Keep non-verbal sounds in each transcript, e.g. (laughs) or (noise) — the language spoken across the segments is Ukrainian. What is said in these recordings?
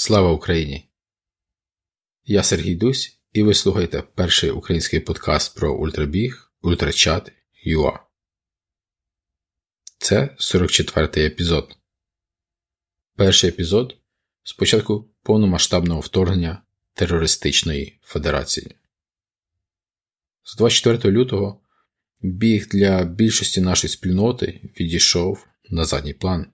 Слава Україні! Я Сергій Дусь, і ви слухаєте перший український подкаст про ультрабіг Ультрачат ЮА. Це 44-й епізод. Перший епізод з початку повномасштабного вторгнення Терористичної Федерації. З 24 лютого біг для більшості нашої спільноти відійшов на задній план.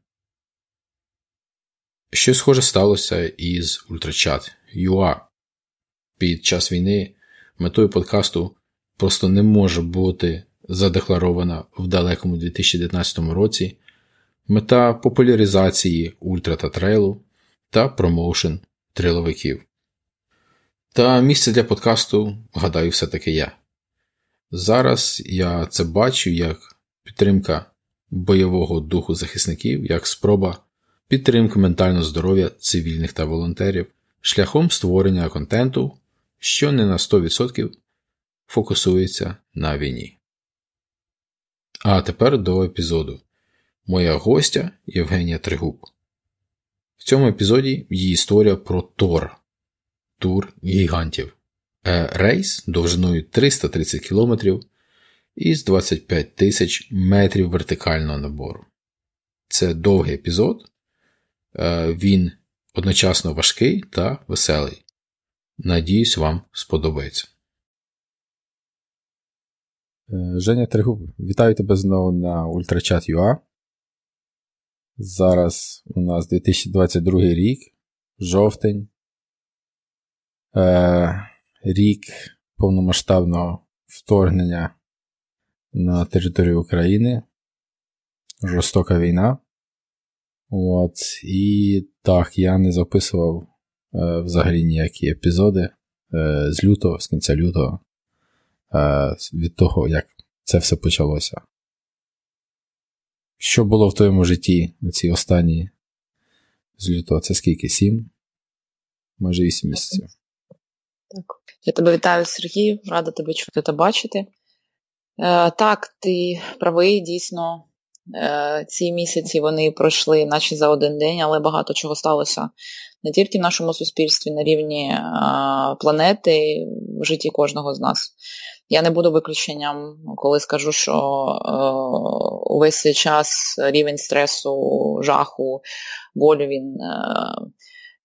Щось схоже сталося із Ультрачат UA. Під час війни метою подкасту просто не може бути задекларована в далекому 2019 році мета популяризації ультра та трейлу та промоушен трейловиків. Та місце для подкасту, гадаю, все-таки є. Зараз я це бачу як підтримка бойового духу захисників, як спроба підтримки ментального здоров'я цивільних та волонтерів шляхом створення контенту, що не на 100% фокусується на війні. А тепер до епізоду. Моя гостя Євгенія Тригуб. В цьому епізоді її історія про Тор, тур гігантів, е, рейс довжиною 330 км із 25 тисяч метрів вертикального набору. Це довгий епізод, він одночасно важкий та веселий. Надіюсь, вам сподобається. Е, Женя Тригуб, вітаю тебе знову на Ультрачат.ua. Зараз у нас 2022 рік, жовтень. Е, Рік повномасштабного вторгнення на територію України. Жорстока війна. От, І так, я не записував е, взагалі ніякі епізоди е, з лютого, з кінця лютого, е, від того, як це все почалося. Що було в твоєму житті ці останні з лютого? Це скільки? Сім? Майже вісім місяців. Так. Я тебе вітаю, Сергій, рада тебе чути та бачити. Е, Так, ти правий, дійсно. Е, ці місяці вони пройшли наче за один день, але багато чого сталося не тільки в нашому суспільстві, на рівні планети, в житті кожного з нас. Я не буду виключенням, коли скажу, що е, увесь цей час рівень стресу, жаху, болю він. Е,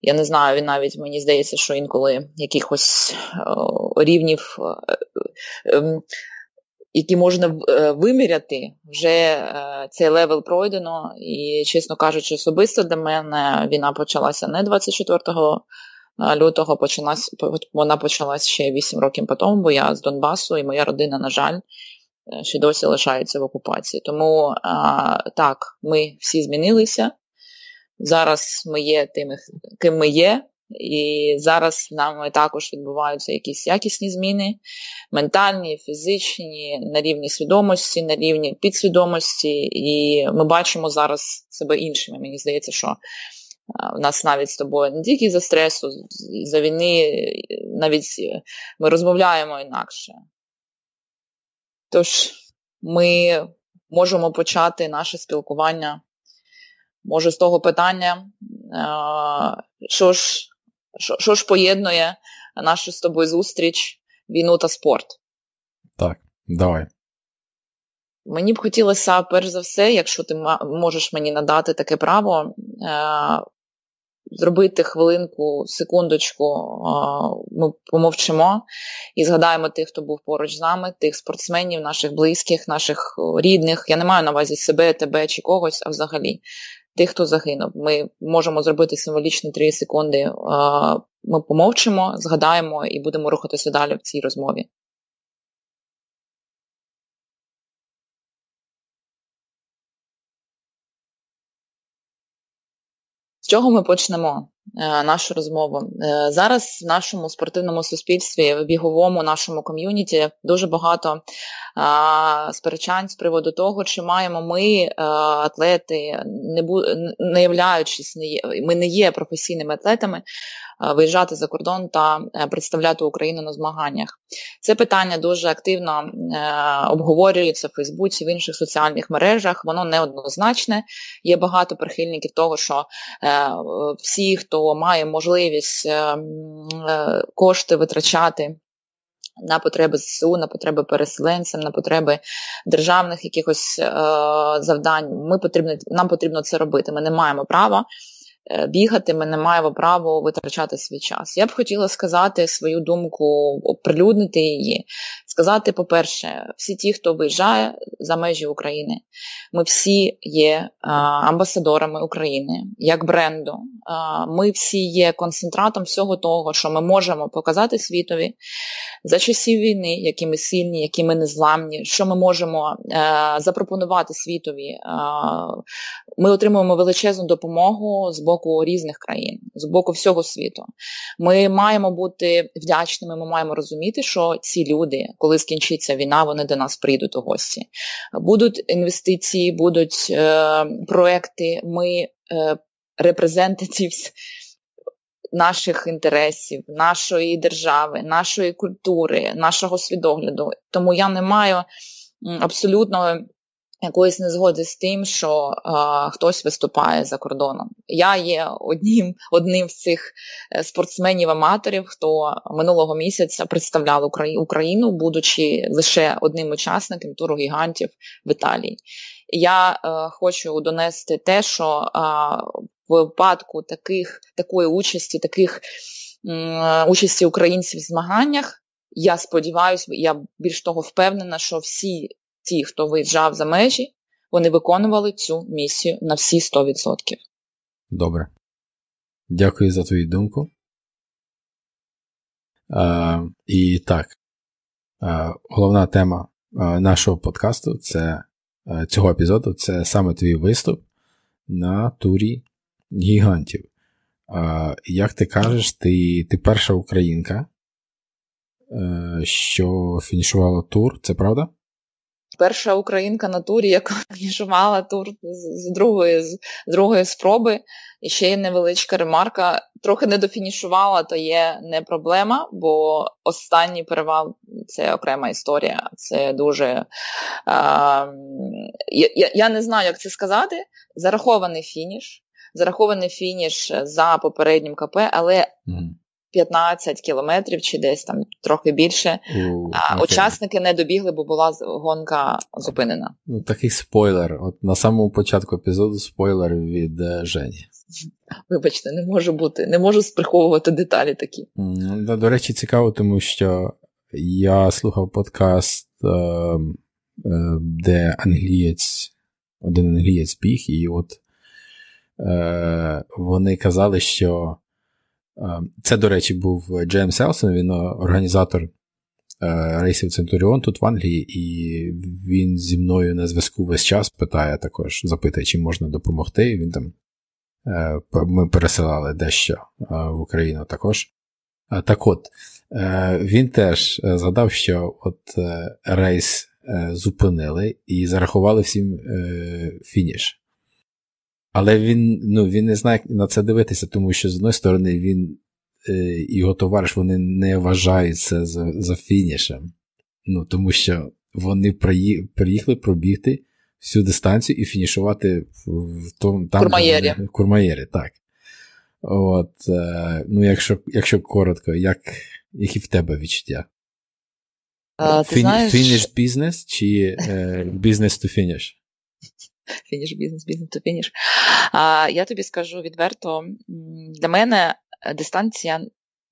я не знаю, він навіть мені здається, що інколи якихось рівнів ем, які можна е, виміряти, вже е, цей level пройдено. І, чесно кажучи, особисто для мене війна почалася не 24 е, лютого, почалась, вона почалась ще 8 років по тому, бо я з Донбасу, і моя родина, на жаль, ще досі лишається в окупації. Тому так, ми всі змінилися. Зараз ми є тими, ким ми є. І зараз нами також відбуваються якісь якісні зміни, ментальні, фізичні, на рівні свідомості, на рівні підсвідомості, і ми бачимо зараз себе іншими. Мені здається, що у нас навіть з тобою не тільки за стресу, за війни, навіть ми розмовляємо інакше. Тож ми можемо почати наше спілкування, може, з того питання, що ж що, що ж поєднує нашу з тобою зустріч, війну та спорт? Так, давай. Мені б хотілося, перш за все, якщо ти можеш мені надати таке право, е, зробити хвилинку, секундочку, е, ми помовчимо і згадаємо тих, хто був поруч з нами, тих спортсменів, наших близьких, наших рідних. Я не маю на увазі себе, тебе чи когось, а взагалі тих, хто загинув. Ми можемо зробити символічні 3 секунди. Ми помовчимо, згадаємо і будемо рухатися далі в цій розмові. З чого ми почнемо? Е, нашу розмову. Е, зараз в нашому спортивному суспільстві, в біговому нашому ком'юніті дуже багато сперечань з приводу того, чи маємо ми, е, атлети, не не являючись, ми не є професійними атлетами, виїжджати за кордон та представляти Україну на змаганнях. Це питання дуже активно обговорюється в Фейсбуці, в інших соціальних мережах. Воно неоднозначне. Є багато прихильників того, що всі, хто має можливість кошти витрачати на потреби ЗСУ, на потреби переселенцям, на потреби державних якихось е, завдань. Ми потрібно, Нам потрібно це робити. Ми не маємо права Е, бігати, ми не маємо права витрачати свій час. Я б хотіла сказати свою думку, оприлюднити її. Сказати, по-перше, всі ті, хто виїжджає за межі України, ми всі є а, амбасадорами України як бренду. А, ми всі є концентратом всього того, що ми можемо показати світові за часів війни, які ми сильні, які ми незламні, що ми можемо е, запропонувати світові. Ми отримуємо величезну допомогу з боку різних країн, з боку всього світу. Ми маємо бути вдячними. Ми маємо розуміти, що ці люди, коли скінчиться війна, вони до нас прийдуть у гості. Будуть інвестиції, будуть е, проекти. Ми е, репрезентативс наших інтересів, нашої держави, нашої культури, нашого свідогляду. Тому я не маю абсолютно якоїсь незгоди з тим, що а, хтось виступає за кордоном. Я є одним одним з цих е, спортсменів-аматорів, хто минулого місяця представляв Україну, будучи лише одним учасником туру гігантів в Італії. Я а, е, хочу донести те, що а, в випадку таких такої участі, таких м, участі українців в змаганнях. Я сподіваюся, я більш того впевнена, що всі ті, хто виїжджав за межі, вони виконували цю місію на всі 100%. Добре. Дякую за твою думку. Е, І так, е, головна тема нашого подкасту це цього епізоду це саме твій виступ на турі гігантів. Як ти кажеш, ти ти перша українка, е, що фінішувала тур, це правда? Перша українка на турі, яка фінішувала (laughs) тур з другої з другої спроби. І ще є невеличка ремарка. Трохи не дофінішувала, то є не проблема, бо останній перевал це окрема історія. Це дуже. А, я, я не знаю, як це сказати. Зарахований фініш. Зарахований фініш за попереднім КП, але mm. 15 кілометрів чи десь там трохи більше. У, а, Учасники не добігли, бо була гонка зупинена. Ну, Такий спойлер. От На самому початку епізоду спойлер від е, Жені. Вибачте, не можу бути, не можу сприховувати деталі такі. Mm, до речі, цікаво, тому що я слухав подкаст, е, е, де англієць, один англієць біг, і от вони казали, що це, до речі, був Джеймс Елсон, він організатор е, рейсів Центуріон тут в Англії, і він зі мною на зв'язку весь час питає також, запитує, чи можна допомогти. він там е, Ми пересилали дещо е, в Україну також. Так от, він теж згадав, що от рейс зупинили і зарахували всім фініш. Але він ну, він не знає, як на це дивитися, тому що, з одної сторони, він е, і його товариш вони не вважають це за за фінішем. Ну, Тому що вони приїхали пробігти всю дистанцію і фінішувати в, в тому там Курмаєрі. В Курмаєрі, так. От, е, ну, Якщо якщо коротко, як, які в тебе відчуття? Фініш бізнес чи бізнес то фініш? (laughs) фініш, бізнес, бізнес то фініш. А, Я тобі скажу відверто, для мене е, дистанція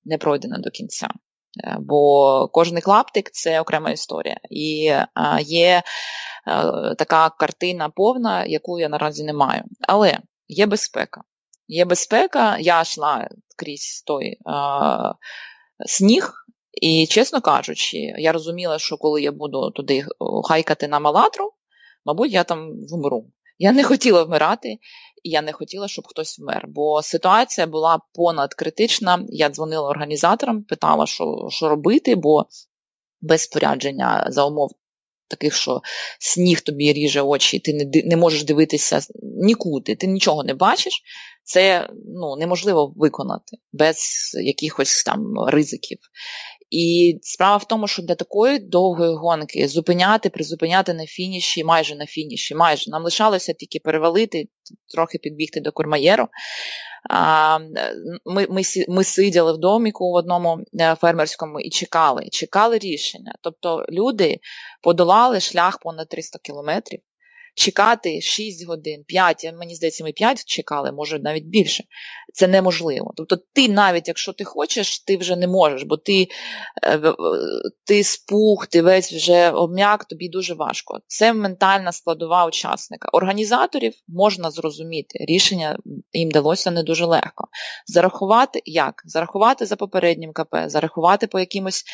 не пройдена до кінця. Е, бо кожний клаптик це окрема історія. І є е, така картина повна, яку я наразі не маю. Але є безпека. Є безпека, я йшла крізь той а, сніг, і, чесно кажучи, я розуміла, що коли я буду туди хайкати на Малатру, мабуть, я там вмру. Я не хотіла вмирати, і я не хотіла, щоб хтось вмер. Бо ситуація була понад критична. Я дзвонила організаторам, питала, що що робити, бо без спорядження за умов таких, що сніг тобі ріже очі, ти не не можеш дивитися нікуди, ти нічого не бачиш. Це ну, неможливо виконати без якихось там ризиків. І справа в тому, що для такої довгої гонки зупиняти, призупиняти на фініші, майже на фініші, майже нам лишалося тільки перевалити, трохи підбігти до Курмаєру. Ми ми, ми сиділи в доміку в одному е, фермерському і чекали, чекали рішення. Тобто люди подолали шлях понад 300 кілометрів чекати 6 годин, 5, мені здається, ми 5 чекали, може навіть більше. Це неможливо. Тобто, ти навіть якщо ти хочеш, ти вже не можеш, бо ти е, ти спух, ти весь вже обм'як, тобі дуже важко. Це ментальна складова учасника. Організаторів можна зрозуміти, рішення їм далося не дуже легко. Зарахувати як? Зарахувати за попереднім КП, зарахувати по якимось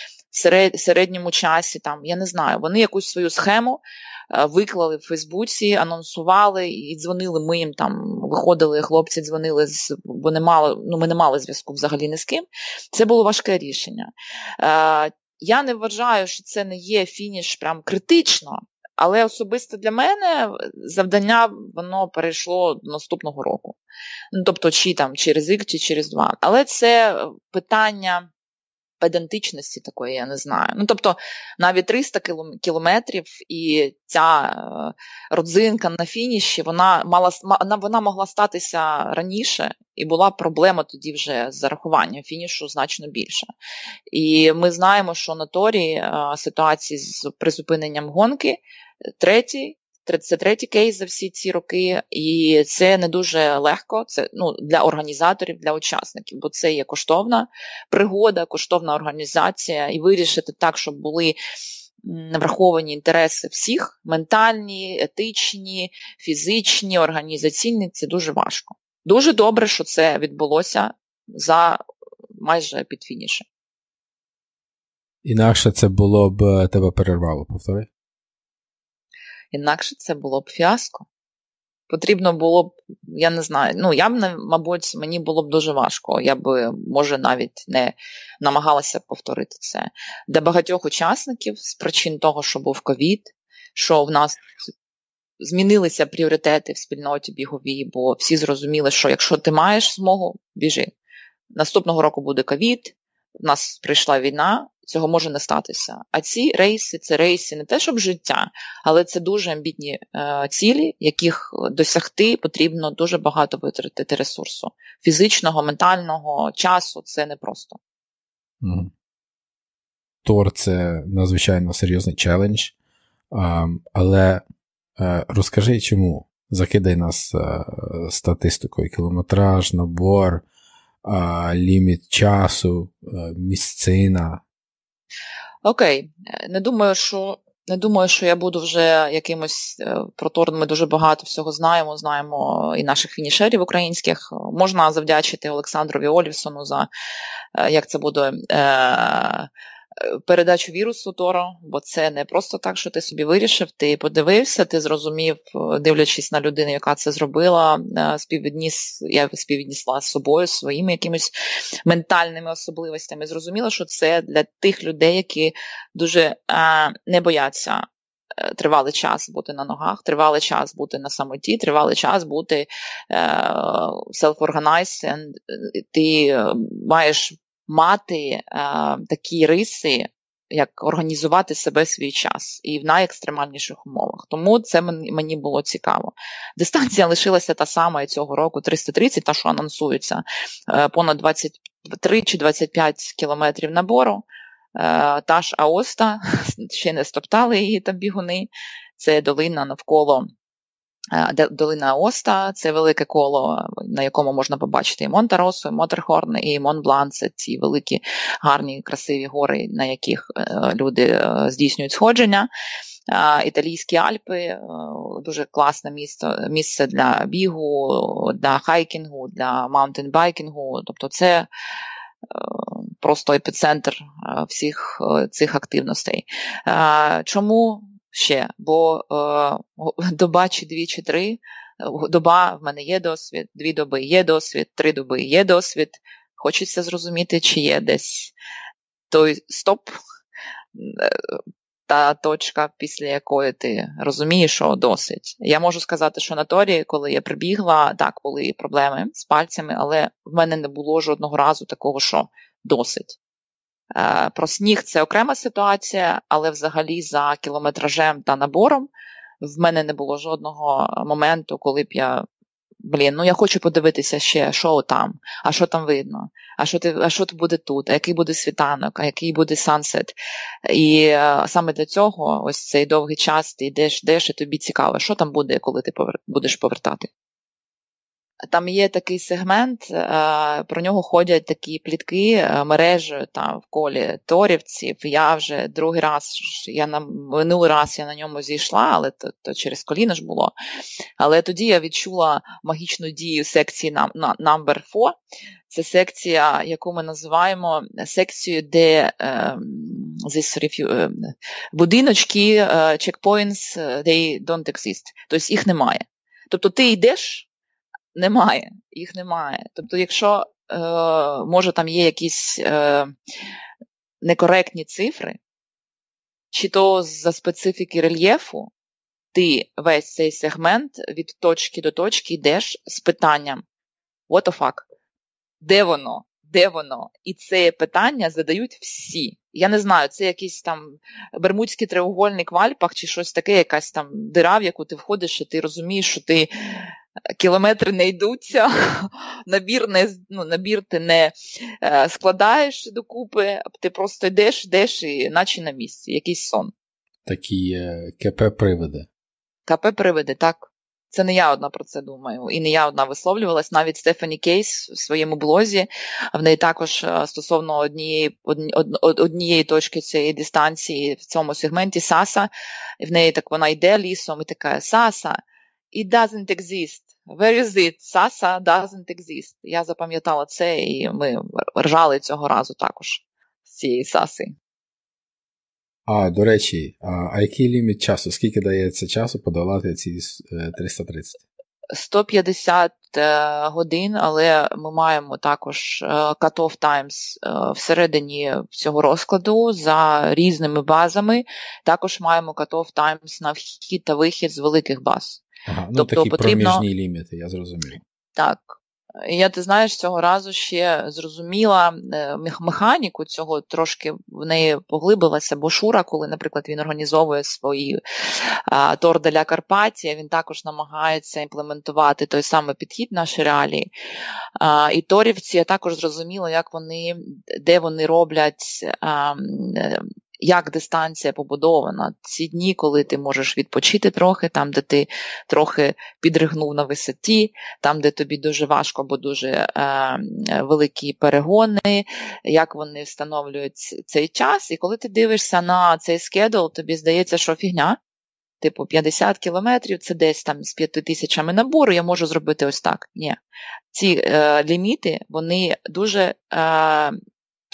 середньому часі, там, я не знаю, вони якусь свою схему Е, виклали в Фейсбуці, анонсували і дзвонили. Ми їм там виходили, хлопці дзвонили, бо не мали, ну, ми не мали зв'язку взагалі ні з ким. Це було важке рішення. Е, я не вважаю, що це не є фініш прям критично. Але особисто для мене завдання воно перейшло до наступного року. Ну, Тобто, чи там через рік, чи через два. Але це питання педантичності такої, я не знаю. Ну, тобто, навіть 300 кілометрів і ця е, родзинка на фініші, вона мала вона могла статися раніше, і була проблема тоді вже з зарахуванням фінішу значно більше. І ми знаємо, що на торі е, ситуації з призупиненням гонки третій це третій кейс за всі ці роки, і це не дуже легко. Це ну для організаторів, для учасників, бо це є коштовна пригода, коштовна організація, і вирішити так, щоб були. Враховані інтереси всіх, ментальні, етичні, фізичні, організаційні це дуже важко. Дуже добре, що це відбулося за майже під фінішем. Інакше це було б тебе перервало, повтори? Інакше це було б фіаско. Потрібно було б, я не знаю, ну я б, мабуть, мені було б дуже важко. Я б, може, навіть не намагалася повторити це. Для багатьох учасників з причин того, що був ковід, що в нас змінилися пріоритети в спільноті біговій, бо всі зрозуміли, що якщо ти маєш змогу, біжи. Наступного року буде ковід, в нас прийшла війна, цього може не статися. А ці рейси це рейси не те, щоб життя, але це дуже амбітні е, цілі, яких досягти потрібно дуже багато витратити ресурсу. Фізичного, ментального, часу це непросто. Mm. Тор це надзвичайно серйозний челендж. Um, але uh, розкажи чому? Закидай нас uh, статистикою, кілометраж, набор, ліміт часу, місцина. Окей, не думаю, що не думаю, що я буду вже якимось е, проторним. Ми дуже багато всього знаємо. Знаємо і наших фінішерів українських. Можна завдячити Олександрові Олівсону за е, як це буде е, передачу вірусу Торо, бо це не просто так, що ти собі вирішив, ти подивився, ти зрозумів, дивлячись на людину, яка це зробила, е, співвідніс, я співвіднісла з собою, своїми якимись ментальними особливостями. Зрозуміла, що це для тих людей, які дуже а, е, не бояться. Е, тривалий час бути на ногах, тривалий час бути на самоті, тривалий час бути self-organized, and ти маєш мати е, такі риси, як організувати себе свій час і в найекстремальніших умовах. Тому це мені було цікаво. Дистанція лишилася та сама і цього року 330, та що анонсується, е, понад 23 чи 25 кілометрів набору. Е, та ж Аоста, (laughs) ще не стоптали її там бігуни. Це долина навколо долина Аоста це велике коло, на якому можна побачити і Монте-Розу, і Маттерхорн, і Монблан це ці великі гарні, красиві гори, на яких е, люди е, здійснюють сходження. Італійські Альпи дуже класне місце місце для бігу, для хайкінгу, для маунтинбайкінгу. Тобто це просто епіцентр всіх цих активностей. Чому ще, бо е, (laughs) доба чи дві, чи три, е, доба в мене є досвід, дві доби є досвід, три доби є досвід. Хочеться зрозуміти, чи є десь той стоп, е, та точка, після якої ти розумієш, що досить. Я можу сказати, що на Торі, коли я прибігла, так, були проблеми з пальцями, але в мене не було жодного разу такого, що досить. Е, про сніг це окрема ситуація, але взагалі за кілометражем та набором в мене не було жодного моменту, коли б я. Блін, ну я хочу подивитися ще, що там, а що там видно, а що ти, а що буде тут, а який буде світанок, а який буде сансет. І а, саме для цього ось цей довгий час ти йдеш, йдеш, і тобі цікаво, що там буде, коли ти повер... будеш повертати. Там є такий сегмент, е, про нього ходять такі плітки е, мережею там в колі торівців. Я вже другий раз, я на минулий раз я на ньому зійшла, але то, то через коліно ж було. Але тоді я відчула магічну дію секції Number 4. Це секція, яку ми називаємо секцією, де е, е, будиночки, е, checkpoints, they don't exist. Тобто їх немає. Тобто ти йдеш немає, їх немає. Тобто, якщо е, може там є якісь е, некоректні цифри, чи то за специфіки рельєфу, ти весь цей сегмент від точки до точки йдеш з питанням what the fuck? Де воно? Де воно? І це питання задають всі. Я не знаю, це якийсь там Бермудський треугольник в Альпах, чи щось таке, якась там дира, в яку ти входиш, і ти розумієш, що ти кілометри не йдуться, (laughs) набір не, ну, набір ти не е, складаєш докупи, ти просто йдеш, йдеш і наче на місці, якийсь сон. Такі е, КП-привиди. КП-привиди, так. Це не я одна про це думаю, і не я одна висловлювалась. Навіть Стефані Кейс в своєму блозі в неї також е, стосовно однієї однієї точки цієї дистанції в цьому сегменті Саса. В неї так вона йде лісом і така Саса, it doesn't exist. Where is it? Sasa doesn't exist. Я запам'ятала це, і ми ржали цього разу також з цієї Саси. А, до речі, а який ліміт часу? Скільки дається часу подолати ці 330? 150 е, годин, але ми маємо також е, cut-off times е, всередині цього розкладу за різними базами. Також маємо cut-off times на вхід та вихід з великих баз. Ага, ну тобто такі потрібно... проміжні ліміти, я зрозумів. Так. Я ти знаєш, цього разу ще зрозуміла е, механіку цього трошки в неї поглибилася, бо Шура, коли, наприклад, він організовує свої а, Тор деля Карпатія, він також намагається імплементувати той самий підхід наші реалії. А, І Торівці я також зрозуміла, як вони, де вони роблять а, як дистанція побудована. Ці дні, коли ти можеш відпочити трохи, там, де ти трохи підригнув на висоті, там, де тобі дуже важко, бо дуже е, великі перегони, як вони встановлюють цей час. І коли ти дивишся на цей скедул, тобі здається, що фігня. Типу 50 кілометрів, це десь там з 5 тисячами набору, я можу зробити ось так. Ні. Ці е, ліміти, вони дуже е,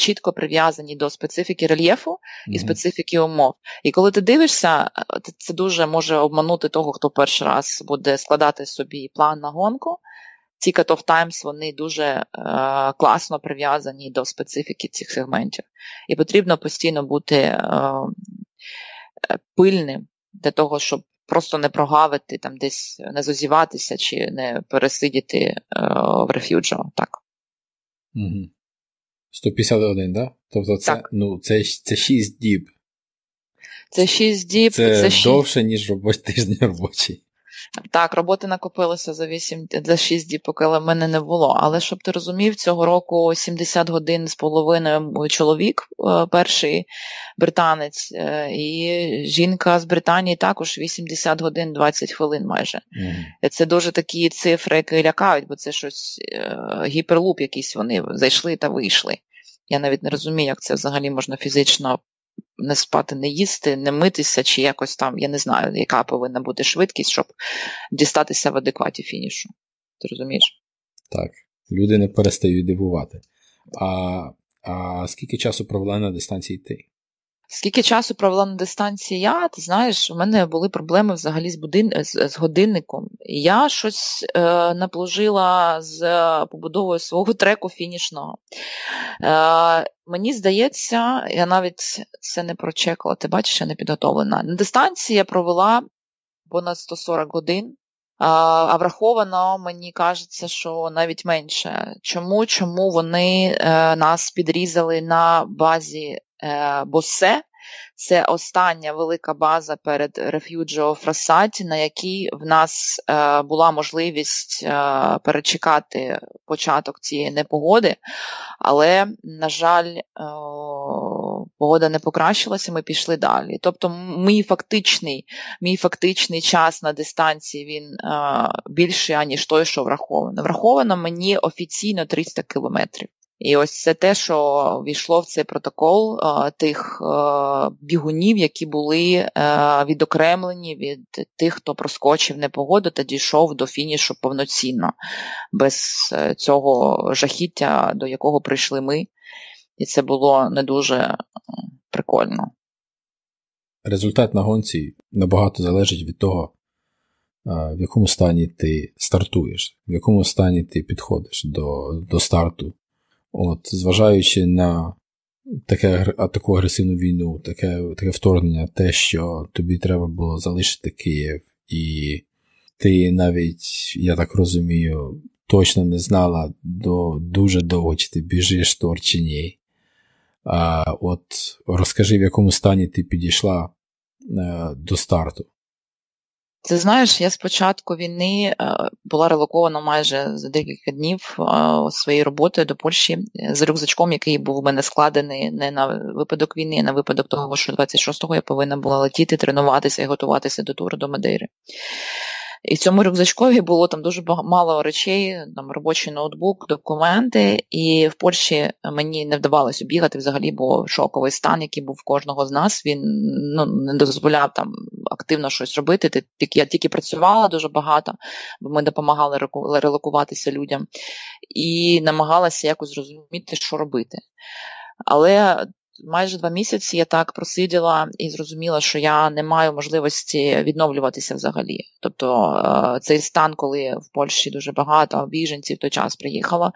чітко прив'язані до специфіки рельєфу і mm-hmm. специфіки умов. І коли ти дивишся, це дуже може обманути того, хто перший раз буде складати собі план на гонку. Ці cut-off times, вони дуже е, класно прив'язані до специфіки цих сегментів. І потрібно постійно бути е, пильним для того, щоб просто не прогавити, там десь не зазіватися чи не пересидіти е, в рефюджо. Так. Угу. 151, да? Тобто це так. ну, це, це 6 діб. Це 6 діб. Це, це 6... довше, ніж робочий тиждень робочий. Так, роботи накопилося за 8, за 6 діб, поки в мене не було. Але щоб ти розумів, цього року 70 годин з половиною чоловік, е, перший британець, е, і жінка з Британії також 80 годин 20 хвилин майже. Mm. Це дуже такі цифри, які лякають, бо це щось е, гіперлуп якийсь вони зайшли та вийшли. Я навіть не розумію, як це взагалі можна фізично не спати, не їсти, не митися, чи якось там, я не знаю, яка повинна бути швидкість, щоб дістатися в адекваті фінішу. Ти розумієш? Так, люди не перестають дивувати. А а скільки часу провела на дистанції ти? Скільки часу провела на дистанції я, ти знаєш, у мене були проблеми взагалі з будин... з, годинником. Я щось е, наплужила з побудовою свого треку фінішного. Е, Мені здається, я навіть це не прочекала, ти бачиш, я не підготовлена. На дистанції я провела понад 140 годин. А враховано, мені кажеться, що навіть менше. Чому? Чому вони е, нас підрізали на базі е, Босе? Це остання велика база перед Реф'юджо Фрасаті, на якій в нас е, була можливість е, перечекати початок цієї непогоди, але, на жаль, е, погода не покращилася, ми пішли далі. Тобто, мій фактичний мій фактичний час на дистанції він е, більший, аніж той, що враховано. Враховано мені офіційно 300 кілометрів. І ось це те, що війшло в цей протокол тих бігунів, які були відокремлені від тих, хто проскочив непогоду та дійшов до фінішу повноцінно, без е, цього жахіття, до якого прийшли ми. І це було не дуже прикольно. Результат на гонці набагато залежить від того, в якому стані ти стартуєш, в якому стані ти підходиш до, до старту. От, Зважаючи на таке, таку агресивну війну, таке таке вторгнення, те, що тобі треба було залишити Київ, і ти навіть, я так розумію, точно не знала до дуже довго, чи ти біжиш тор чи ні. А, От розкажи, в якому стані ти підійшла е, до старту. Ти знаєш, я з початку війни е, була релокована майже за декілька днів е, своєї роботи до Польщі е, з рюкзачком, який був у мене складений не на випадок війни, а на випадок того, що 26-го я повинна була летіти, тренуватися і готуватися до туру до Мадейри. І в цьому рюкзачкові було там дуже мало речей, там робочий ноутбук, документи. І в Польщі мені не вдавалося бігати взагалі, бо шоковий стан, який був в кожного з нас, він ну, не дозволяв там активно щось робити. Я тільки працювала дуже багато, бо ми допомагали релокуватися людям і намагалася якось зрозуміти, що робити. Але майже два місяці я так просиділа і зрозуміла, що я не маю можливості відновлюватися взагалі. Тобто е, цей стан, коли в Польщі дуже багато біженців в той час приїхало,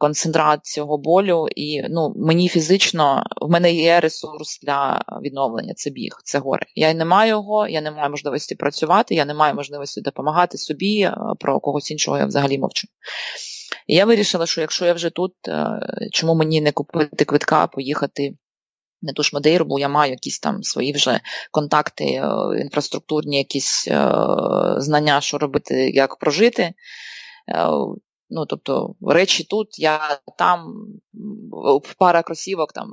концентрат цього болю, і ну, мені фізично в мене є ресурс для відновлення. Це біг, це горе. Я не маю його, я не маю можливості працювати, я не маю можливості допомагати собі, е, про когось іншого я взагалі мовчу. І я вирішила, що якщо я вже тут, е, чому мені не купити квитка, поїхати не ту ж Мадейру, бо я маю якісь там свої вже контакти, е, інфраструктурні якісь е, знання, що робити, як прожити. Е, ну, Тобто речі тут, я там, пара кросівок там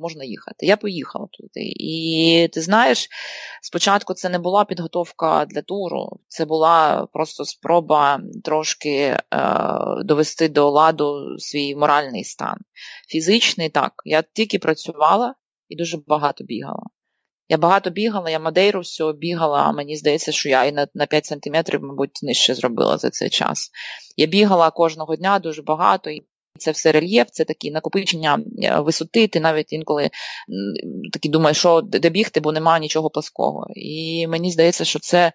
можна їхати. Я поїхала туди. І ти знаєш, спочатку це не була підготовка для туру, це була просто спроба трошки е, довести до ладу свій моральний стан. Фізичний так. Я тільки працювала і дуже багато бігала. Я багато бігала, я Мадейру всього бігала, а мені здається, що я і на на 5 сантиметрів, мабуть, нижче зробила за цей час. Я бігала кожного дня дуже багато, і це все рельєф, це такі накопичення е, висоти, ти навіть інколи такі думаєш, що де бігти, бо немає нічого плоского. І мені здається, що це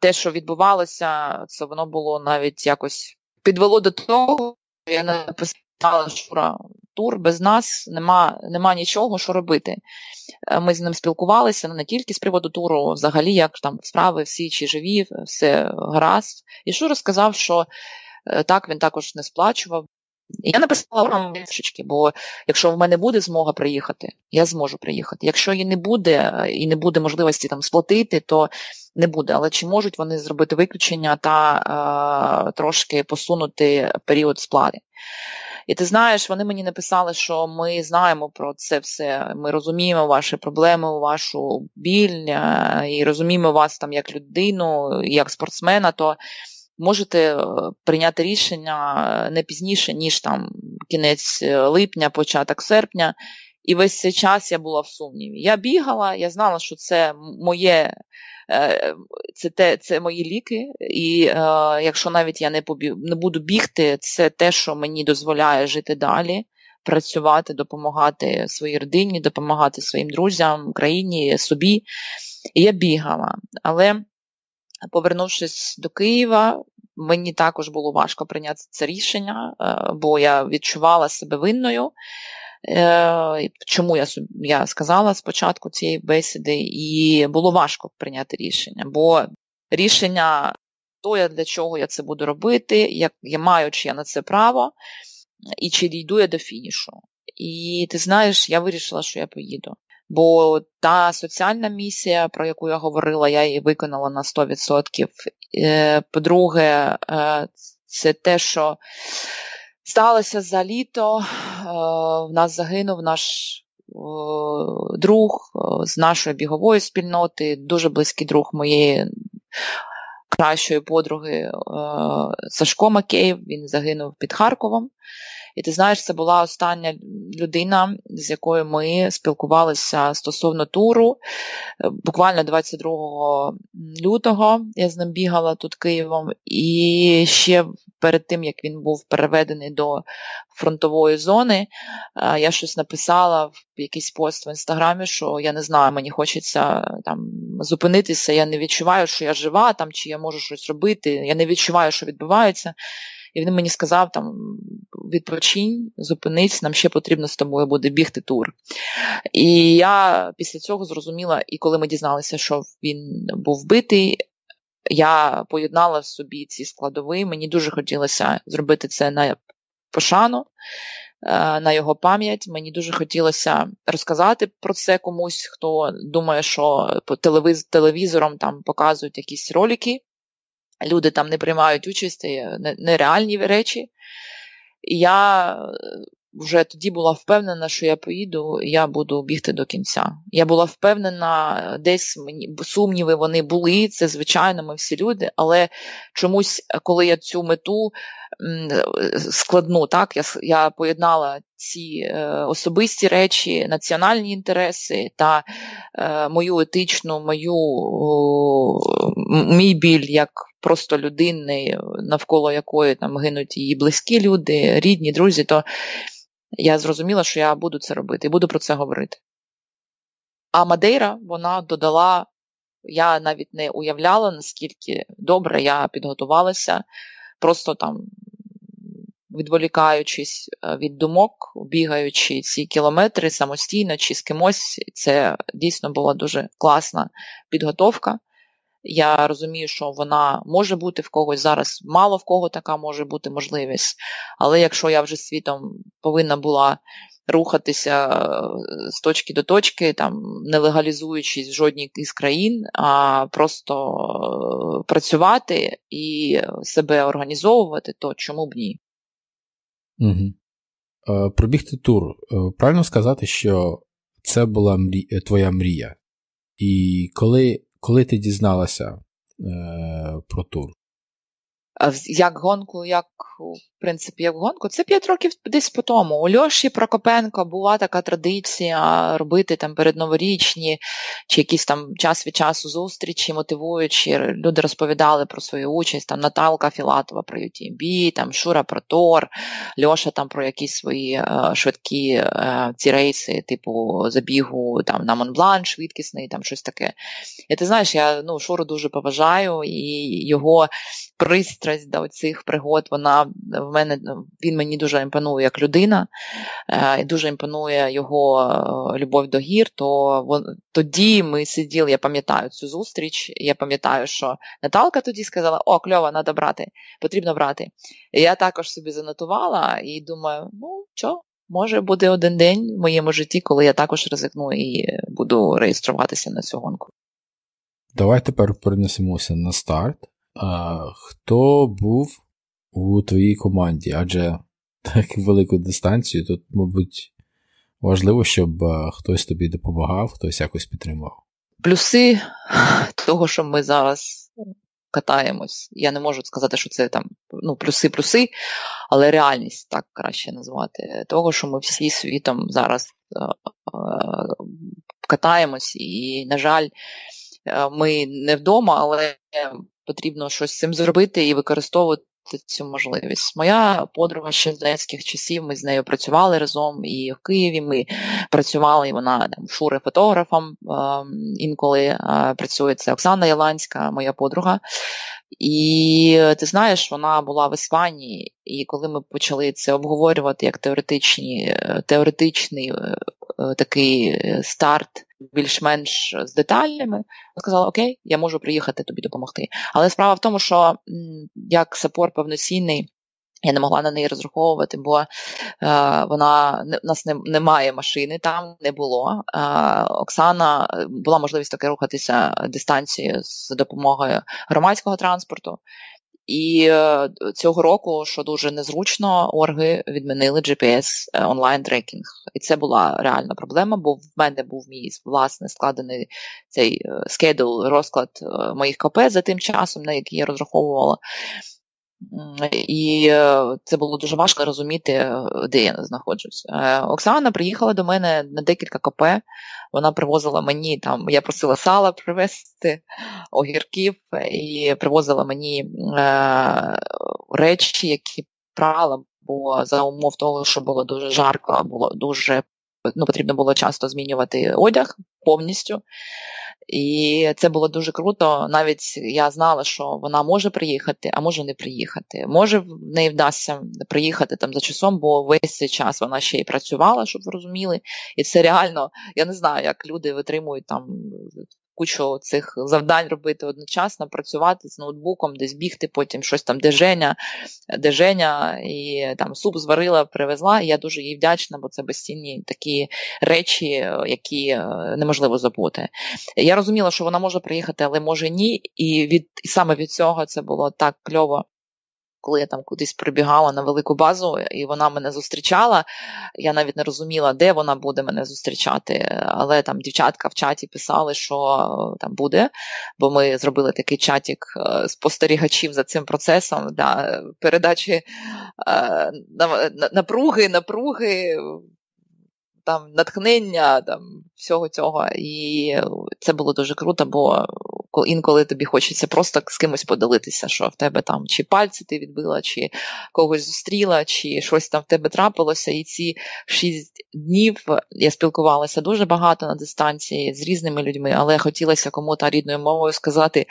те, що відбувалося, це воно було навіть якось підвело до того, що я написала, що тур без нас нема, нема нічого, що робити. Е, ми з ним спілкувалися не тільки з приводу туру, взагалі, як там справи, всі чи живі, все гаразд. І Шура сказав, що е, так, він також не сплачував. Я написала вам трішечки, бо якщо в мене буде змога приїхати, я зможу приїхати. Якщо її не буде і не буде можливості там сплатити, то не буде. Але чи можуть вони зробити виключення та е, трошки посунути період сплати? І ти знаєш, вони мені написали, що ми знаємо про це все. Ми розуміємо ваші проблеми, вашу біль і розуміємо вас там як людину, як спортсмена. то можете е, прийняти рішення е, не пізніше, ніж там кінець е, липня, початок серпня. І весь цей час я була в сумніві. Я бігала, я знала, що це моє, це те, це мої ліки, і е, якщо навіть я не побіг, не буду бігти, це те, що мені дозволяє жити далі, працювати, допомагати своїй родині, допомагати своїм друзям, країні, собі. І я бігала. Але, повернувшись до Києва, мені також було важко прийняти це рішення, е, бо я відчувала себе винною. Е, чому я я сказала спочатку цієї бесіди, і було важко прийняти рішення, бо рішення то, я для чого я це буду робити, як я маю чи я на це право, і чи дійду я до фінішу. І ти знаєш, я вирішила, що я поїду. Бо та соціальна місія, про яку я говорила, я її виконала на 100%. Е, по-друге, е, це те, що сталося за літо. Е, в нас загинув наш друг з нашої бігової спільноти, дуже близький друг моєї кращої подруги Сашко Макеєв. Він загинув під Харковом. І ти знаєш, це була остання людина, з якою ми спілкувалися стосовно туру. Буквально 22 лютого я з ним бігала тут Києвом, і ще перед тим, як він був переведений до фронтової зони, я щось написала в якийсь пост в інстаграмі, що я не знаю, мені хочеться там зупинитися, я не відчуваю, що я жива, там, чи я можу щось робити, я не відчуваю, що відбувається. І він мені сказав, там, відпочинь, зупинись, нам ще потрібно з тобою буде бігти тур. І я після цього зрозуміла, і коли ми дізналися, що він був вбитий, я поєднала в собі ці складові. Мені дуже хотілося зробити це на пошану. Е, на його пам'ять мені дуже хотілося розказати про це комусь, хто думає, що по телевізором там показують якісь ролики, люди там не приймають участь, нереальні речі. І я е, вже тоді була впевнена, що я поїду, я буду бігти до кінця. Я була впевнена, десь мені сумніви вони були, це звичайно, ми всі люди, але чомусь, коли я цю мету складну, так, я я поєднала ці е, особисті речі, національні інтереси та е, мою етичну, мою мій біль як просто людини, навколо якої там гинуть її близькі люди, рідні, друзі, то я зрозуміла, що я буду це робити і буду про це говорити. А Мадейра вона додала, я навіть не уявляла, наскільки добре я підготувалася, просто там відволікаючись е, від думок, бігаючи ці кілометри самостійно чи з кимось, це дійсно була дуже класна підготовка. Я розумію, що вона може бути в когось зараз, мало в кого така може бути можливість. Але якщо я вже світом повинна була рухатися е, з точки до точки, там не легалізуючись в жодній із країн, а просто е, працювати і себе організовувати, то чому б ні? Угу. Пробігти тур. Правильно сказати, що це була мрі... твоя мрія. І коли коли ти дізналася е, про тур? Як гонку, як в принципі, як гонку, це 5 років десь по тому. У Льоші Прокопенко була така традиція робити там передноворічні чи якісь там час від часу зустрічі, мотивуючи. Люди розповідали про свою участь, там Наталка Філатова про UTMB, там Шура про Тор, Льоша там про якісь свої е, швидкі е, ці рейси, типу забігу там на Монблан, швидкісний, там щось таке. І ти знаєш, я ну, Шуру дуже поважаю і його пристрасть до цих пригод, вона в мене він мені дуже імпонує як людина, е, і дуже імпонує його е, любов до гір. То тоді ми сиділи, я пам'ятаю цю зустріч. Я пам'ятаю, що Наталка тоді сказала: О, кльово, треба брати, потрібно брати. І Я також собі занотувала і думаю, ну що, може буде один день в моєму житті, коли я також ризикну і буду реєструватися на цю гонку. Давай тепер перенесемося на старт. А, Хто був у твоїй команді? Адже так велику дистанцію тут, мабуть, важливо, щоб хтось тобі допомагав, хтось якось підтримував. Плюси (sighs) того, що ми зараз катаємось. Я не можу сказати, що це там ну, плюси-плюси, але реальність так краще назвати. Того, що ми всі світом зараз е, е, катаємось, і, на жаль, е, ми не вдома, але потрібно щось з цим зробити і використовувати цю можливість. Моя подруга ще з дитячих часів, ми з нею працювали разом і в Києві ми працювали, і вона там шури фотографом е, інколи е, працює. Це Оксана Яланська, моя подруга. І ти знаєш, вона була в Іспанії, і коли ми почали це обговорювати як теоретичні, е, теоретичний е, е, такий старт, більш-менш з деталями, сказала: Окей, я можу приїхати тобі допомогти. Але справа в тому, що як сапор повноцінний. Я не могла на неї розраховувати, бо е, вона у нас не, немає машини, там не було. Е, Оксана була можливість таки рухатися дистанцією з допомогою громадського транспорту. І е, цього року, що дуже незручно, орги відмінили GPS е, онлайн трекінг. І це була реальна проблема, бо в мене був мій власне складений цей скедул, розклад моїх КП за тим часом, на який я розраховувала. І е, це було дуже важко розуміти, е, де я знаходжусь. Е, Оксана приїхала до мене на декілька КП. Вона привозила мені там, я просила сала привезти, огірків, і привозила мені е, речі, які прала, бо за умов того, що було дуже жарко, було дуже ну, потрібно було часто змінювати одяг повністю. І це було дуже круто. Навіть я знала, що вона може приїхати, а може не приїхати. Може, в неї вдасться приїхати там за часом, бо весь цей час вона ще й працювала, щоб ви розуміли. І це реально, я не знаю, як люди витримують там кучу цих завдань робити одночасно, працювати з ноутбуком, десь бігти, потім щось там де Женя, де Женя, і там суп зварила, привезла. І я дуже їй вдячна, бо це безцінні такі речі, які е, неможливо забути. Я розуміла, що вона може приїхати, але може ні. І від і саме від цього це було так кльово коли я там кудись прибігала на велику базу, і вона мене зустрічала. Я навіть не розуміла, де вона буде мене зустрічати. Але там дівчатка в чаті писали, що там буде, бо ми зробили такий чатик е, спостерігачів за цим процесом да, передачі е, напруги, напруги там натхнення, там всього цього. І це було дуже круто, бо інколи тобі хочеться просто з кимось поділитися, що в тебе там чи пальці ти відбила, чи когось зустріла, чи щось там в тебе трапилося. І ці шість днів я спілкувалася дуже багато на дистанції з різними людьми, але хотілося кому-то рідною мовою сказати.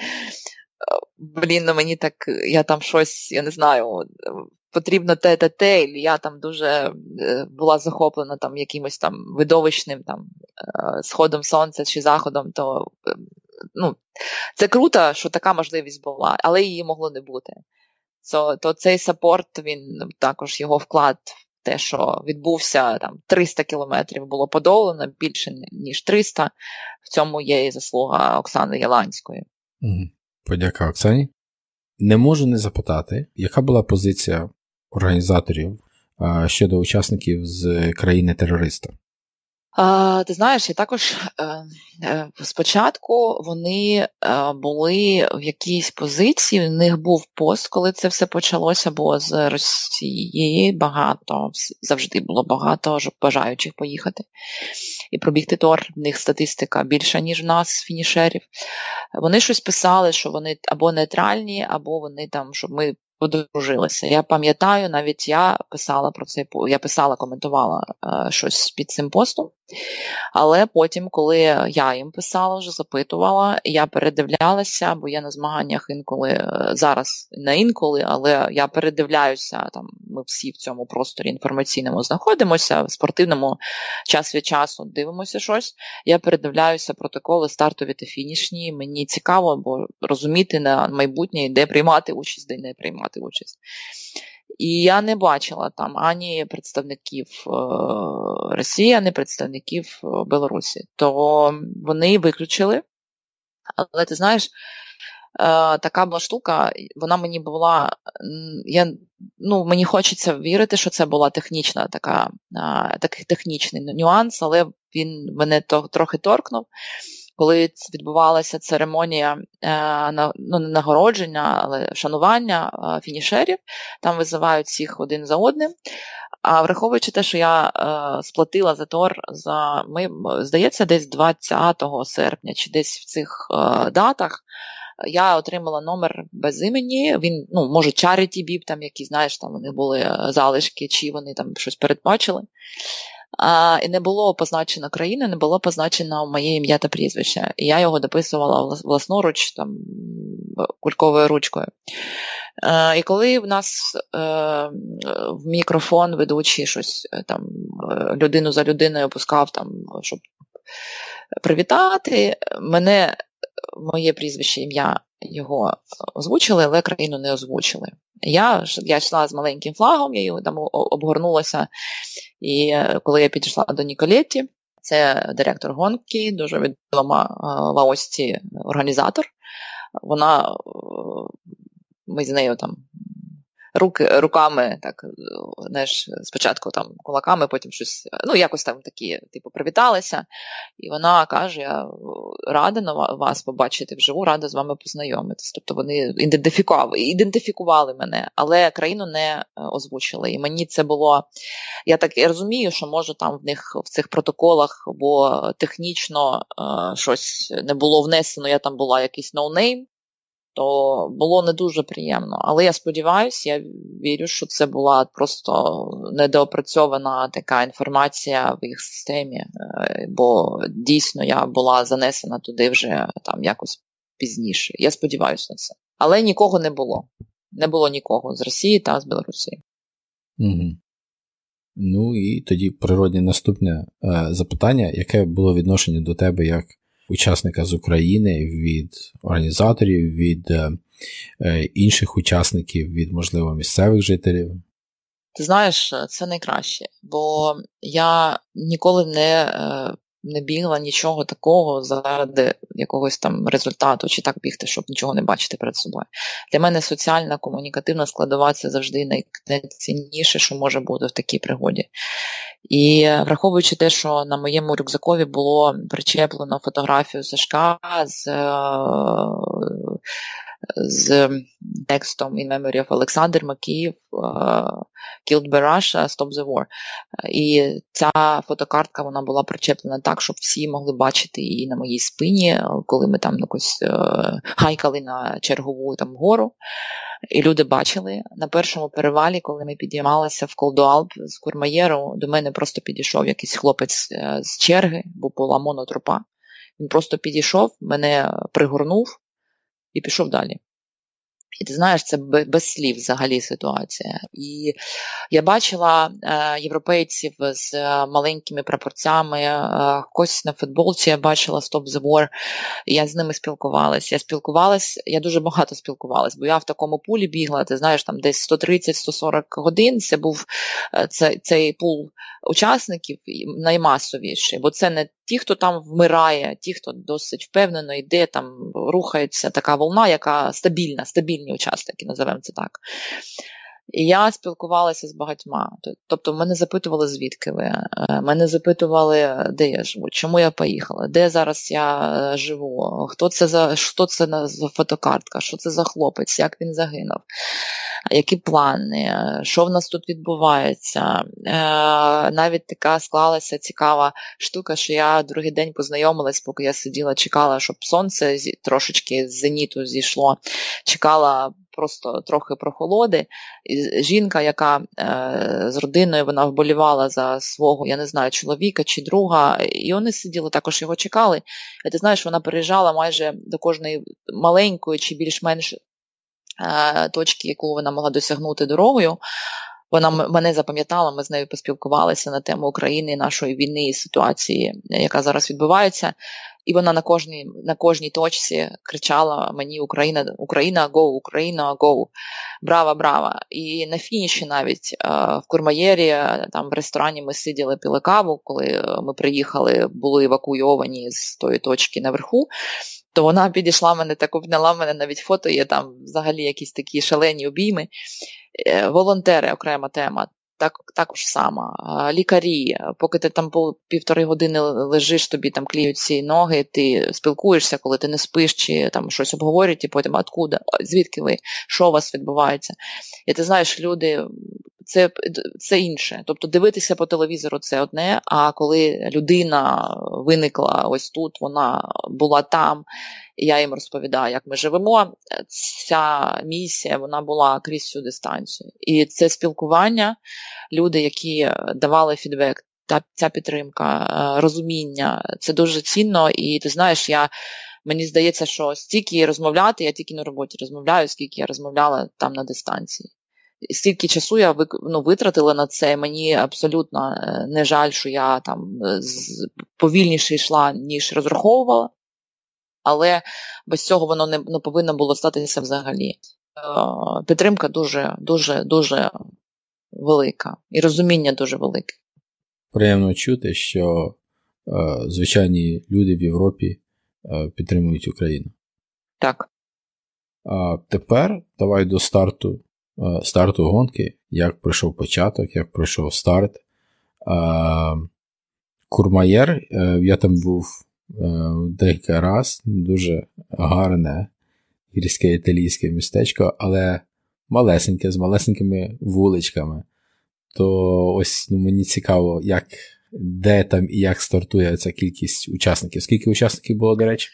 Блін, ну мені так, я там щось, я не знаю, потрібно те, те, те, і я там дуже е, була захоплена там якимось там видовищним там е, сходом сонця чи заходом, то е, ну, це круто, що така можливість була, але її могло не бути. So, то цей саппорт, він також його вклад в те, що відбувся там 300 кілометрів було подолано, більше ніж 300. В цьому є і заслуга Оксани Яланської. Подяка Оксані. Не можу не запитати, яка була позиція організаторів щодо учасників з країни-терориста? А, Ти знаєш, я також е, е, спочатку вони е, були в якійсь позиції, в них був пост, коли це все почалося, бо з Росії багато, завжди було багато бажаючих поїхати і пробігти тор. В них статистика більша, ніж в нас, фінішерів. Вони щось писали, що вони або нейтральні, або вони там, щоб ми подружилися. Я пам'ятаю, навіть я писала про це, я писала, коментувала е, щось під цим постом. Але потім, коли я їм писала, вже запитувала, я передивлялася, бо я на змаганнях інколи е, зараз не інколи, але я передивляюся, там ми всі в цьому просторі інформаційному знаходимося, в спортивному час від часу дивимося щось. Я передивляюся протоколи стартові та фінішні. Мені цікаво, бо розуміти на майбутнє, де приймати участь, де не приймати участь. І я не бачила там ані представників е, Росії, ані представників е, Білорусі. То вони виключили. Але ти знаєш, е, така була штука, вона мені була. я, ну, Мені хочеться вірити, що це була технічна така, такий технічний нюанс, але він мене трохи торкнув коли відбувалася церемонія е, ну, не нагородження, але шанування е, фінішерів, там визивають всіх один за одним. А враховуючи те, що я е, сплатила за тор за ми, здається, десь 20 серпня чи десь в цих датах. я отримала номер без імені. Він, ну, може, Charity Bip, там які, знаєш, там вони були залишки, чи вони там щось передбачили. І не було позначено країни, не було позначено моє ім'я та прізвище. І я його дописувала власноруч там, кульковою ручкою. Е, І коли в нас е, в мікрофон ведучий щось е, там людину за людиною опускав, там, щоб привітати, мене моє прізвище ім'я його озвучили, але країну не озвучили. Я я йшла з маленьким флагом, я його там обгорнулася. І коли я підійшла до Ніколетті, це директор гонки, дуже відома в Аості організатор. Вона ми з нею там руки, руками, так, знаєш, спочатку там кулаками, потім щось, ну, якось там такі, типу, привіталися. І вона каже: Я рада на вас побачити вживу, рада з вами познайомитись. Тобто вони ідентифікували ідентифікували мене, але країну не е, озвучили. І мені це було. Я так і розумію, що може там в них в цих протоколах, бо технічно е, щось не було внесено, я там була якийсь no name то було не дуже приємно. Але я сподіваюся, я вірю, що це була просто недоопрацьована така інформація в їх системі, е, бо дійсно я була занесена туди вже там якось пізніше. Я сподіваюся на це. Але нікого не було. Не було нікого з Росії та з Білорусі. Угу. Ну і тоді природне наступне е, запитання, яке було відношення до тебе як учасника з України, від організаторів, від е, е, інших учасників, від, можливо, місцевих жителів? Ти знаєш, це найкраще, бо я ніколи не е, не бігла нічого такого заради якогось там результату, чи так бігти, щоб нічого не бачити перед собою. Для мене соціальна комунікативна складова це завжди найцінніше, що може бути в такій пригоді. І враховуючи те, що на моєму рюкзакові було причеплено фотографію Сашка з з текстом In Memory of Олександр Макіїв Killed by Russia, Stop the War. І ця фотокартка вона була причеплена так, щоб всі могли бачити її на моїй спині, коли ми там якось е, хайкали на чергову там гору. І люди бачили на першому перевалі, коли ми підіймалися в Колдуалп з Курмаєру, до мене просто підійшов якийсь хлопець е, з черги, бо була монотрупа. Він просто підійшов, мене пригорнув і пішов далі. І ти знаєш, це без слів взагалі ситуація. І я бачила е, європейців з е, маленькими прапорцями, е, когось на футболці я бачила Stop the я з ними спілкувалася. Я спілкувалася, я дуже багато спілкувалася, бо я в такому пулі бігла, ти знаєш, там десь 130-140 годин. Це був цей, цей пул учасників наймасовіший, бо це не ті, хто там вмирає, ті, хто досить впевнено йде, там рухається така волна, яка стабільна, стабільні учасники, називаємо це так. І я спілкувалася з багатьма. Тобто мене запитували, звідки ви, е, мене запитували, де я живу, чому я поїхала, де зараз я е, живу, хто це за що це за фотокартка, що це за хлопець, як він загинув, які плани, що в нас тут відбувається. Е, навіть така склалася цікава штука, що я другий день познайомилась, поки я сиділа, чекала, щоб сонце трошечки з зеніту зійшло, чекала просто трохи прохолоди. Жінка, яка е, з родиною вона вболівала за свого, я не знаю, чоловіка чи друга, і вони сиділи, також його чекали. І ти знаєш, вона переїжджала майже до кожної маленької чи більш-менш е, точки, яку вона могла досягнути дорогою. Вона мене запам'ятала, ми з нею поспілкувалися на тему України, нашої війни і ситуації, яка зараз відбувається. І вона на кожній на кожній точці кричала мені Україна, Україна, го, Україна, го, брава, брава. І на фініші навіть в Курмаєрі, там в ресторані ми сиділи пили каву, коли ми приїхали, були евакуйовані з тої точки наверху. То вона підійшла мене так обняла мене навіть фото, є там взагалі якісь такі шалені обійми. Е, волонтери окрема тема так, також сама. Лікарі, поки ти там півтори години лежиш, тобі там кліють ці ноги, ти спілкуєшся, коли ти не спиш, чи там щось обговорюють, і потім откуда, звідки ви, що у вас відбувається. І ти знаєш, люди це це інше. Тобто дивитися по телевізору це одне. А коли людина виникла ось тут, вона була там, я їм розповідаю, як ми живемо. Ця місія вона була крізь цю дистанцію. І це спілкування, люди, які давали фідбек, та ця підтримка, е, розуміння, це дуже цінно. І ти знаєш, я. Мені здається, що стільки розмовляти, я тільки на роботі розмовляю, скільки я розмовляла там на дистанції стільки часу я ну, витратила на це. Мені абсолютно е, не жаль, що я там е, повільніше йшла, ніж розраховувала, але без цього воно не, не повинно було статися взагалі. Е, підтримка дуже, дуже, дуже велика, і розуміння дуже велике. Приємно чути, що звичайні люди в Європі підтримують Україну. Так. А тепер давай до старту старту гонки, як пройшов початок, як пройшов старт. Е, Курмаєр, е, я там був декілька раз, дуже гарне гірське італійське містечко, але малесеньке, з малесенькими вуличками. То ось ну, мені цікаво, як, де там і як стартує ця кількість учасників. Скільки учасників було, до речі?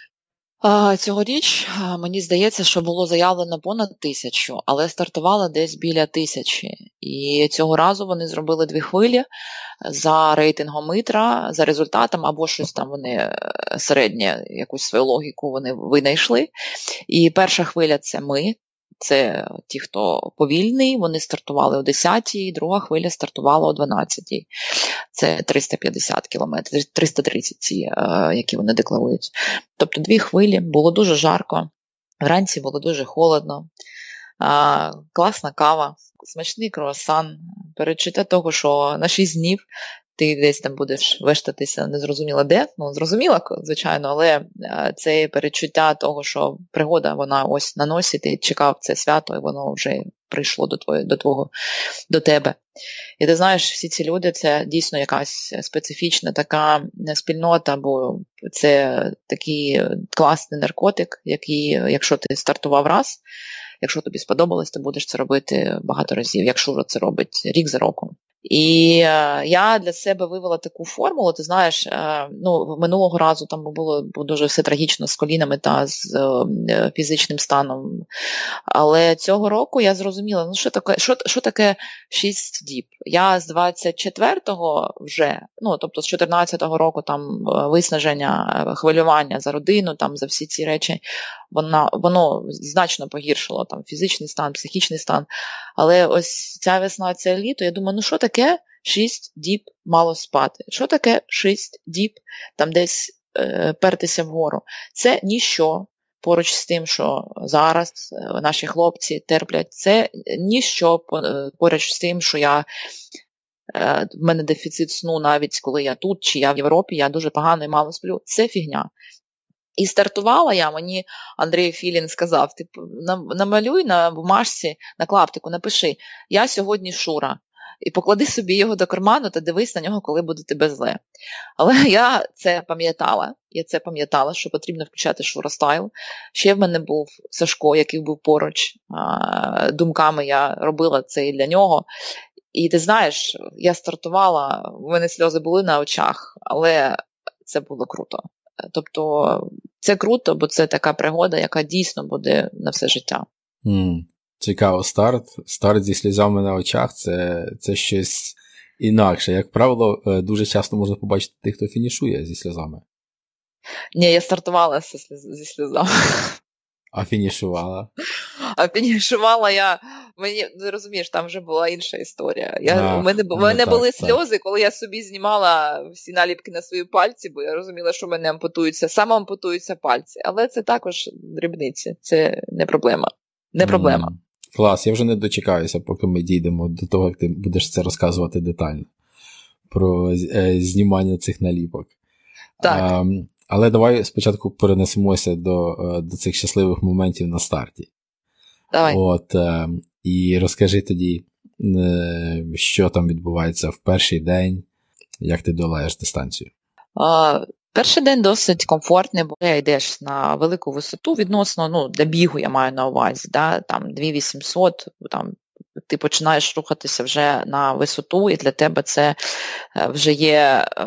Цьогоріч мені здається, що було заявлено понад тисячу, але стартувало десь біля тисячі. І цього разу вони зробили дві хвилі за рейтингом Митра, за результатом, або щось там вони е, середнє, якусь свою логіку вони винайшли. І перша хвиля це ми, це ті, хто повільний, вони стартували о 10-й, друга хвиля стартувала о 12-й. Це 350 кілометрів, 330 ці, е, які вони декларують. Тобто дві хвилі, було дуже жарко, вранці було дуже холодно, класна кава, смачний круасан, перечуття того, що на 6 днів ти десь там будеш вештатися незрозуміло де. Ну, зрозуміло, звичайно, але е, це перечуття того, що пригода, вона ось на носі, ти чекав це свято, і воно вже прийшло до твого, до твого, до тебе. І ти знаєш, всі ці люди це дійсно якась специфічна така спільнота, бо це такий класний наркотик, який, якщо ти стартував раз, якщо тобі сподобалось, ти будеш це робити багато разів, якщо вже це робить рік за роком. І е, я для себе вивела таку формулу. Ти знаєш, е, ну минулого разу там було дуже все трагічно з колінами та з е, фізичним станом. Але цього року я зрозуміла, ну що таке, що, що таке 6 діб. Я з 24-го вже, ну тобто з 14-го року там виснаження, хвилювання за родину, там за всі ці речі, вона, воно значно погіршило там фізичний стан, психічний стан. Але ось ця весна, це літо, я думаю, ну що таке 6 діб мало спати? Що таке 6 діб там десь е, пертися вгору? Це ніщо. Поруч з тим, що зараз е, наші хлопці терплять, це ніщо е, поруч з тим, що я е, в мене дефіцит сну, навіть коли я тут чи я в Європі, я дуже погано і мало сплю. Це фігня. І стартувала я, мені Андрій Філін сказав: типу, намалюй на бумажці, на клаптику, напиши, я сьогодні Шура. І поклади собі його до карману та дивись на нього, коли буде тебе зле. Але (laughs) я це пам'ятала, я це пам'ятала, що потрібно включати шуростайл. Ще в мене був Сашко, який був поруч. Думками я робила це і для нього. І ти знаєш, я стартувала, в мене сльози були на очах, але це було круто. Тобто це круто, бо це така пригода, яка дійсно буде на все життя. Mm. Цікаво, старт. Старт зі сльозами на очах це це щось інакше. Як правило, е, дуже часто можна побачити тих, хто фінішує зі сльозами. Ні, я стартувала зі сльозами. А фінішувала? А фінішувала я. Мені не розумієш, там вже була інша історія. Я, а, У мене у мене ну, були так, сльози, так. коли я собі знімала всі наліпки на свої пальці, бо я розуміла, що в мене ампутуються, саме ампутуються пальці. Але це також дрібниці, це не проблема. Не проблема. Mm. Клас, я вже не дочекаюся, поки ми дійдемо до того, як ти будеш це розказувати детально про е, знімання цих наліпок. Так. А, але давай спочатку перенесемося до е, до цих щасливих моментів на старті. Давай. От, е, І розкажи тоді, е, що там відбувається в перший день, як ти долаєш дистанцію. А, Перший день досить комфортний, бо я йдеш на велику висоту відносно, ну, для бігу я маю на увазі, да, там 2800, там ти починаєш рухатися вже на висоту, і для тебе це е, вже є, е,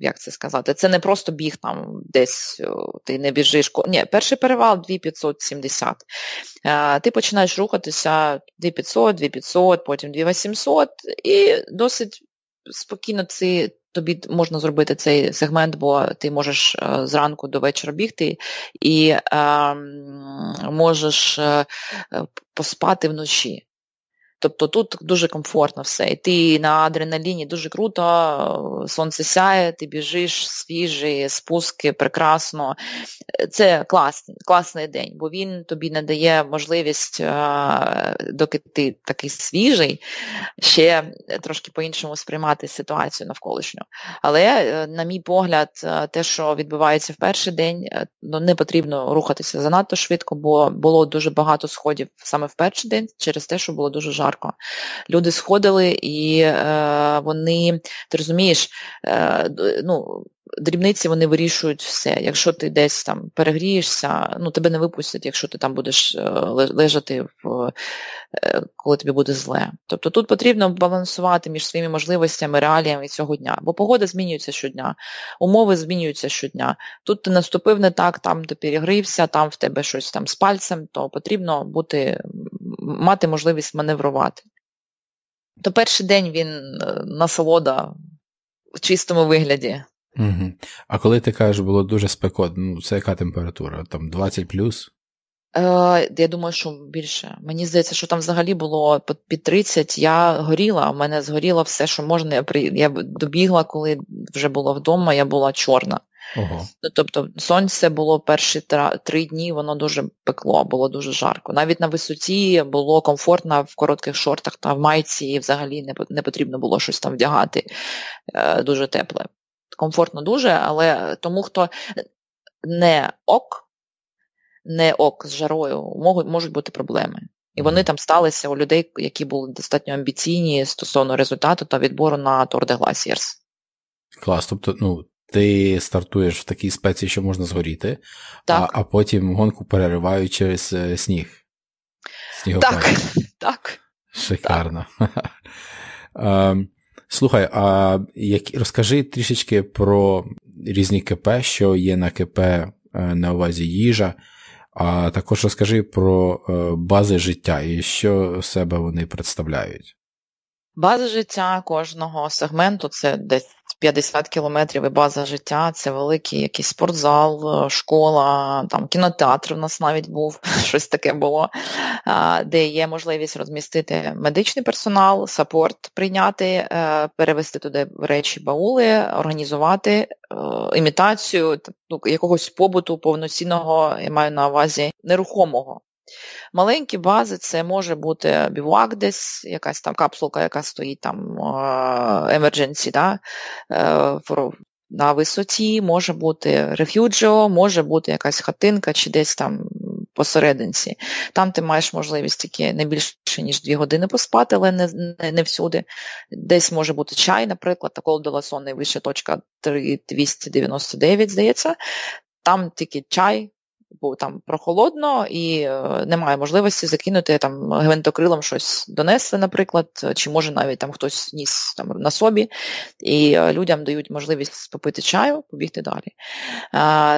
як це сказати, це не просто біг там десь, ти не біжиш. Ні, перший перевал 2570. Ти починаєш рухатися 2500, 2500, потім 2800 і досить спокійно ці тобі можна зробити цей сегмент, бо ти можеш е, зранку до вечора бігти і е, можеш е, поспати вночі. Тобто тут дуже комфортно все. І ти на адреналіні дуже круто, сонце сяє, ти біжиш, свіжий, спуски, прекрасно. Це класний класний день, бо він тобі надає можливість, доки ти такий свіжий, ще трошки по-іншому сприймати ситуацію навколишню. Але, е, на мій погляд, е, те, що відбувається в перший день, е, ну, не потрібно рухатися занадто швидко, бо було дуже багато сходів саме в перший день через те, що було дуже жарко жарко. Люди сходили і е, вони, ти розумієш, е, ну, дрібниці вони вирішують все. Якщо ти десь там перегрієшся, ну тебе не випустять, якщо ти там будеш е, лежати, в, е, коли тобі буде зле. Тобто тут потрібно балансувати між своїми можливостями, реаліями цього дня, бо погода змінюється щодня, умови змінюються щодня. Тут ти наступив не так, там ти перегрівся, там в тебе щось там з пальцем, то потрібно бути, мати можливість маневрувати. То перший день він е, насолода в чистому вигляді. Угу. А коли ти кажеш, було дуже спекотно, ну це яка температура? Там 20 плюс? Е, Я думаю, що більше. Мені здається, що там взагалі було під 30. Я горіла, у мене згоріло все, що можна. Я при... я добігла, коли вже було вдома, я була чорна. Ого. Ну, Тобто сонце було перші три дні, воно дуже пекло, було дуже жарко. Навіть на висоті було комфортно в коротких шортах та в майці, і взагалі не не потрібно було щось там вдягати е, дуже тепле комфортно дуже, але тому, хто не ок, не ок з жарою, можуть бути проблеми. І вони там сталися у людей, які були достатньо амбіційні стосовно результату та відбору на Tour de Glaciers. Клас, тобто, ну, ти стартуєш в такій спеції, що можна згоріти, а а потім гонку переривають через е, сніг. Снігопад. Так, (laughs) так. Шикарно. Так. (laughs) Слухай, а як, розкажи трішечки про різні КП, що є на КП е, на увазі їжа, а також розкажи про е, бази життя і що себе вони представляють. База життя кожного сегменту це десь 50 кілометрів і база життя, це великий якийсь спортзал, школа, там кінотеатр у нас навіть був, (laughs) щось таке було, де є можливість розмістити медичний персонал, сапорт прийняти, е, перевести туди речі, баули, організувати е, імітацію ну, якогось побуту повноцінного, я маю на увазі нерухомого. Маленькі бази це може бути бівак десь, якась там капсулка, яка стоїть там emergency, да, е, на висоті, може бути реф'юджіо, може бути якась хатинка чи десь там посерединці. Там ти маєш можливість тільки не більше, ніж дві години поспати, але не не, не всюди. Десь може бути чай, наприклад, такого Деласон найвища точка 299, здається. Там тільки чай, бо там прохолодно і е, немає можливості закинути там гвинтокрилом щось донести, наприклад, чи може навіть там хтось ніс там на собі, і е, людям дають можливість попити чаю, побігти далі.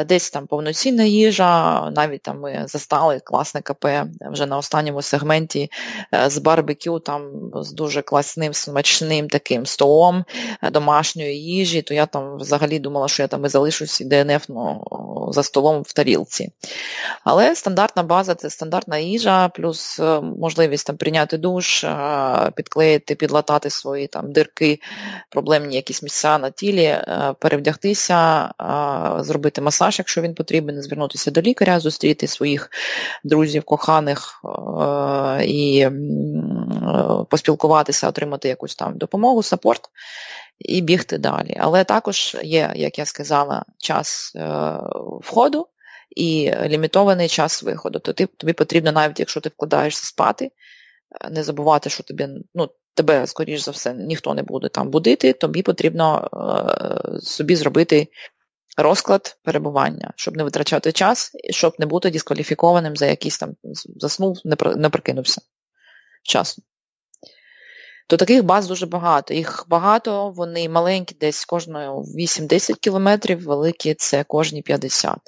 Десь там повноцінна їжа, навіть там ми застали класне КП вже на останньому сегменті е, з барбекю, там з дуже класним, смачним таким столом домашньої їжі, то я там взагалі думала, що я там і залишусь і ДНФ ну, за столом в тарілці. Але стандартна база це стандартна їжа, плюс е, можливість там прийняти душ, е, підклеїти, підлатати свої там дирки, проблемні якісь місця на тілі, е, перевдягтися, зробити масаж, якщо він потрібен, звернутися до лікаря, зустріти своїх друзів, коханих і поспілкуватися, отримати якусь там допомогу, сапорт. І бігти далі. Але також є, як я сказала, час входу, і лімітований час виходу. То ти, тобі потрібно, навіть якщо ти вкладаєшся спати, е, не забувати, що тобі, ну, тебе, скоріш за все, ніхто не буде там будити, тобі потрібно е, собі зробити розклад перебування, щоб не витрачати час, щоб не бути дискваліфікованим за якийсь там заснув, не, не прикинувся. часу. То таких баз дуже багато. Їх багато, вони маленькі, десь кожною 8-10 кілометрів, великі це кожні 50.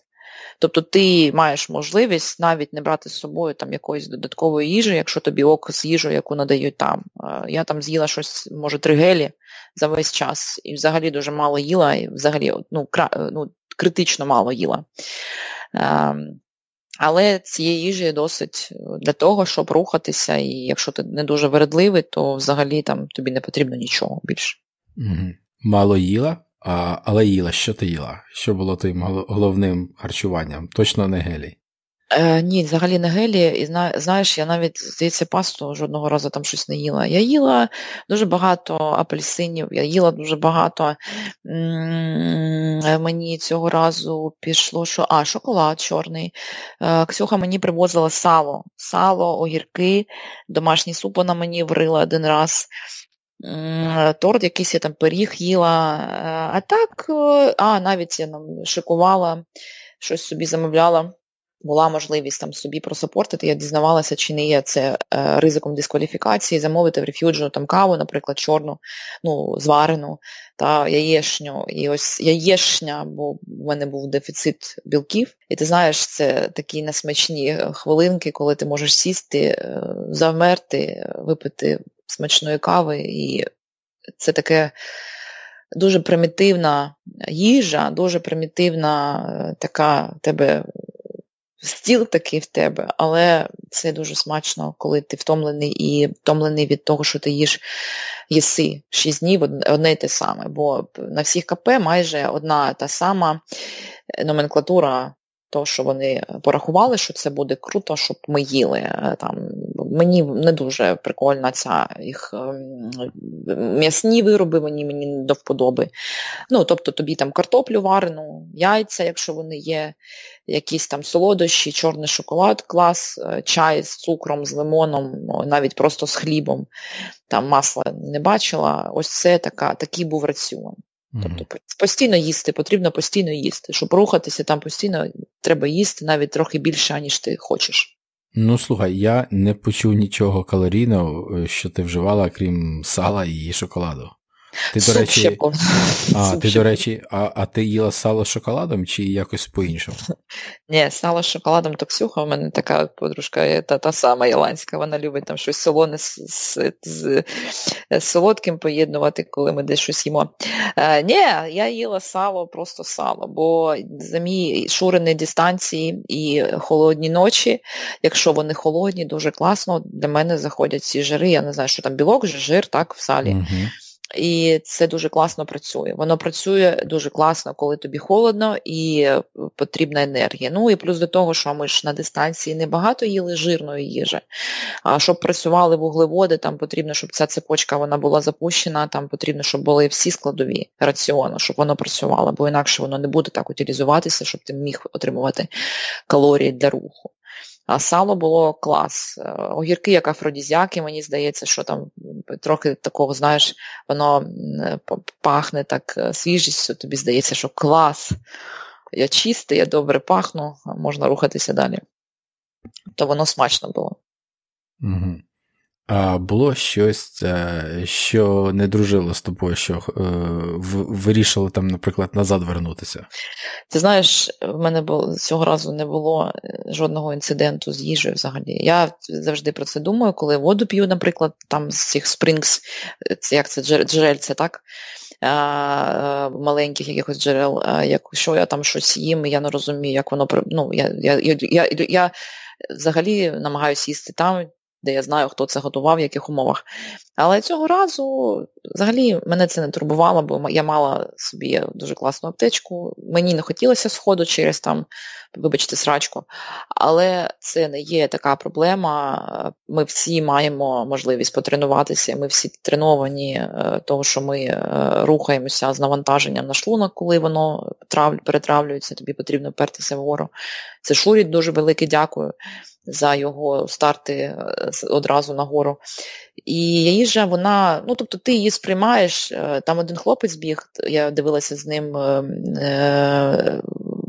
Тобто ти маєш можливість навіть не брати з собою там якоїсь додаткової їжі, якщо тобі ок з їжею, яку надають там. Я там з'їла щось, може, три гелі за весь час, і взагалі дуже мало їла, і взагалі ну, кра... ну, критично мало їла. Ем, але цієї їжі досить для того, щоб рухатися, і якщо ти не дуже вередливий, то взагалі там тобі не потрібно нічого більше. Мало їла, а, але їла. Що ти їла? Що було твоїм головним харчуванням? Точно не гелій. Е, Ні, взагалі не гелі. І знаєш, я навіть, здається, пасту жодного разу там щось не їла. Я їла дуже багато апельсинів, я їла дуже багато. Мені цього разу пішло, що а, шоколад чорний. Е, Ксюха мені привозила сало, сало, огірки, домашній суп вона мені варила один раз. Торт, якийсь я там пиріг їла. Е, а так, е, а навіть я нам шикувала, щось собі замовляла була можливість там собі просапортити, я дізнавалася, чи не є це е, ризиком дискваліфікації, замовити в рефюджу там каву, наприклад, чорну, ну, зварену та яєшню. І ось яєшня, бо в мене був дефіцит білків. І ти знаєш, це такі несмачні хвилинки, коли ти можеш сісти, е, завмерти, випити смачної кави. І це таке. Дуже примітивна їжа, дуже примітивна е, така тебе стіл такий в тебе, але це дуже смачно, коли ти втомлений і втомлений від того, що ти їш їси 6 днів одне й те саме. Бо на всіх КП майже одна та сама номенклатура то, що вони порахували, що це буде круто, щоб ми їли. Е, там, Мені не дуже прикольна ця їх ем, м'ясні вироби, мені мені не до вподоби. Ну, Тобто тобі там картоплю варену, яйця, якщо вони є, якісь там солодощі, чорний шоколад, клас, е, чай з цукром, з лимоном, навіть просто з хлібом, там масла не бачила. Ось це така, такий був раціон. Тобто постійно їсти, потрібно постійно їсти. Щоб рухатися, там постійно треба їсти навіть трохи більше, ніж ти хочеш. Ну, слухай, я не почув нічого калорійного, е, що ти вживала, крім сала і шоколаду. Ти, до речі, а, ти, до речі, а а ти їла сало з шоколадом чи якось по-іншому? (laughs) Ні, сало з шоколадом то Ксюха, у мене така подружка, та та сама Яланська, вона любить там щось солоне з, з, з, з солодким поєднувати, коли ми десь щось їмо. Е, Ні, я їла сало, просто сало, бо за мій шурені дистанції і холодні ночі, якщо вони холодні, дуже класно, для мене заходять ці жири, я не знаю, що там білок, жир, так, в салі. Угу. І це дуже класно працює. Воно працює дуже класно, коли тобі холодно і е, потрібна енергія. Ну і плюс до того, що ми ж на дистанції небагато їли жирної їжі. А щоб працювали вуглеводи, там потрібно, щоб ця цепочка вона була запущена, там потрібно, щоб були всі складові раціону, щоб воно працювало, бо інакше воно не буде так утилізуватися, щоб ти міг отримувати калорії для руху. А сало було клас. Е, огірки, як афродізіаки, мені здається, що там трохи такого, знаєш, воно пахне так е, свіжістю, тобі здається, що клас. Я чистий, я добре пахну, можна рухатися далі. То воно смачно було. Угу. Було щось, е, що не дружило з тобою, що е, вирішило там, наприклад, назад вернутися? Ти знаєш, в мене було, цього разу не було е, жодного інциденту з їжею взагалі. Я завжди про це думаю, коли воду п'ю, наприклад, там з цих спрингс, як це джерельце, так? Маленьких якихось джерел, якщо я там щось їм, я не розумію, як воно ну, я, я, я, я, я взагалі намагаюся їсти там де я знаю, хто це готував, в яких умовах. Але цього разу взагалі мене це не турбувало, бо я мала собі дуже класну аптечку. Мені не хотілося сходу через там, вибачте, срачку. Але це не є така проблема. Ми всі маємо можливість потренуватися, ми всі треновані, е, того, що ми е, рухаємося з навантаженням на шлунок, коли воно перетравлюється, тобі потрібно пертися вгору. Це Шуріт дуже велике дякую за його старти е, одразу нагору. І їжа, вона, ну тобто ти її сприймаєш, е, там один хлопець біг, я дивилася з ним е,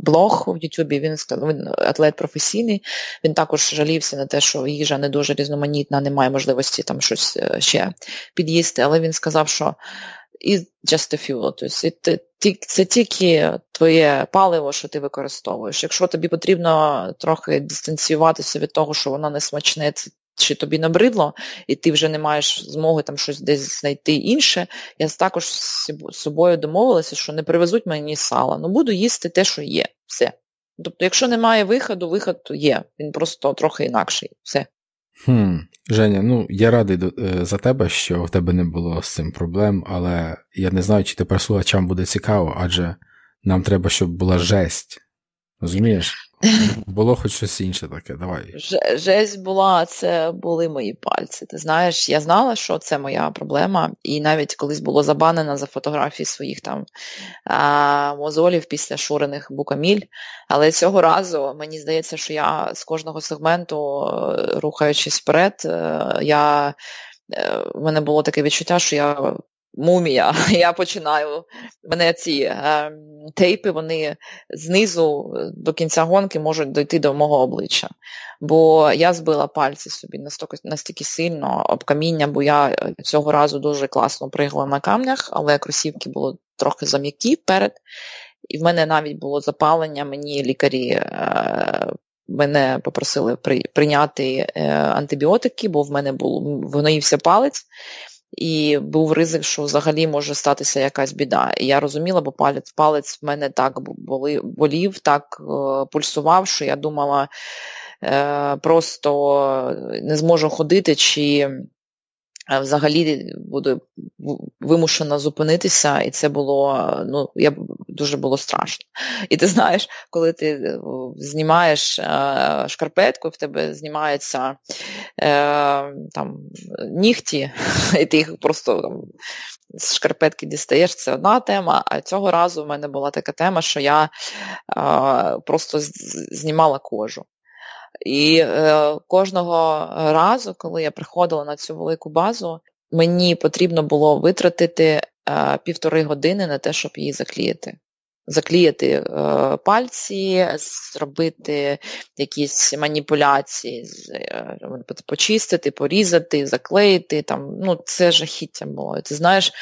блог в Ютубі, він він атлет професійний, він також жалівся на те, що їжа не дуже різноманітна, немає можливості там щось ще під'їсти, але він сказав, що і just a fuel, тобто це тільки твоє паливо, що ти використовуєш. Якщо тобі потрібно трохи дистанціюватися від того, що воно не смачне, чи тобі набридло, і ти вже не маєш змоги там щось десь знайти інше, я також з собою домовилася, що не привезуть мені сала. Ну буду їсти те, що є. Все. Тобто, якщо немає виходу, виход є. Він просто трохи інакший. Все. Хм, Женя, ну я радий е, за тебе, що в тебе не було з цим проблем, але я не знаю, чи тепер слухачам буде цікаво, адже нам треба, щоб була жесть. Розумієш? (laughs) Було хоч щось інше таке, давай. Ж- жесть була, це були мої пальці. Ти знаєш, я знала, що це моя проблема, і навіть колись було забанено за фотографії своїх там а, мозолів після шурених букаміль. Але цього разу мені здається, що я з кожного сегменту, е, рухаючись вперед, е, я. Е, в мене було таке відчуття, що я мумія. (laughs) Я починаю. Мене ці е, тейпи, вони знизу е, до кінця гонки можуть дойти до мого обличчя. Бо я збила пальці собі настільки, настільки сильно об каміння, бо я е, цього разу дуже класно пригла на камнях, але кросівки були трохи зам'які вперед. І в мене навіть було запалення, мені лікарі. Е, Мене попросили прийняти антибіотики, бо в мене був вгноївся палець, і був ризик, що взагалі може статися якась біда. І я розуміла, бо палець палець в мене так болів, так е, пульсував, що я думала, е, просто не зможу ходити, чи взагалі буду вимушена зупинитися, і це було ну, я, дуже було страшно. І ти знаєш, коли ти е, знімаєш е, шкарпетку, в тебе знімаються е, там нігті, і ти їх просто там, з шкарпетки дістаєш, це одна тема. А цього разу в мене була така тема, що я просто знімала кожу. І е, кожного разу, коли я приходила на цю велику базу, мені потрібно було витратити е, півтори години на те, щоб її заклеїти. Заклеїти е, пальці, зробити якісь маніпуляції, е, почистити, порізати, заклеїти. Там, ну, Це жахіття було. Ти знаєш,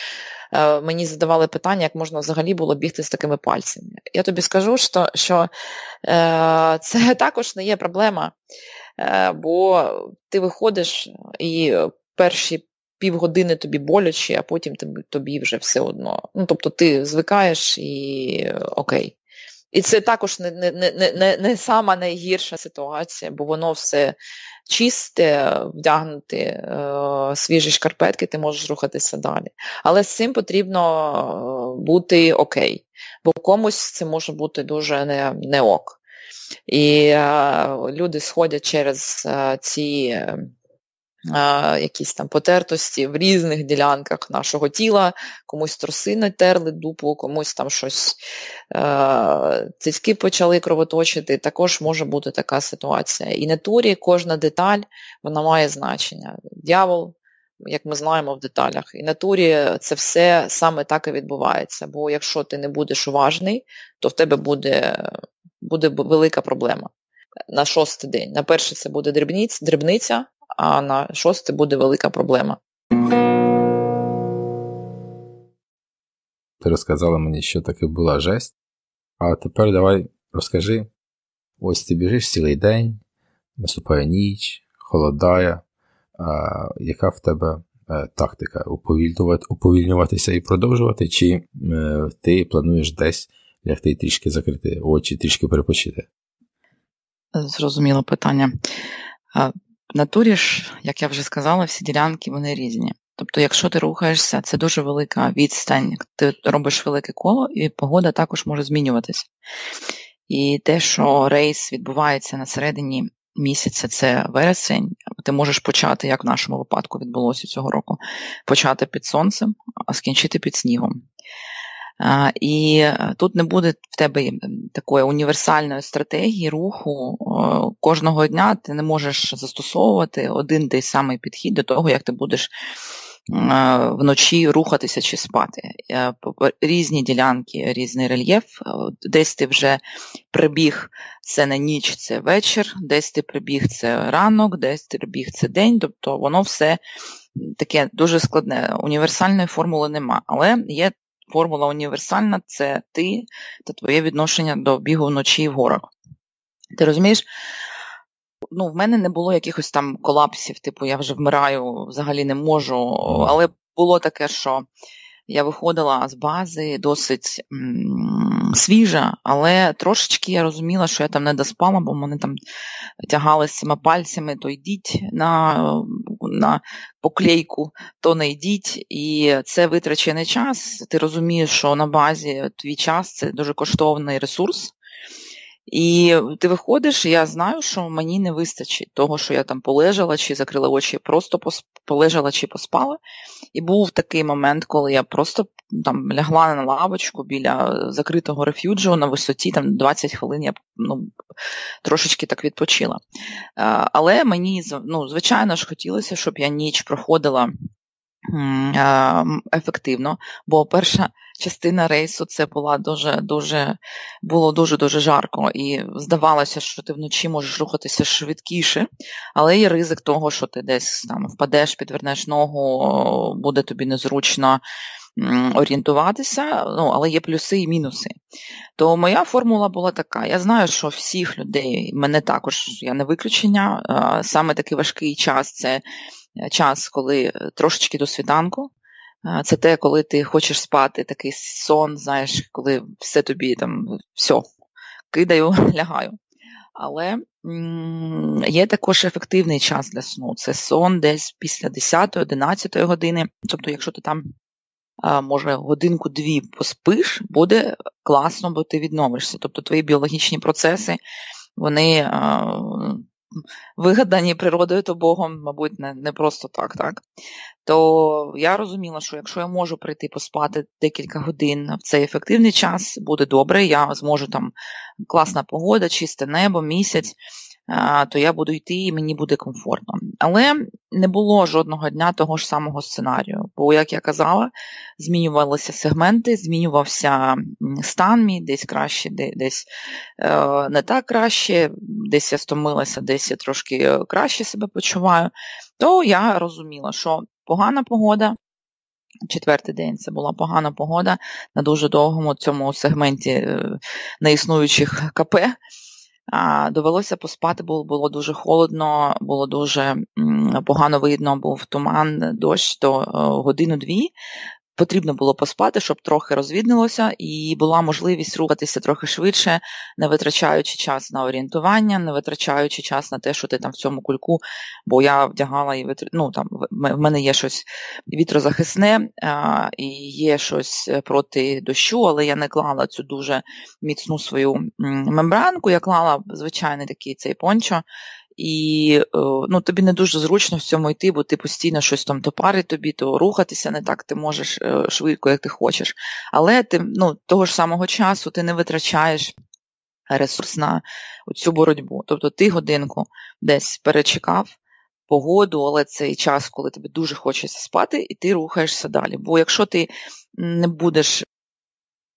мені задавали питання, як можна взагалі було бігти з такими пальцями. Я тобі скажу, що що е, це (laughs) також не є проблема, е, бо ти виходиш і перші півгодини тобі боляче, а потім тобі вже все одно. Ну, Тобто ти звикаєш і окей. І це також не не, не, не, не сама найгірша ситуація, бо воно все чисте, вдягнути е, свіжі шкарпетки, ти можеш рухатися далі. Але з цим потрібно е, бути окей, бо комусь це може бути дуже не, не ок. І е, люди сходять через е, ці якісь там потертості в різних ділянках нашого тіла, комусь троси натерли дупу, комусь там щось цицьки почали кровоточити. Також може бути така ситуація. І на турі кожна деталь вона має значення. Д'явол, як ми знаємо в деталях, і на турі це все саме так і відбувається. Бо якщо ти не будеш уважний, то в тебе буде, буде велика проблема. На шостий день. На перший це буде дрібниця, а на шосте буде велика проблема. Ти розказала мені, що таке була жесть. А тепер давай розкажи: ось ти біжиш цілий день, наступає ніч, холодає. А, Яка в тебе а, е, тактика? Уповільнювати, уповільнюватися і продовжувати, чи а, е, ти плануєш десь лягти трішки закрити очі, трішки перепочити? Зрозуміло питання. Натурі ж, як я вже сказала, всі ділянки вони різні. Тобто, якщо ти рухаєшся, це дуже велика відстань, ти робиш велике коло, і погода також може змінюватися. І те, що рейс відбувається на середині місяця, це вересень, ти можеш почати, як в нашому випадку відбулося цього року, почати під сонцем, а скінчити під снігом. І е, тут не буде в тебе такої універсальної стратегії руху. Кожного дня ти не можеш застосовувати один той самий підхід до того, як ти будеш вночі рухатися чи спати. Різні ділянки, різний рельєф. Десь ти вже прибіг це не ніч, це вечір, десь ти прибіг це ранок, десь ти прибіг це день, тобто воно все таке дуже складне. Універсальної формули нема, але є формула універсальна це ти та твоє відношення до бігу вночі в горах. Ти розумієш? Ну, в мене не було якихось там колапсів, типу я вже вмираю, взагалі не можу. Але було таке, що я виходила з бази досить м- свіжа, але трошечки я розуміла, що я там не доспала, бо мене там тягали з цими пальцями, то йдіть на на поклейку, то не йдіть. І це витрачений час. Ти розумієш, що на базі твій час це дуже коштовний ресурс. І ти виходиш, і я знаю, що мені не вистачить того, що я там полежала чи закрила очі, просто полежала чи поспала. І був такий момент, коли я просто там лягла на лавочку біля закритого рефюджу на висоті там 20 хвилин я ну, трошечки так відпочила. Але мені ну, звичайно ж хотілося, щоб я ніч проходила ефективно, бо перша частина рейсу це була дуже дуже було дуже дуже жарко, і здавалося, що ти вночі можеш рухатися швидкіше, але є ризик того, що ти десь там впадеш, підвернеш ногу, буде тобі незручно. Орієнтуватися, ну, але є плюси і мінуси. То моя формула була така: я знаю, що всіх людей, мене також я не виключення, саме такий важкий час це час, коли е, трошечки до світанку. Це те, коли ти хочеш спати, такий сон, знаєш, коли все тобі там все, кидаю, (laughs) лягаю. Але є також ефективний час для сну. Це сон десь після 10-11 години. Тобто, якщо ти там, може, годинку-дві поспиш, буде класно, бо ти відновишся. Тобто твої біологічні процеси, вони вигадані природою то Богом, мабуть, не не просто так, так? То я розуміла, що якщо я можу прийти поспати декілька годин в цей ефективний час, буде добре, я зможу там класна погода, чисте небо, місяць то я буду йти і мені буде комфортно. Але не було жодного дня того ж самого сценарію. Бо, як я казала, змінювалися сегменти, змінювався стан мій, десь краще, десь е, не так краще, десь я стомилася, десь я трошки краще себе почуваю. То я розуміла, що погана погода. Четвертий день це була погана погода на дуже довгому цьому сегменті е, неіснуючих КП. Довелося поспати, бо було дуже холодно, було дуже погано видно, був туман, дощ то е, годину-дві потрібно було поспати, щоб трохи розвіднилося, і була можливість рухатися трохи швидше, не витрачаючи час на орієнтування, не витрачаючи час на те, що ти там в цьому кульку, бо я вдягала і витр... ну, там в мене є щось вітрозахисне а, і є щось проти дощу, але я не клала цю дуже міцну свою мембранку, я клала звичайний такий цей пончо і е, ну, тобі не дуже зручно в цьому йти, бо ти постійно щось там то парить тобі, то рухатися не так ти можеш е, швидко, як ти хочеш. Але ти ну, того ж самого часу ти не витрачаєш ресурс на цю боротьбу. Тобто ти годинку десь перечекав. Погоду, але цей час, коли тобі дуже хочеться спати, і ти рухаєшся далі. Бо якщо ти не будеш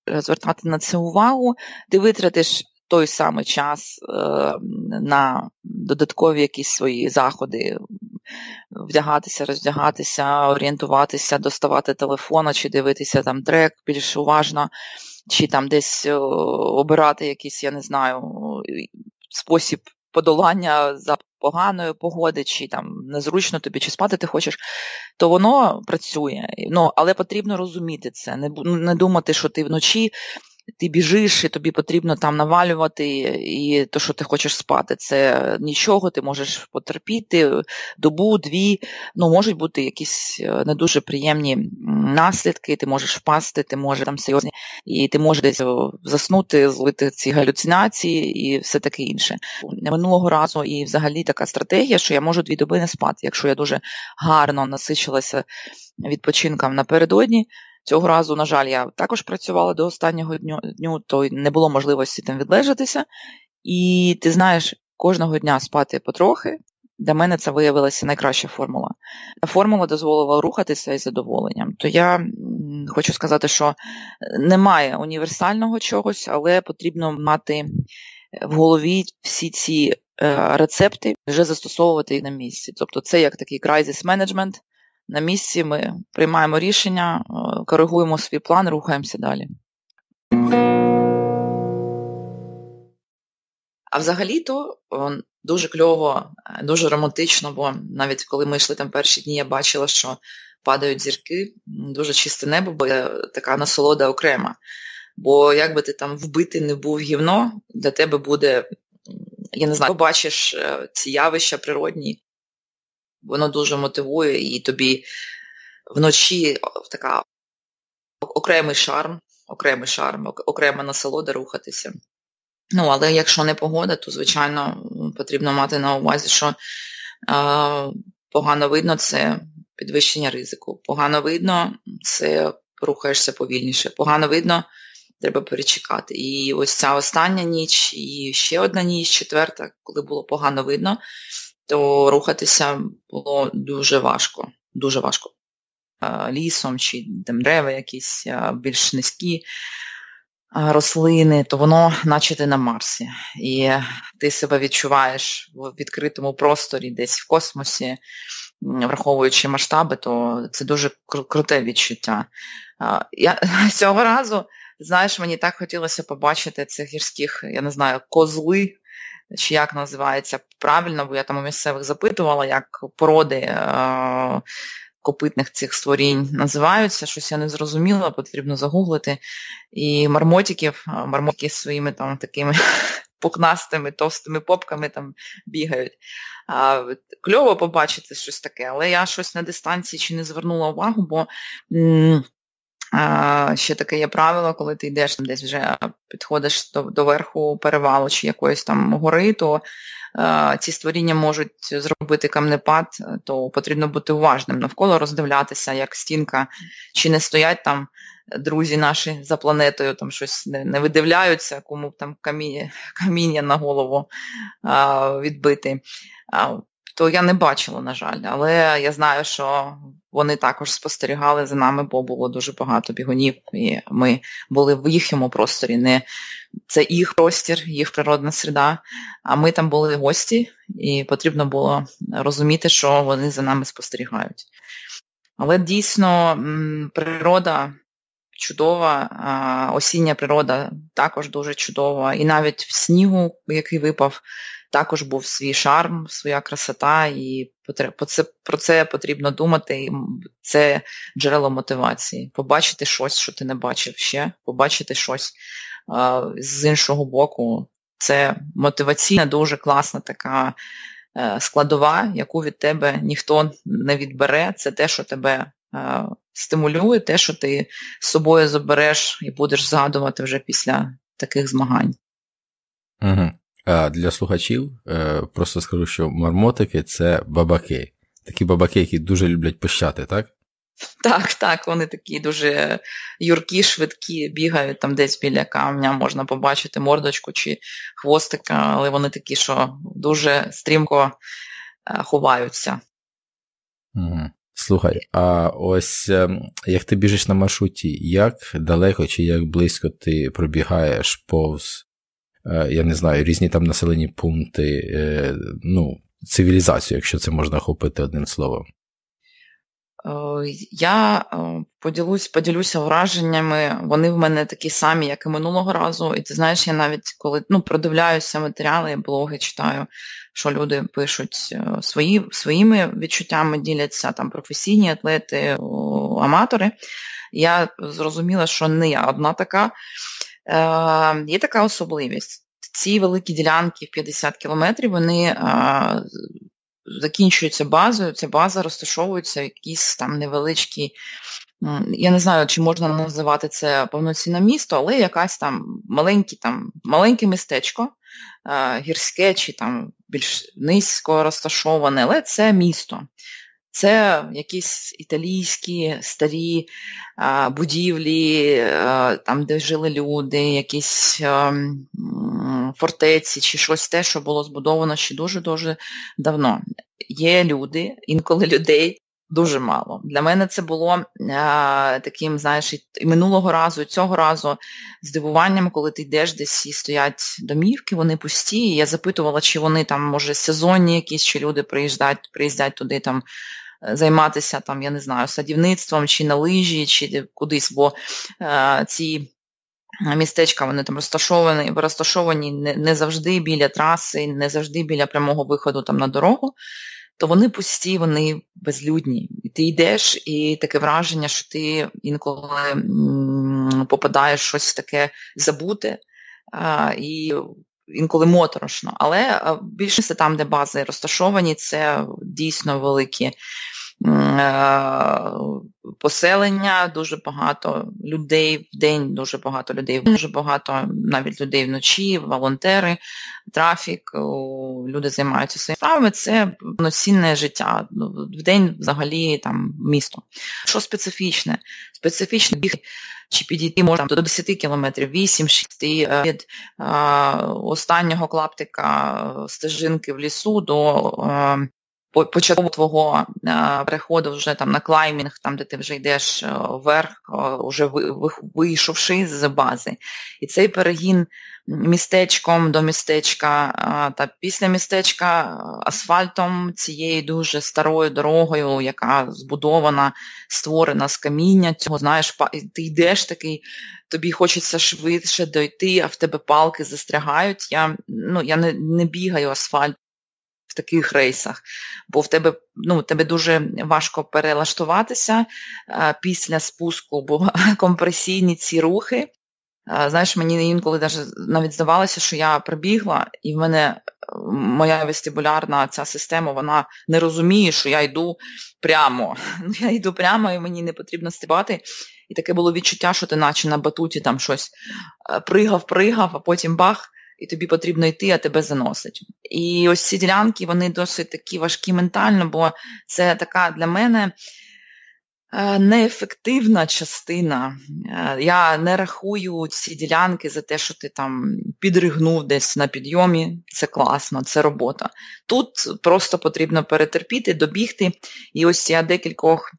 е, звертати на це увагу, ти витратиш той самий час е, на додаткові якісь свої заходи, вдягатися, роздягатися, орієнтуватися, доставати телефона, чи дивитися там трек більш уважно, чи там десь е, обирати якийсь, я не знаю, спосіб подолання за поганої погоди, чи там незручно тобі, чи спати ти хочеш, то воно працює. Ну, Але потрібно розуміти це, не не думати, що ти вночі ти біжиш, і тобі потрібно там навалювати, і то, що ти хочеш спати, це нічого, ти можеш потерпіти добу, дві. Ну, можуть бути якісь е, не дуже приємні наслідки, ти можеш впасти, ти можеш там серйозні, і ти можеш десь заснути, злити ці галюцинації і все таке інше. Минулого разу і взагалі така стратегія, що я можу дві доби не спати, якщо я дуже гарно насичилася відпочинком напередодні. Цього разу, на жаль, я також працювала до останнього дню, дню, то не було можливості там відлежатися. І ти знаєш, кожного дня спати потрохи, для мене це виявилася найкраща формула. Формула дозволила рухатися із задоволенням. То я хочу сказати, що немає універсального чогось, але потрібно мати в голові всі ці е, рецепти, вже застосовувати їх на місці. Тобто це як такий crisis management. На місці ми приймаємо рішення, е, коригуємо свій план, рухаємося далі. А взагалі-то дуже кльово, е, дуже романтично, бо навіть коли ми йшли там перші дні, я бачила, що падають зірки, дуже чисте небо, бо така насолода окрема. Бо як би ти там вбити не був гівно, для тебе буде, я не знаю, побачиш е, ці явища природні, воно дуже мотивує і тобі вночі така окремий шарм, окремий шарм, окрема насолода рухатися. Ну, але якщо не погода, то, звичайно, потрібно мати на увазі, що е, погано видно це підвищення ризику. Погано видно, це рухаєшся повільніше. Погано видно, треба перечекати. І ось ця остання ніч, і ще одна ніч, четверта, коли було погано видно, то рухатися було дуже важко. Дуже важко. Лісом чи там дерева якісь більш низькі рослини, то воно наче ти на Марсі. І ти себе відчуваєш в відкритому просторі, десь в космосі, враховуючи масштаби, то це дуже круте відчуття. Я (laughs) Цього разу, знаєш, мені так хотілося побачити цих гірських, я не знаю, козли. Чи як називається правильно, бо я там у місцевих запитувала, як породи копитних цих створінь називаються, щось я не зрозуміла, потрібно загуглити. І мармотиків, мармотики з своїми там такими (laughs) пукнастими, товстими попками там бігають. А, Кльово побачити щось таке, але я щось на дистанції чи не звернула увагу, бо м- ще таке є правило, коли ти йдеш там десь вже підходиш до, до верху перевалу чи якоїсь там гори, то ці створіння можуть зробити камнепад, то потрібно бути уважним навколо роздивлятися, як стінка, чи не стоять там друзі наші за планетою, там щось не, не видивляються, кому б там каміння, (laughs) каміння на голову а, відбити. А, то я не бачила, на жаль, але я знаю, що вони також спостерігали за нами, бо було дуже багато бігунів, і ми були в їхньому просторі. Не Це їх простір, їх природна середа, а ми там були гості, і потрібно було розуміти, що вони за нами спостерігають. Але дійсно природа чудова, осіння природа також дуже чудова. І навіть в снігу, який випав, також був свій шарм, своя красота, і про це потрібно думати. Це джерело мотивації. Побачити щось, що ти не бачив ще, побачити щось з іншого боку. Це мотиваційна, дуже класна така е, складова, яку від тебе ніхто не відбере. Це те, що тебе е, стимулює, те, що ти з собою забереш і будеш згадувати вже після таких змагань. Угу. А Для слухачів е, просто скажу, що мармотики це бабаки. Такі бабаки, які дуже люблять пищати, так? Так, так, вони такі дуже юркі, швидкі, бігають там десь біля камня, можна побачити мордочку чи хвостика, але вони такі, що дуже стрімко е, ховаються. Слухай, а ось ем, як ти біжиш на маршруті, як далеко чи як близько ти пробігаєш повз Е, я не знаю, різні там населені пункти, е, ну, цивілізацію, якщо це можна охопити одним словом. Е, я поділюсь, поділюся враженнями, вони в мене такі самі, як і минулого разу. І ти знаєш, я навіть коли ну, продивляюся матеріали, блоги читаю, що люди пишуть свої, своїми відчуттями, діляться там професійні атлети, аматори. Я зрозуміла, що не я одна така. Е, Є така особливість. Ці великі ділянки в 50 кілометрів, вони е, закінчуються базою, ця база розташовується в якійсь там невеличкій, я не знаю, чи можна називати це повноцінне місто, але якась там маленьке, там, маленьке містечко, е, гірське чи там більш низько розташоване, але це місто. Це якісь італійські старі а, будівлі, а, там, де жили люди, якісь а, фортеці чи щось те, що було збудовано ще дуже-дуже давно. є люди, інколи людей дуже мало. Для мене це було таким, знаєш, і минулого разу, і цього разу здивуванням, коли ти йдеш десь і стоять домівки, вони пусті. і Я запитувала, чи вони там, може, сезонні якісь, чи люди приїжджають, приїздять туди там. Займатися там, я не знаю, садівництвом чи на лижі, чи кудись, бо е, ці містечка вони там розташовані розташовані не, завжди біля траси, не завжди біля прямого виходу там на дорогу то вони пусті, вони безлюдні. І ти йдеш, і таке враження, що ти інколи попадаєш в щось таке забуте і інколи моторошно. Але більшість там, де бази розташовані, це дійсно великі Е, поселення, дуже багато людей в день, дуже багато людей, дуже багато навіть людей вночі, волонтери, трафік, люди займаються своїми справами. Це повноцінне життя. Ну, в день взагалі там місто. Що специфічне? Специфічне біг. Чи підійти можна до 10 кілометрів, 8-6 е, від е, останнього клаптика стежинки в лісу до початку твого переходу вже там на клаймінг, там де ти вже йдеш е, вверх, вже вийшовши з бази. І цей перегін містечком до містечка та після містечка асфальтом цією дуже старою дорогою, яка збудована, створена з каміння, цього знаєш, ти йдеш такий. Тобі хочеться швидше дойти, а в тебе палки застрягають. Я ну, я не не бігаю асфальт в таких рейсах, бо в тебе ну, тебе дуже важко перелаштуватися а, після спуску, бо (laughs) компресійні ці рухи. А, знаєш, мені інколи навіть здавалося, що я прибігла, і в мене моя вестибулярна ця система, вона не розуміє, що я йду прямо. (laughs) Я йду прямо і мені не потрібно стрибати. І таке було відчуття, що ти наче на батуті там щось пригав-пригав, а потім бах, і тобі потрібно йти, а тебе заносить. І ось ці ділянки, вони досить такі важкі ментально, бо це така для мене е, неефективна частина. Е, я не рахую ці ділянки за те, що ти там підригнув десь на підйомі. Це класно, це робота. Тут просто потрібно перетерпіти, добігти. І ось я декількох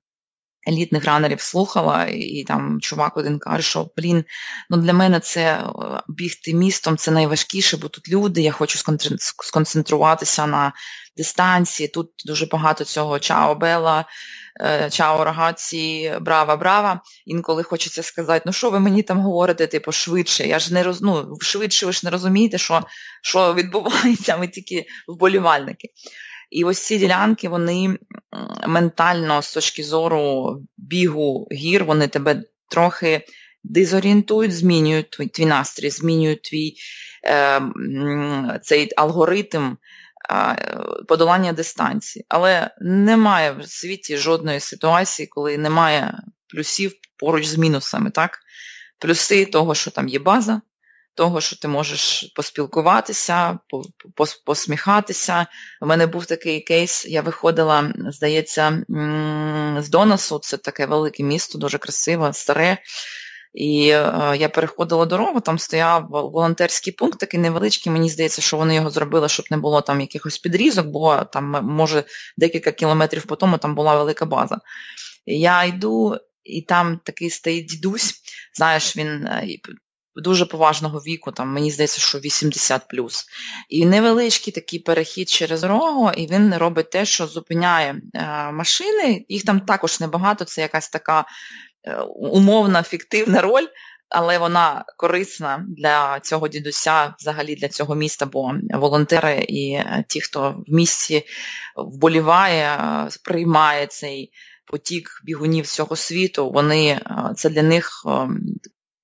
елітних ранерів слухала, і там чувак один каже, що блін, ну для мене це е, бігти містом це найважкіше, бо тут люди, я хочу сконцентруватися на дистанції. Тут дуже багато цього чао Бела, е, чао рагаці, брава, брава. Інколи хочеться сказати, ну що ви мені там говорите, типу, швидше. Я ж не роз... ну, швидше, ви ж не розумієте, що що відбувається, ми тільки вболівальники. І ось ці ділянки, вони ментально з точки зору бігу гір, вони тебе трохи дезорієнтують, змінюють твій, твій настрій, змінюють твій е, цей алгоритм е, подолання дистанції. Але немає в світі жодної ситуації, коли немає плюсів поруч з мінусами. так? Плюси того, що там є база, того, що ти можеш поспілкуватися, посміхатися. У мене був такий кейс, я виходила, здається, з Донасу, це таке велике місто, дуже красиве, старе. І е, я переходила дорогу, там стояв волонтерський пункт, такий невеличкий. Мені здається, що вони його зробили, щоб не було там якихось підрізок, бо там, може, декілька кілометрів по тому там була велика база. Я йду, і там такий стоїть дідусь, знаєш, він е, дуже поважного віку, там мені здається, що 80 І невеличкий такий перехід через дорогу, і він робить те, що зупиняє е, машини. Їх там також небагато, це якась така е, умовна, фіктивна роль. Але вона корисна для цього дідуся, взагалі для цього міста, бо волонтери і е, ті, хто в місті вболіває, приймає цей потік бігунів всього світу, вони це для них ем,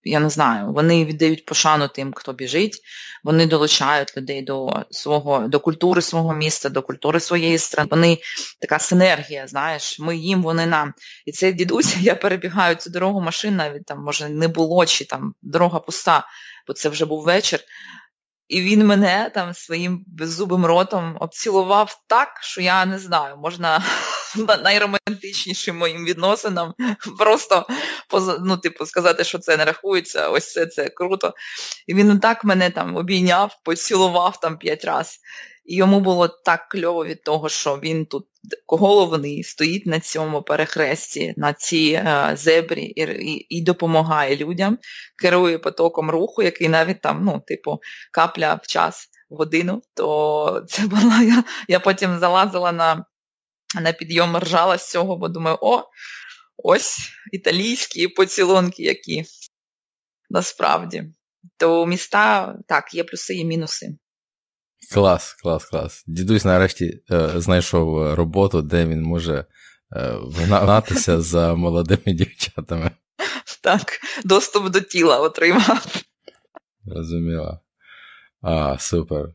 я не знаю, вони віддають пошану тим, хто біжить, вони долучають людей до свого, до культури свого міста, до культури своєї страни. Вони така синергія, знаєш, ми їм, вони нам. І цей дідусь, (laughs) я перебігаю цю дорогу машин, навіть там, може, не було, чи там дорога пуста, бо це вже був вечір. І він мене там своїм беззубим ротом обцілував так, що я не знаю, можна найромантичнішим моїм відносинам. Просто ну, типу, сказати, що це не рахується, ось це це круто. І він так мене там обійняв, поцілував там п'ять разів. І йому було так кльово від того, що він тут головний, стоїть на цьому перехресті, на цій е, зебрі і, і і, допомагає людям, керує потоком руху, який навіть там, ну, типу, капля в час, в годину, то це була я. Я потім залазила на на підйом, ржала з цього, бо думаю, о, ось італійські поцілунки які насправді. То міста, так, є плюси і мінуси. Клас, клас, клас. Дідусь нарешті е, знайшов роботу, де він може е, вгнатися (laughs) за молодими дівчатами. Так, доступ до тіла отримав. Розуміло. А, супер.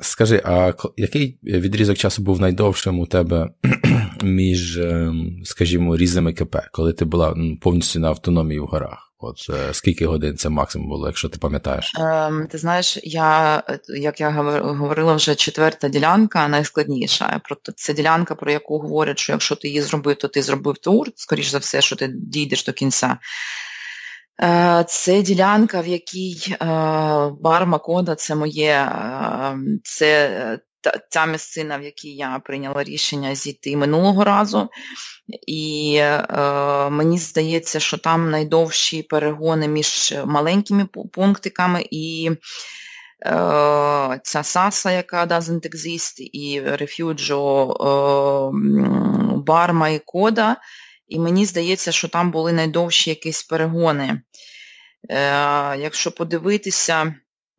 Скажи, а який відрізок часу був найдовшим у тебе (clears throat) між, ем, скажімо, різними КП, коли ти була повністю на автономії в горах? От е, скільки годин це максимум було, якщо ти пам'ятаєш? Ем, Ти знаєш, я як я говорила, вже четверта ділянка найскладніша. Проте це ділянка, про яку говорять, що якщо ти її зробив, то ти зробив тур. Скоріш за все, що ти дійдеш до кінця. Е, це ділянка, в якій е, бар Макода це моє, ем, це та, місцина, в якій я прийняла рішення зійти минулого разу. І е, мені здається, що там найдовші перегони між маленькими пунктиками і е, ця Саса, яка doesn't exist, і Рефюджо е, Барма і Кода. І мені здається, що там були найдовші якісь перегони. Е, Якщо подивитися,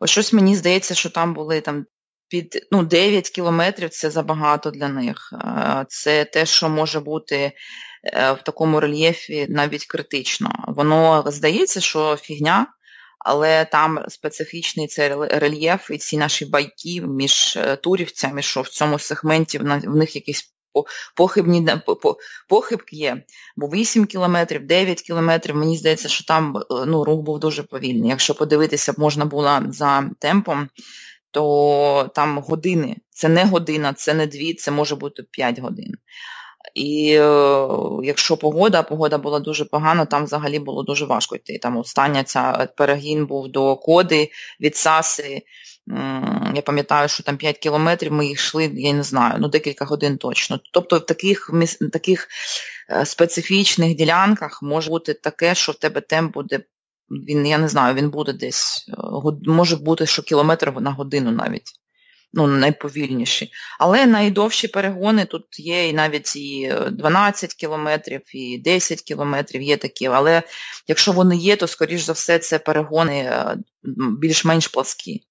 щось мені здається, що там були там під ну, 9 кілометрів це забагато для них. Це те, що може бути е, в такому рельєфі навіть критично. Воно здається, що фігня, але там специфічний цей рельєф і ці наші байки між е, турівцями, що в цьому сегменті в них якісь похибні похибки є. Бо 8 кілометрів, 9 кілометрів, мені здається, що там е, ну, рух був дуже повільний. Якщо подивитися, можна було за темпом то там години. Це не година, це не дві, це може бути п'ять годин. І е, якщо погода, погода була дуже погана, там взагалі було дуже важко йти. Там остання ця перегін був до коди від Саси. Я пам'ятаю, що там 5 кілометрів ми їх йшли, я не знаю, ну декілька годин точно. Тобто в таких таких е, специфічних ділянках може бути таке, що в тебе темп буде він, я не знаю, він буде десь, е, може бути, що кілометр на годину навіть. Ну, найповільніші. Але найдовші перегони тут є і навіть і 12 кілометрів, і 10 кілометрів є такі. Але якщо вони є, то, скоріш за все, це перегони е, більш-менш пласкі.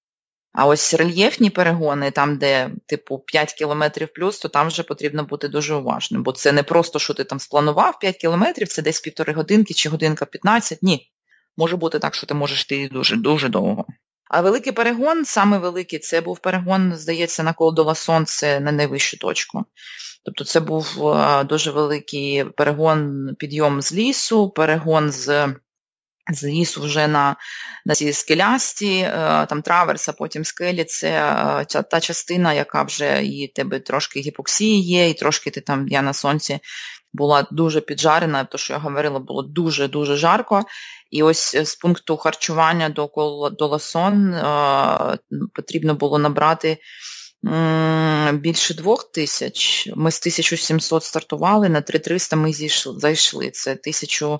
А ось рельєфні перегони, там, де, типу, 5 кілометрів плюс, то там вже потрібно бути дуже уважним. Бо це не просто, що ти там спланував 5 кілометрів, це десь півтори годинки чи годинка 15. Ні. Може бути так, що ти можеш йти дуже дуже довго. А великий перегон, саме великий, це був перегон, здається, на колдова сонце на найвищу точку. Тобто це був дуже великий перегон, підйом з лісу, перегон з з лісу вже на на ці скелясті, е, там траверс, а потім скелі, це е, та частина, яка вже і тебе трошки гіпоксії є, і трошки ти там я на сонці була дуже піджарена, то що я говорила, було дуже-дуже жарко. І ось е, з пункту харчування до до Ласон потрібно було набрати більше двох тисяч. Ми з 1700 стартували, на 3300 ми зійшли, зайшли. Це 1000,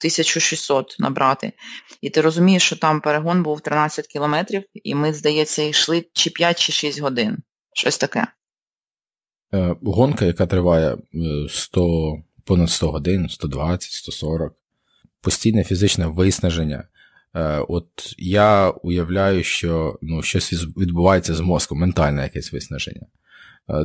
1600 набрати. І ти розумієш, що там перегон був 13 кілометрів, і ми, здається, йшли чи 5, чи 6 годин. Щось таке. Е, гонка, яка триває 100, е, понад 100 годин, 120, 140, постійне фізичне виснаження. Е, от я уявляю, що ну, щось відбувається з мозком, ментальне якесь виснаження.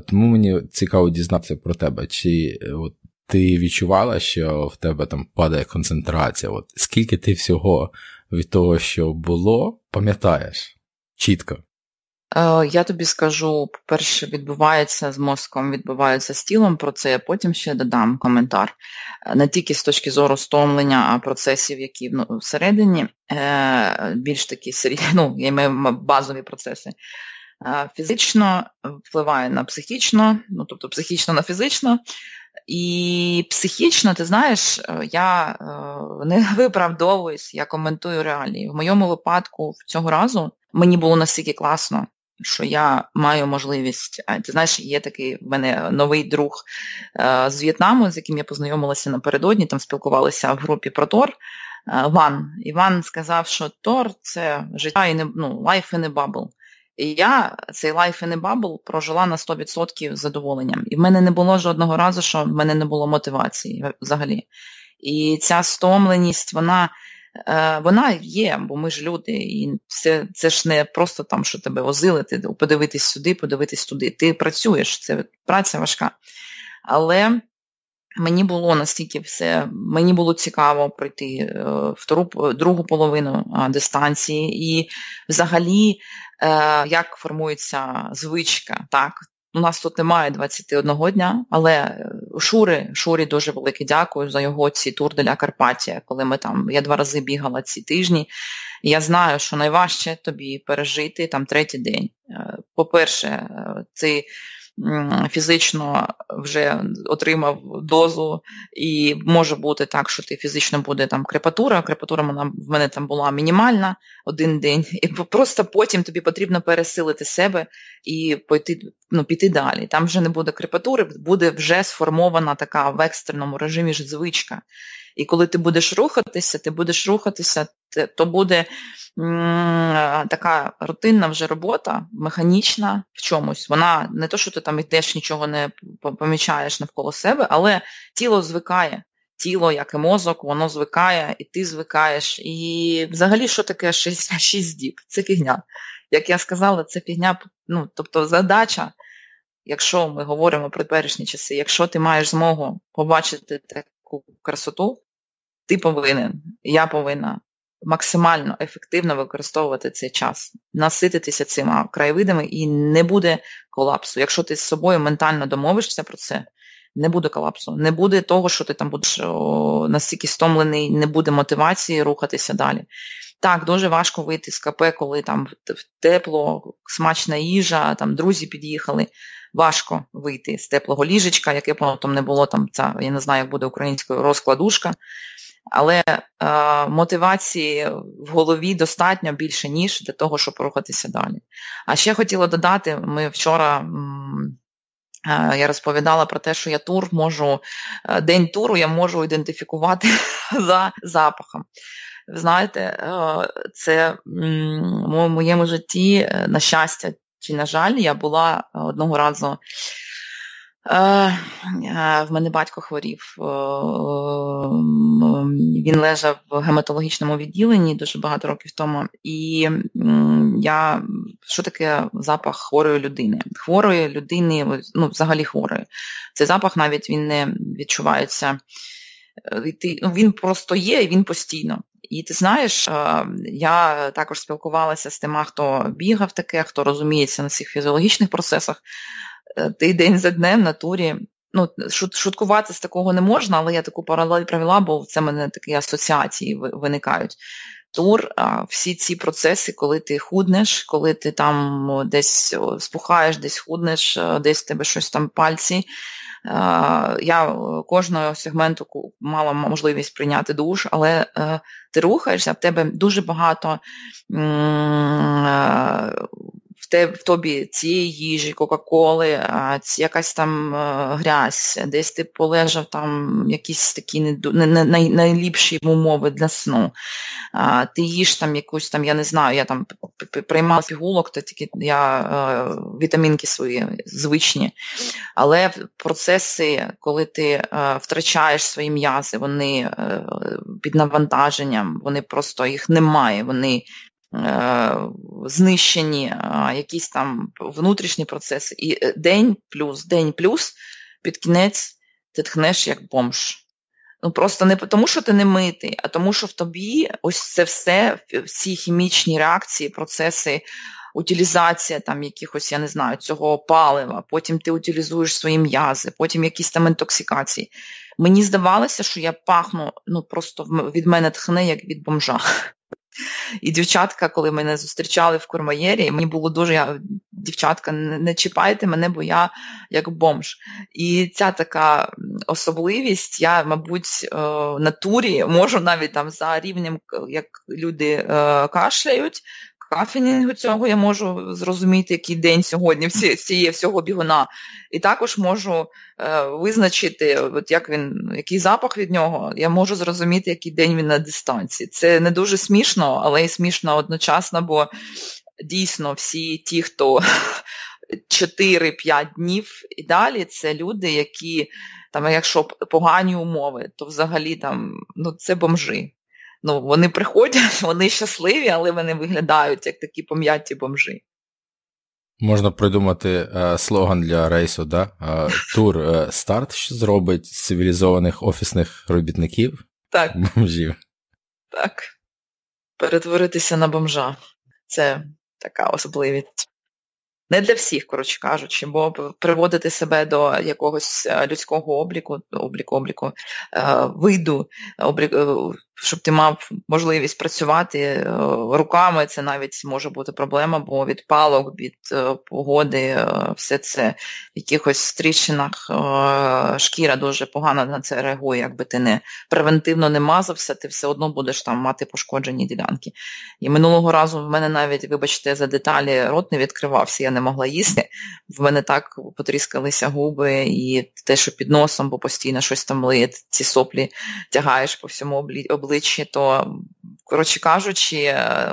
Тому мені цікаво дізнатися про тебе, чи от, ти відчувала, що в тебе там падає концентрація? От Скільки ти всього від того, що було, пам'ятаєш чітко? Е, я тобі скажу, по-перше, відбувається з мозком, відбувається з тілом, про це я потім ще додам коментар. Е, не тільки з точки зору стомлення, а процесів, які ну, всередині, е, більш такі ну, я маю базові процеси. Фізично впливає на психічно, ну тобто психічно на фізично. І психічно, ти знаєш, я не (laughs) виправдовуюсь, я коментую реалії. В моєму випадку цього разу мені було настільки класно, що я маю можливість. Ти знаєш, є такий в мене новий друг з В'єтнаму, з яким я познайомилася напередодні, там спілкувалися в групі про Тор. Ван. Іван сказав, що Тор це життя і не ну, life in a bubble. Я цей life in a bubble прожила на 100% з задоволенням. І в мене не було жодного разу, що в мене не було мотивації взагалі. І ця стомленість, вона е, вона є, бо ми ж люди, і це це ж не просто там, що тебе возили, ти подивитись сюди, подивитись туди. Ти працюєш, це праця важка. Але Мені було настільки все, мені було цікаво пройти е, втору, другу половину дистанції, і взагалі, е, як формується звичка. так. У нас тут немає 21 дня, але Шури, Шурі дуже велике дякую за його ці тур для Карпатія, коли ми там, я два рази бігала ці тижні. Я знаю, що найважче тобі пережити там третій день. Е, по-перше, ти фізично вже отримав дозу, і може бути так, що ти фізично буде там крепатура. Крепатура в мене там була мінімальна один день, і просто потім тобі потрібно пересилити себе і пойти, ну, піти далі. Там вже не буде крепатури, буде вже сформована така в екстреному режимі ж звичка. І коли ти будеш рухатися, ти будеш рухатися, то буде така рутинна вже робота, механічна в чомусь. Вона не то, що ти там йдеш, нічого не помічаєш навколо себе, але тіло звикає. Тіло, як і мозок, воно звикає, і ти звикаєш. І взагалі, що таке 6, 6 діб? Це фігня. Як я сказала, це фігня, ну, тобто задача, якщо ми говоримо про теперішні часи, якщо ти маєш змогу побачити таку красоту, ти повинен, я повинна максимально ефективно використовувати цей час, насититися цими краєвидами і не буде колапсу. Якщо ти з собою ментально домовишся про це, не буде колапсу, не буде того, що ти там будеш настільки стомлений, не буде мотивації рухатися далі. Так, дуже важко вийти з КП, коли там тепло, смачна їжа, там друзі під'їхали. Важко вийти з теплого ліжечка, яке потім не було там, ця, я не знаю, як буде українською розкладушка але е, мотивації в голові достатньо більше, ніж для того, щоб рухатися далі. А ще хотіла додати, ми вчора. Е, я розповідала про те, що я тур можу, е, день туру я можу ідентифікувати (laughs) за запахом. Ви знаєте, е, це в моєму житті, на щастя чи, на жаль, я була одного разу в мене батько хворів. Е, він лежав в гематологічному відділенні дуже багато років тому. І я що таке запах хворої людини? Хворої людини, ну, взагалі хворої. Цей запах навіть він не відчувається. Ну, Він просто є і він постійно. І ти знаєш, я також спілкувалася з тими, хто бігав таке, хто розуміється на цих фізіологічних процесах. Е, ти день за днем на турі. Ну, шуткувати з такого не можна, але я таку паралель провела, бо це в мене такі асоціації виникають. Тур, всі ці процеси, коли ти худнеш, коли ти там десь спухаєш, десь худнеш, е, десь в тебе щось там пальці. Е, я кожного сегменту мала можливість прийняти душ, але ти рухаєшся, в тебе дуже багато те, в тобі цієї їжі, Кока-Коли, якась там е, грязь, десь ти полежав там якісь такі не, не, най, найліпші умови для сну. А, Ти їш там якусь там, я не знаю, я там приймала пігулок, то тільки я е, вітамінки свої звичні. Але процеси, коли ти е, втрачаєш свої м'язи, вони під навантаженням, вони просто їх немає, вони знищені якісь там внутрішні процеси. І е, день плюс, день плюс під кінець ти тхнеш як бомж. Ну Просто не тому, що ти не митий, а тому, що в тобі ось це все, всі хімічні реакції, процеси, утилізація там якихось, я не знаю, цього палива, потім ти утилізуєш свої м'язи, потім якісь там інтоксикації. Мені здавалося, що я пахну, ну просто від мене тхне, як від бомжа. І дівчатка, коли мене зустрічали в Курмаєрі, мені було дуже, я, дівчатка, не чіпайте мене, бо я як бомж. І ця така особливість, я, мабуть, е, натурі можу навіть там за рівнем, як люди е, кашляють, кафенінгу цього я можу зрозуміти, який день сьогодні всієї всього бігуна. І також можу е, визначити, от як він, який запах від нього, я можу зрозуміти, який день він на дистанції. Це не дуже смішно, але й смішно одночасно, бо дійсно всі ті, хто (laughs) 4-5 днів і далі, це люди, які там, якщо погані умови, то взагалі там ну, це бомжи. Ну, Вони приходять, (laughs) вони щасливі, але вони виглядають як такі пом'яті бомжи. Можна придумати е, слоган для рейсу, да? Е, тур е, старт, що зробить з цивілізованих офісних робітників. Так. Бомжів. Так. Перетворитися на бомжа. Це така особливість. Не для всіх, коротше кажучи, бо приводити себе до якогось е, людського обліку, обліку, обліку, е, виду, обліку, е, щоб ти мав можливість працювати е, руками, це навіть може бути проблема, бо від палок, від е, погоди, е, все це в якихось тріщинах шкіра дуже погано на це реагує, якби ти не превентивно не мазався, ти все одно будеш там мати пошкоджені ділянки. І минулого разу в мене навіть, вибачте, за деталі рот не відкривався, я не могла їсти. В мене так потріскалися губи і те, що під носом, бо постійно щось там лиє, ці соплі тягаєш по всьому обличчю обличчі, то, коротше кажучи, е,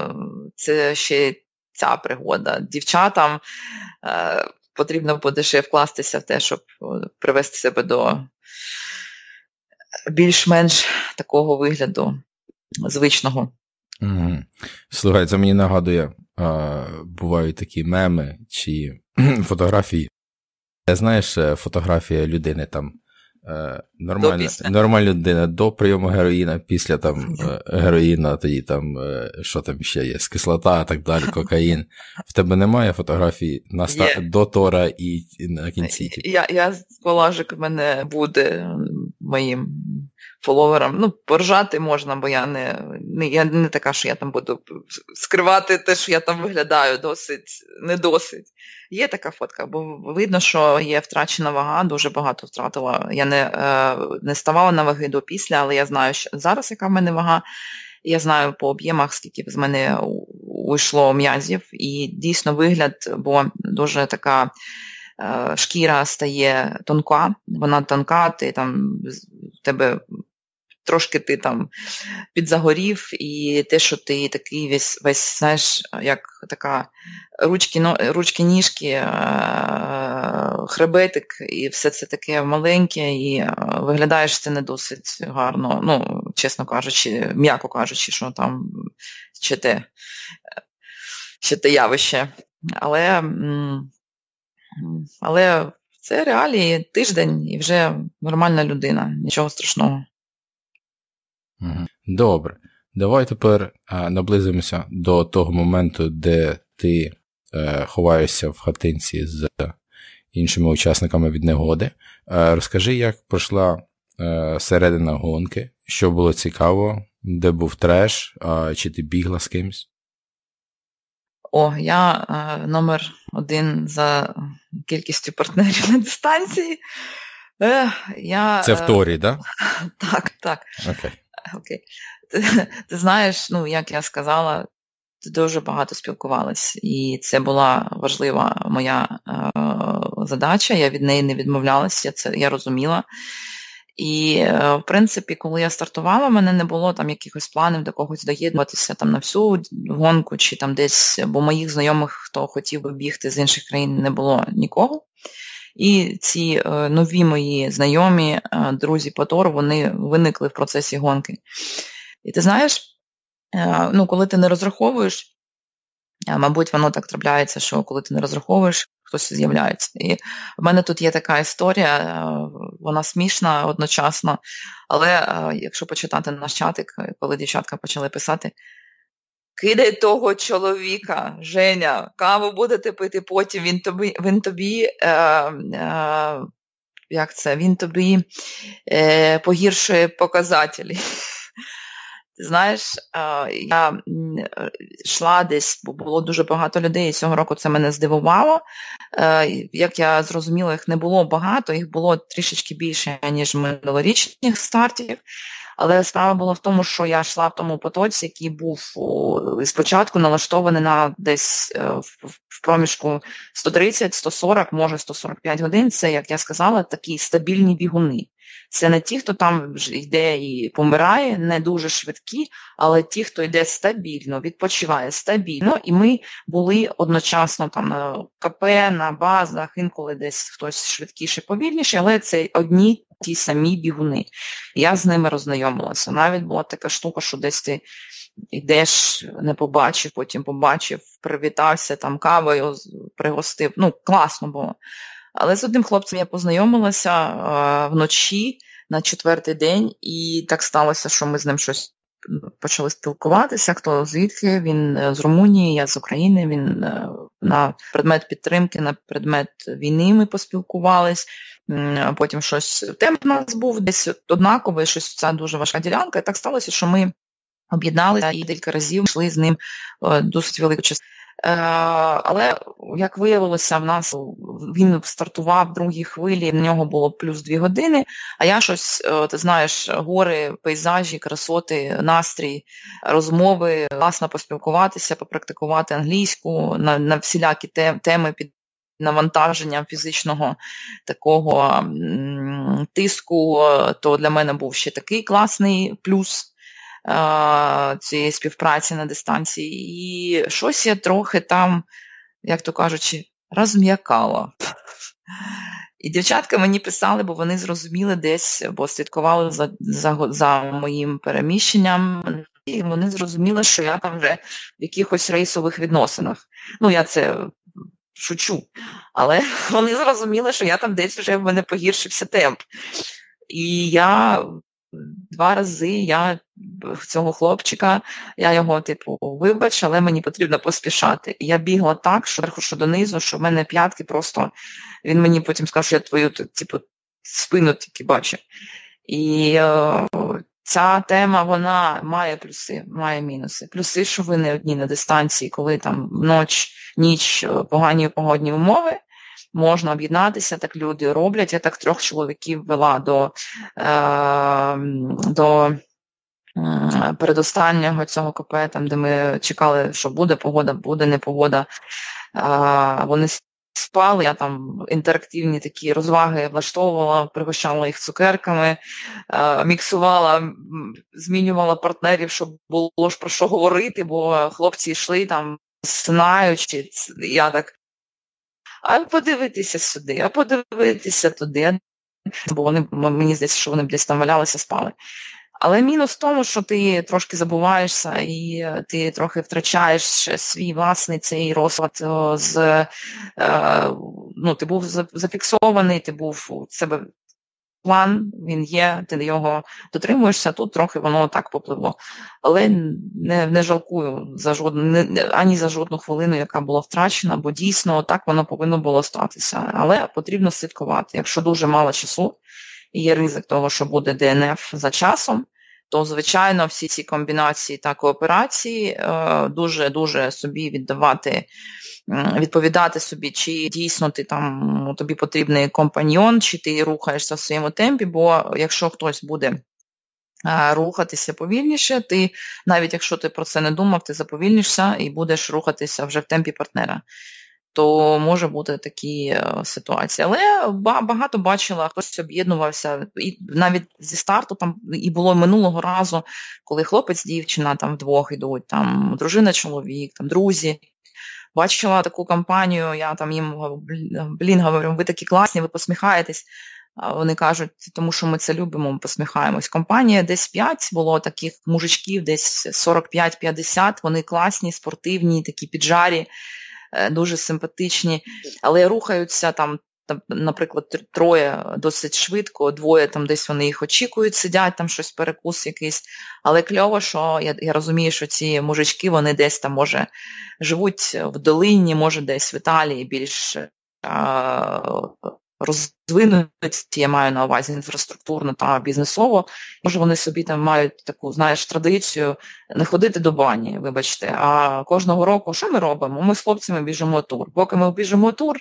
це ще ця пригода. Дівчатам е, потрібно буде ще вкластися в те, щоб привести себе до більш-менш такого вигляду звичного. Угу. Слухай, це мені нагадує, бувають такі меми чи (clears throat) фотографії. Знаєш, е, фотографія людини там Е, нормальна нормальна людина до прийому героїна, після там е, героїна, тоді там, е, що там ще є, кислота, так далі, (laughs) кокаїн. В тебе немає фотографій на ста... до Тора і на кінці? Я я колажик в мене буде моїм фоловерам. Ну, поржати можна, бо я не не, я не така, що я там буду скривати те, що я там виглядаю, досить, не досить. Є така фотка, бо видно, що є втрачена вага, дуже багато втратила. Я не е, не ставала на ваги до після, але я знаю, що зараз яка в мене вага. Я знаю по об'ємах, скільки з мене уйшло м'язів, і дійсно вигляд, бо дуже така е, шкіра стає тонка, вона тонка, ти там в тебе трошки ти там підзагорів, і те, що ти такий весь, весь знаєш, як така ручки, ручки ніжки, е, хребетик, і все це таке маленьке, і е, виглядаєш це не досить гарно, ну, чесно кажучи, м'яко кажучи, що там ще те, ще те явище. Але, але це реалії тиждень і вже нормальна людина, нічого страшного. Добре. Давай тепер а, наблизимося до того моменту, де ти е, ховаєшся в хатинці з іншими учасниками від негоди. Е, розкажи, як пройшла е, середина гонки, що було цікаво, де був треш, чи ти бігла з кимось? О, я е, номер один за кількістю партнерів на дистанції. Е, я, Це в Торі, так? Да? (laughs) Так, так. Окей. (laughs) Окей. Ти, ти знаєш, ну, як я сказала, дуже багато спілкувалась, і це була важлива моя е, задача. Я від неї не відмовлялася, це я розуміла. І, е, в принципі, коли я стартувала, в мене не було там якихось планів до когось доєднуватися там на всю гонку чи там десь, бо моїх знайомих, хто хотів би бігти з інших країн, не було нікого. І ці е, нові мої знайомі, е, друзі по Тору, вони виникли в процесі гонки. І ти знаєш, е, ну, коли ти не розраховуєш, мабуть, воно так трапляється, що коли ти не розраховуєш, хтось з'являється. І в мене тут є така історія, вона смішна одночасно, але якщо почитати наш чатик, коли дівчатка почали писати, Кидай того чоловіка, Женя, каву будете пити потім, він тобі він тобі, е, е, як це, він тобі е, погіршує показателі. Знаєш, я йшла десь, бо було дуже багато людей, і цього року це мене здивувало. Як я зрозуміла, їх не було багато, їх було трішечки більше, ніж минулорічних стартів. Але справа була в тому, що я йшла в тому потоці, який був спочатку налаштований на десь е, в проміжку 130-140, може 145 годин. Це, як я сказала, такі стабільні бігуни. Це не ті, хто там йде і помирає, не дуже швидкі, але ті, хто йде стабільно, відпочиває стабільно, і ми були одночасно там на КП, на базах, інколи десь хтось швидкіше, повільніше, але це одні ті самі бігуни. Я з ними роззнайомилася. Навіть була така штука, що десь ти йдеш, не побачив, потім побачив, привітався там кавою, пригостив. Ну, класно було. Але з одним хлопцем я познайомилася а, вночі на четвертий день, і так сталося, що ми з ним щось почали спілкуватися. Хто звідки? Він е, з Румунії, я з України, він е, на предмет підтримки, на предмет війни ми поспілкувались. Потім щось темп у нас був десь однаковий, щось ця дуже важка ділянка. І так сталося, що ми об'єдналися і декілька разів йшли з ним е, досить велику частину. Е, але, як виявилося, в нас він стартував в другій хвилі, в нього було плюс дві години, а я щось, е, ти знаєш, гори, пейзажі, красоти, настрій, розмови, власно поспілкуватися, попрактикувати англійську на на всілякі теми під навантаження фізичного такого тиску, то для мене був ще такий класний плюс цієї співпраці на дистанції. І щось я трохи там, як то кажучи, розм'якала. І дівчатка мені писали, бо вони зрозуміли десь, бо слідкували за за, за моїм переміщенням, і вони зрозуміли, що я там вже в якихось рейсових відносинах. Ну, я це шучу, але (laughs) вони зрозуміли, що я там десь вже в мене погіршився темп. І я два рази я цього хлопчика, я його, типу, вибач, але мені потрібно поспішати. І я бігла так, що верху, що донизу, що в мене п'ятки просто, він мені потім сказав, що я твою типу, спину тільки бачу. І е, ця тема вона має плюси, має мінуси. Плюси, що ви не одні на дистанції, коли там ноч, ніч, е, погані погодні умови можна об'єднатися, так люди роблять. Я так трьох чоловіків вела до е, до передостаннього цього КП, там, де ми чекали, що буде погода, буде непогода. Е, вони спали, я там інтерактивні такі розваги влаштовувала, пригощала їх цукерками, е, міксувала, змінювала партнерів, щоб було ж про що говорити, бо хлопці йшли там, знаючи, я так а подивитися сюди, а подивитися туди. Бо вони, мені здається, що вони десь там валялися, спали. Але мінус в тому, що ти трошки забуваєшся і е, ти трохи втрачаєш свій власний цей розклад з е, ну, ти був зафіксований, ти був у себе план, він є, ти його дотримуєшся, тут трохи воно так попливло. Але не не жалкую за жодну, не, ані за жодну хвилину, яка була втрачена, бо дійсно так воно повинно було статися. Але потрібно слідкувати. Якщо дуже мало часу і є ризик того, що буде ДНФ за часом, то, звичайно, всі ці комбінації та кооперації дуже-дуже собі віддавати відповідати собі, чи дійсно ти там ну, тобі потрібний компаньйон, чи ти рухаєшся в своєму темпі, бо якщо хтось буде рухатися повільніше, ти, навіть якщо ти про це не думав, ти заповільнишся і будеш рухатися вже в темпі партнера. То може бути такі е, ситуації. Але багато бачила, хтось об'єднувався. І навіть зі старту там і було минулого разу, коли хлопець, дівчина там вдвох йдуть, там дружина, чоловік, там друзі, бачила таку кампанію, я там їм блін говорю, ви такі класні, ви посміхаєтесь. Вони кажуть, тому що ми це любимо, ми посміхаємось. Компанія десь 5 було таких мужичків, десь 45-50, вони класні, спортивні, такі піджарі, дуже симпатичні, але рухаються там наприклад, троє досить швидко, двоє там десь вони їх очікують, сидять, там щось перекус якийсь. Але кльово, що я я розумію, що ці мужички вони десь там, може, живуть в долині, може, десь в Італії більш розвинуті, я маю на увазі інфраструктурно та бізнесово. Може, вони собі там мають таку, знаєш, традицію не ходити до бані, вибачте. А кожного року що ми робимо? Ми з хлопцями біжимо тур. Поки ми біжимо тур,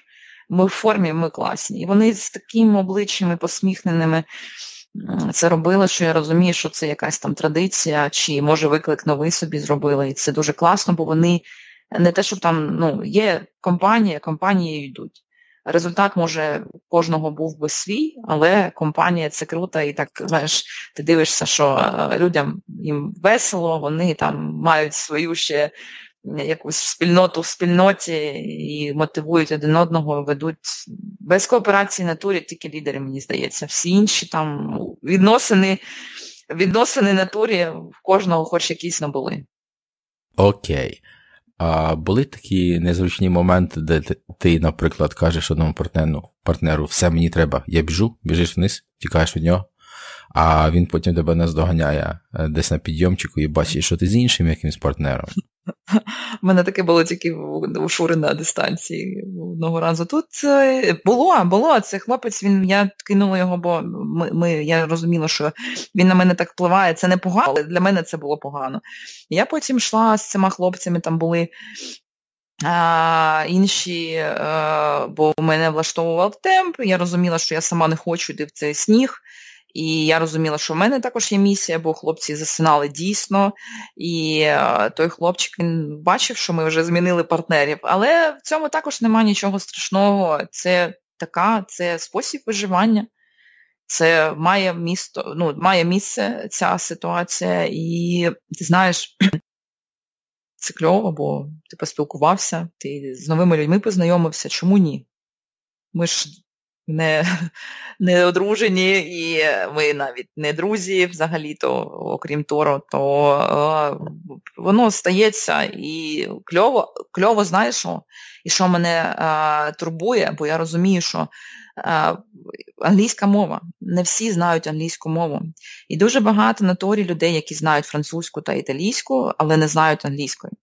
ми в формі, ми класні. І вони з такими обличчями посміхненими це робили, що я розумію, що це якась там традиція, чи може виклик новий собі зробили. І це дуже класно, бо вони не те, що там ну, є компанія, компанією йдуть. Результат, може, кожного був би свій, але компанія це круто, і так знаєш, ти дивишся, що е, людям їм весело, вони там мають свою ще якусь спільноту в спільноті і мотивують один одного, ведуть без кооперації на турі тільки лідери, мені здається. Всі інші там відносини, відносини на турі в кожного хоч якісь набули. Окей. А були такі незручні моменти, де ти, наприклад, кажеш одному партнеру, партнеру, все мені треба, я біжу, біжиш вниз, тікаєш від нього, а він потім тебе наздоганяє е, десь на підйомчику і бачить, що ти з іншим якимось партнером. У мене таке було тільки у Шури на дистанції одного разу. Тут е, було, було. Це хлопець, він я кинула його, бо ми, ми, я розуміла, що він на мене так впливає. Це не погано, але для мене це було погано. Я потім йшла з цими хлопцями, там були. А, Інші, а, е, бо мене влаштовував темп, я розуміла, що я сама не хочу йти в цей сніг. І я розуміла, що в мене також є місія, бо хлопці засинали дійсно. І е, той хлопчик він бачив, що ми вже змінили партнерів. Але в цьому також немає нічого страшного. Це така, це спосіб виживання. Це має місто, ну, має місце ця ситуація, і ти знаєш, (clears throat) це кльово, бо ти поспілкувався, ти з новими людьми познайомився. Чому ні? Ми ж не не одружені, і ми навіть не друзі взагалі-то, окрім Торо, то е, воно стається і кльово, кльово знаєш, що, і що мене е, турбує, бо я розумію, що е, англійська мова, не всі знають англійську мову. І дуже багато на Торі людей, які знають французьку та італійську, але не знають англійської.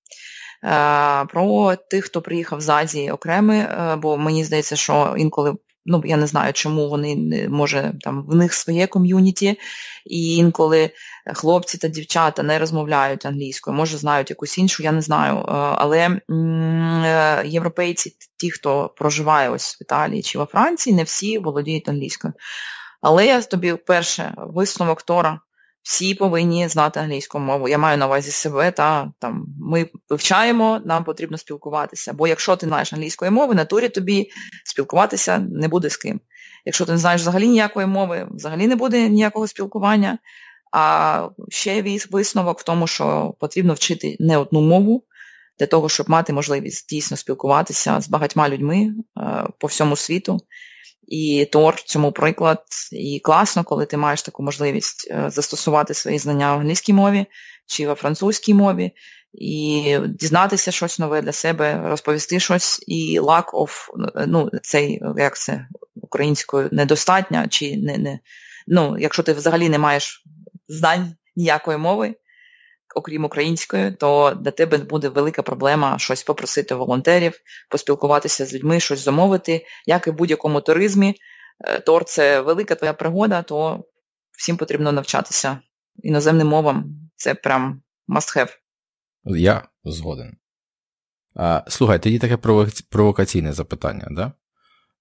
Е, про тих, хто приїхав з Азії окремо, е, бо мені здається, що інколи ну я не знаю, чому вони не може там в них своє ком'юніті, і інколи хлопці та дівчата не розмовляють англійською, може знають якусь іншу, я не знаю. Е, але е, європейці, ті, хто проживає ось в Італії чи во Франції, не всі володіють англійською. Але я тобі вперше висновок Тора всі повинні знати англійську мову. Я маю на увазі себе, та там ми вивчаємо, нам потрібно спілкуватися. Бо якщо ти знаєш англійської мови, на турі тобі спілкуватися не буде з ким. Якщо ти не знаєш взагалі ніякої мови, взагалі не буде ніякого спілкування. А ще висновок в тому, що потрібно вчити не одну мову для того, щоб мати можливість дійсно спілкуватися з багатьма людьми е, по всьому світу. І Тор цьому приклад, і класно, коли ти маєш таку можливість е, застосувати свої знання в англійській мові чи во французькій мові, і дізнатися щось нове для себе, розповісти щось, і lack of, ну, цей, як це українською, недостатня, чи не, не ну, якщо ти взагалі не маєш знань ніякої мови, окрім української, то для тебе буде велика проблема щось попросити волонтерів, поспілкуватися з людьми, щось замовити, як і в будь-якому туризмі. Е, Тор це велика твоя пригода, то всім потрібно навчатися іноземним мовам. Це прям must have. Я згоден. А, Слухай, тоді таке провокаційне запитання, да?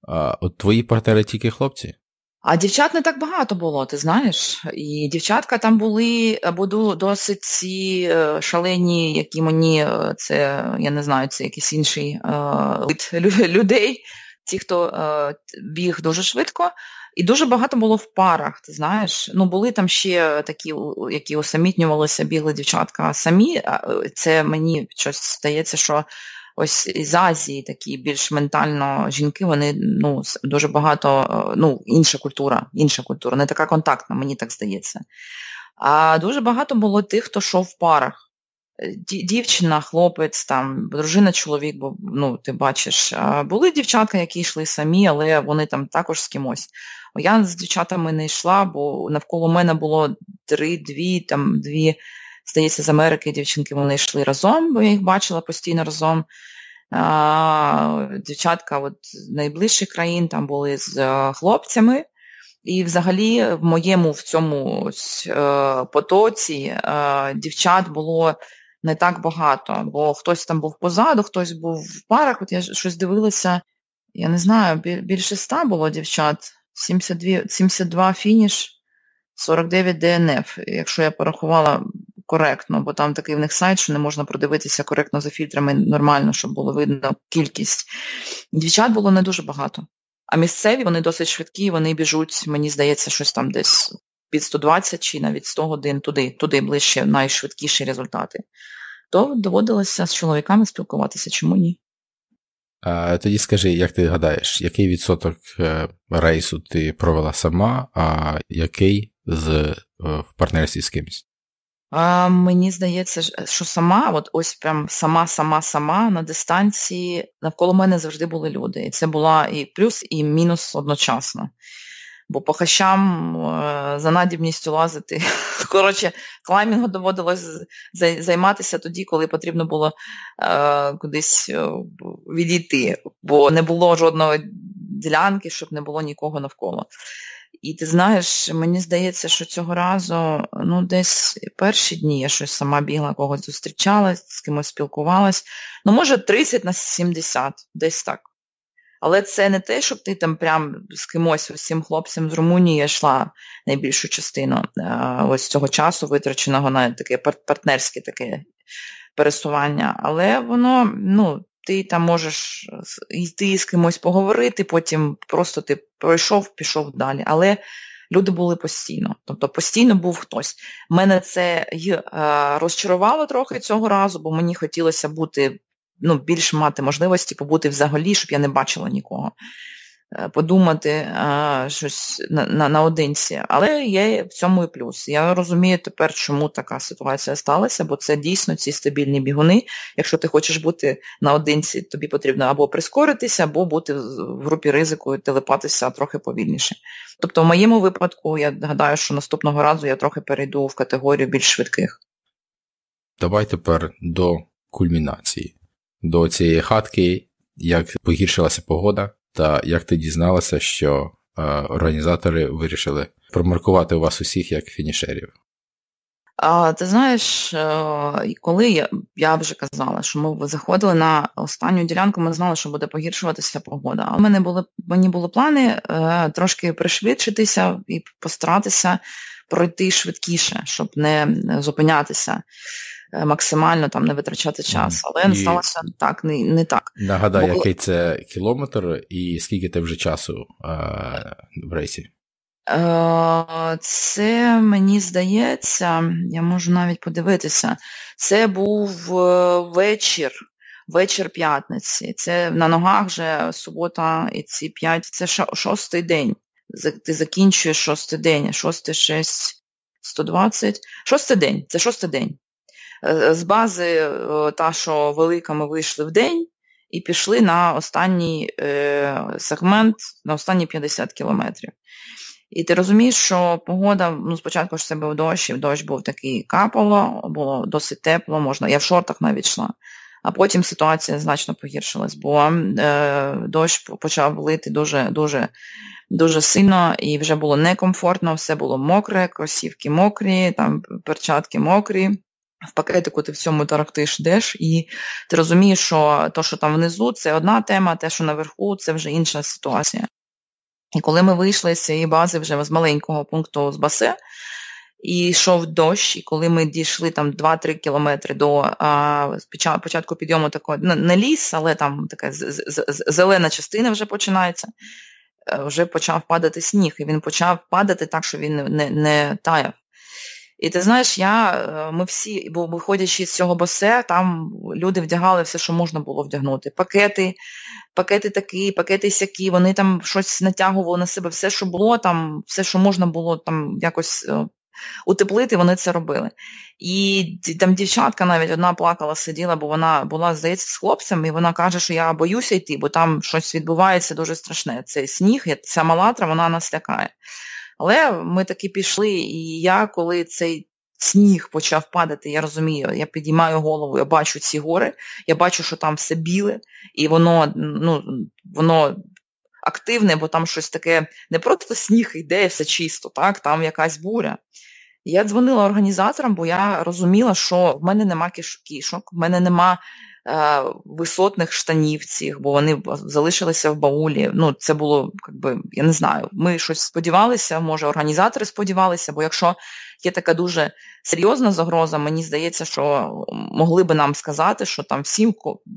А, От твої партнери тільки хлопці? А дівчат не так багато було, ти знаєш. І дівчатка там були або досить ці е, шалені, які мені е, це, я не знаю, це якийсь інший е, вид людей, ті, хто біг дуже швидко. І дуже багато було в парах, ти знаєш. Ну, були там ще такі, які усамітнювалися, бігли дівчатка самі. Це мені щось здається, що ось із Азії такі більш ментально жінки, вони ну, дуже багато, е, ну, інша культура, інша культура, не така контактна, мені так здається. А дуже багато було тих, хто йшов в парах. Е, дівчина, хлопець, там, дружина, чоловік, бо ну, ти бачиш. Були дівчатка, які йшли самі, але вони там також з кимось. Я з дівчатами не йшла, бо навколо мене було три-дві, там дві здається, з Америки дівчинки вони йшли разом, бо я їх бачила постійно разом. Дівчатка от, найближчих країн там були з е, хлопцями. І взагалі в моєму в цьому е, потоці е, дівчат було не так багато, бо хтось там був позаду, хтось був в парах. От я щось дивилася, я не знаю, більше ста було дівчат, 72 72 фініш, 49 ДНФ, якщо я порахувала коректно, бо там такий в них сайт, що не можна продивитися коректно за фільтрами нормально, щоб було видно кількість. Дівчат було не дуже багато. А місцеві вони досить швидкі, вони біжуть, мені здається, щось там десь під 120 чи навіть 100 годин туди, туди ближче найшвидкіші результати. То доводилося з чоловіками спілкуватися, чому ні? А, Тоді скажи, як ти гадаєш, який відсоток е, рейсу ти провела сама, а який з, е, в партнерстві з кимось? А, Мені здається, що сама, от ось прям сама-сама-сама на дистанції навколо мене завжди були люди. І це була і плюс, і мінус одночасно. Бо по хащам е, за надібністю лазити. (laughs) Коротше, клаймінгу доводилось займатися тоді, коли потрібно було е, кудись е, відійти, бо не було жодної ділянки, щоб не було нікого навколо. І ти знаєш, мені здається, що цього разу, ну, десь перші дні я щось сама бігла, когось зустрічалась, з кимось спілкувалась. Ну, може, 30 на 70, десь так. Але це не те, щоб ти там прям з кимось, усім хлопцем з Румунії я йшла найбільшу частину ось цього часу, витраченого на таке партнерське таке пересування. Але воно, ну, ти там можеш йти з кимось поговорити, потім просто ти пройшов, пішов далі. Але люди були постійно. Тобто постійно був хтось. Мене це е, розчарувало трохи цього разу, бо мені хотілося бути, ну, більше мати можливості побути взагалі, щоб я не бачила нікого. Е, подумати а, щось на, на, наодинці. Але є в цьому і плюс. Я розумію тепер, чому така ситуація сталася, бо це дійсно ці стабільні бігуни. Якщо ти хочеш бути наодинці, тобі потрібно або прискоритися, або бути в групі ризику і телепатися трохи повільніше. Тобто, в моєму випадку, я гадаю, що наступного разу я трохи перейду в категорію більш швидких. Давай тепер до кульмінації, до цієї хатки, як погіршилася погода. Та як ти дізналася, що е, організатори вирішили промаркувати вас усіх як фінішерів? А, Ти знаєш, е, коли я я вже казала, що ми заходили на останню ділянку, ми знали, що буде погіршуватися погода. А в мене були мені були плани е, трошки пришвидшитися і постаратися пройти швидкіше, щоб не зупинятися. Е, максимально там не витрачати час. Але не сталося так, не не так. Нагадай, Бо... який це кілометр і скільки ти вже часу а, в рейсі? Е, це мені здається, я можу навіть подивитися. Це був е, вечір, вечір п'ятниці. Це на ногах вже субота і ці п'ять, це шостий день. Ти закінчуєш шостий день, шостий, шесть, 120. Шостий день, це шостий день. З бази, е, та, що велика, ми вийшли в день і пішли на останній е, сегмент, на останні 50 кілометрів. І ти розумієш, що погода, ну, спочатку ж це був дощ, і дощ був такий капало, було досить тепло, можна, я в шортах навіть йшла. А потім ситуація значно погіршилась, бо е, дощ почав лити дуже дуже дуже сильно і вже було некомфортно, все було мокре, кросівки мокрі, там перчатки мокрі в пакетику ти в цьому тарахтиш йдеш, і ти розумієш, що те, що там внизу, це одна тема, те, що наверху, це вже інша ситуація. І коли ми вийшли з цієї бази вже з маленького пункту з басе, і йшов дощ, і коли ми дійшли там 2-3 кілометри до а, початку підйому такого, не ліс, але там така зелена частина вже починається, е, вже почав падати сніг, і він почав падати так, що він не, не таяв. І ти знаєш, я, е, ми всі, бо виходячи з цього босе, там люди вдягали все, що можна було вдягнути. Пакети, пакети такі, пакети сякі, вони там щось натягували на себе, все, що було, там, все, що можна було там якось е, утеплити, вони це робили. І там дівчатка навіть одна плакала, сиділа, бо вона була, здається, з хлопцем, і вона каже, що я боюся йти, бо там щось відбувається дуже страшне. Цей сніг, ця малатра, вона нас лякає. Але ми таки пішли, і я, коли цей сніг почав падати, я розумію, я підіймаю голову, я бачу ці гори, я бачу, що там все біле, і воно ну, воно активне, бо там щось таке, не просто сніг йде, все чисто, так, там якась буря. Я дзвонила організаторам, бо я розуміла, що в мене нема кішок, в мене нема висотних штанів цих, бо вони залишилися в баулі. Ну, це було, якби, я не знаю, ми щось сподівалися, може, організатори сподівалися, бо якщо є така дуже серйозна загроза, мені здається, що могли би нам сказати, що там всі,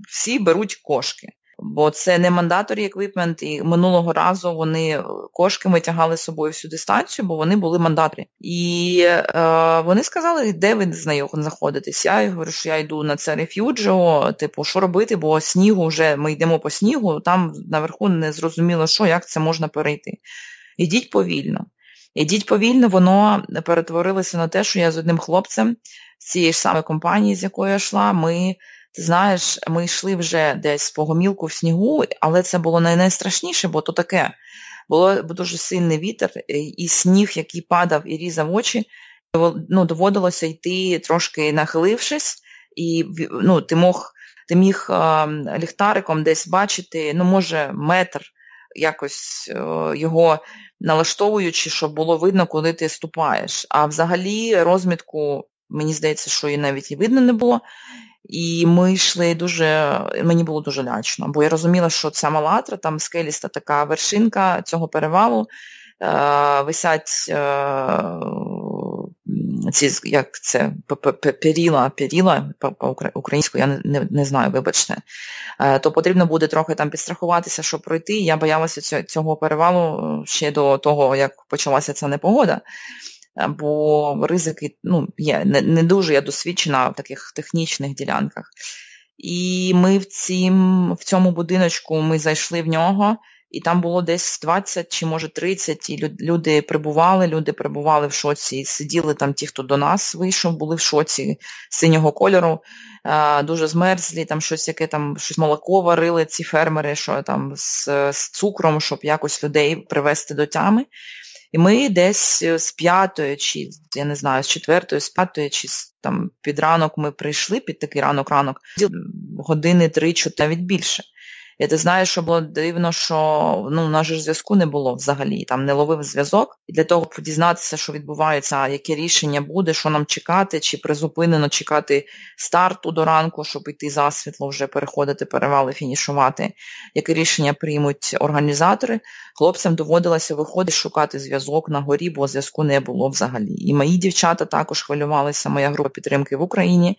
всі беруть кошки бо це не мандаторі еквіпмент, і минулого разу вони е, кошки ми тягали з собою всю дистанцію, бо вони були мандаторі. І е, вони сказали, де ви з знаходитесь. Я говорю, що я йду на це реф'юджіо, типу, що робити, бо снігу вже ми йдемо по снігу, там наверху не зрозуміло, що, як це можна перейти. Ідіть повільно. Ідіть повільно, воно перетворилося на те, що я з одним хлопцем з цієї ж самої компанії, з якої я йшла, ми ти знаєш, ми йшли вже десь по гомілку в снігу, але це було найстрашніше, бо то таке. Було дуже сильний вітер, і сніг, який падав і різав очі, ну, доводилося йти трошки нахилившись, і ну, ти мог, ти міг ліхтариком десь бачити, ну, може, метр якось а, його налаштовуючи, щоб було видно, коли ти ступаєш. А взагалі розмітку, мені здається, що її навіть і видно не було. І ми йшли дуже, мені було дуже лячно, бо я розуміла, що ця малатра, там скеліста така вершинка цього перевалу, е, висять е, ці, як це, періла, періла по-українською, я не, не знаю, вибачте, е, то потрібно буде трохи там підстрахуватися, щоб пройти. Я боялася цього перевалу ще до того, як почалася ця непогода бо ризики ну, є. Не, не дуже я досвідчена в таких технічних ділянках. І ми в цім, в цьому будиночку ми зайшли в нього, і там було десь 20 чи може 30, і люди прибували, люди прибували в шоці, сиділи там ті, хто до нас вийшов, були в шоці синього кольору, дуже змерзлі, там щось яке там, щось молоко варили, ці фермери, що там з, з цукром, щоб якось людей привести до тями. І ми десь е, з п'ятої, чи я не знаю, з четвертої, з п'ятої, чи там під ранок ми прийшли, під такий ранок-ранок, години три-чотири, навіть більше. І ти знаєш, що було дивно, що ну, у нас же зв'язку не було взагалі, там не ловив зв'язок. І для того, щоб дізнатися, що відбувається, яке рішення буде, що нам чекати, чи призупинено чекати старту до ранку, щоб йти засвітло, вже переходити, перевали, фінішувати, яке рішення приймуть організатори, хлопцям доводилося виходити шукати зв'язок на горі, бо зв'язку не було взагалі. І мої дівчата також хвилювалися, моя група підтримки в Україні.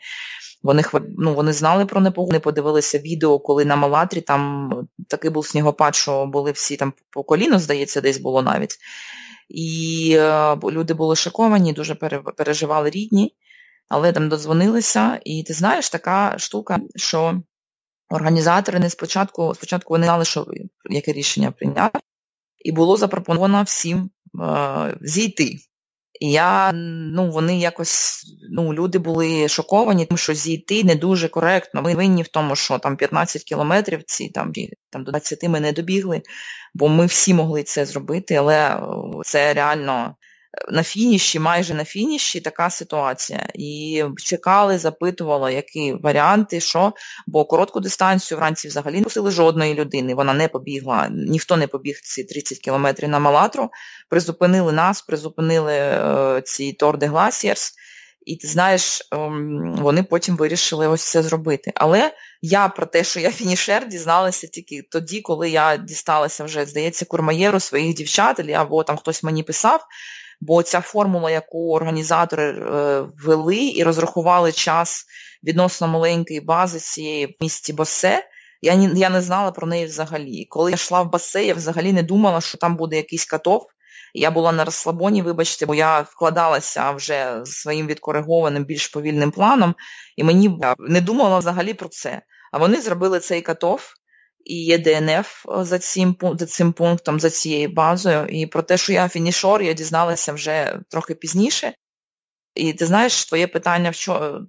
Вони ну, вони знали про непогоду, вони подивилися відео, коли на Малатрі там такий був снігопад, що були всі там по коліно, здається, десь було навіть. І е, люди були шоковані, дуже переживали рідні, але там додзвонилися. І ти знаєш, така штука, що організатори не спочатку, спочатку вони знали, що яке рішення прийняти, і було запропоновано всім е, зійти. Я, ну, вони якось, ну, люди були шоковані, тому що зійти не дуже коректно. Ми винні в тому, що там 15 кілометрів, ці там, там до 20 ми не добігли, бо ми всі могли це зробити, але це реально на фініші, майже на фініші така ситуація. І чекали, запитували, які варіанти, що, бо коротку дистанцію вранці взагалі не пустили жодної людини, вона не побігла, ніхто не побіг ці 30 кілометрів на Малатру, призупинили нас, призупинили е, ці Тор де Гласіерс, і ти знаєш, е, вони потім вирішили ось це зробити. Але я про те, що я фінішер, дізналася тільки тоді, коли я дісталася вже, здається, курмаєру своїх дівчат, або там хтось мені писав. Бо ця формула, яку організатори е, ввели і розрахували час відносно маленької бази цієї в місті Босе, я я не знала про неї взагалі. Коли я йшла в басе, я взагалі не думала, що там буде якийсь катов. Я була на розслабоні, вибачте, бо я вкладалася вже своїм відкоригованим, більш повільним планом, і мені не думала взагалі про це. А вони зробили цей катов, і є ДНФ е, за цим за цим пунктом, за цією базою. І про те, що я фінішор, я дізналася вже трохи пізніше. І ти знаєш, твоє питання,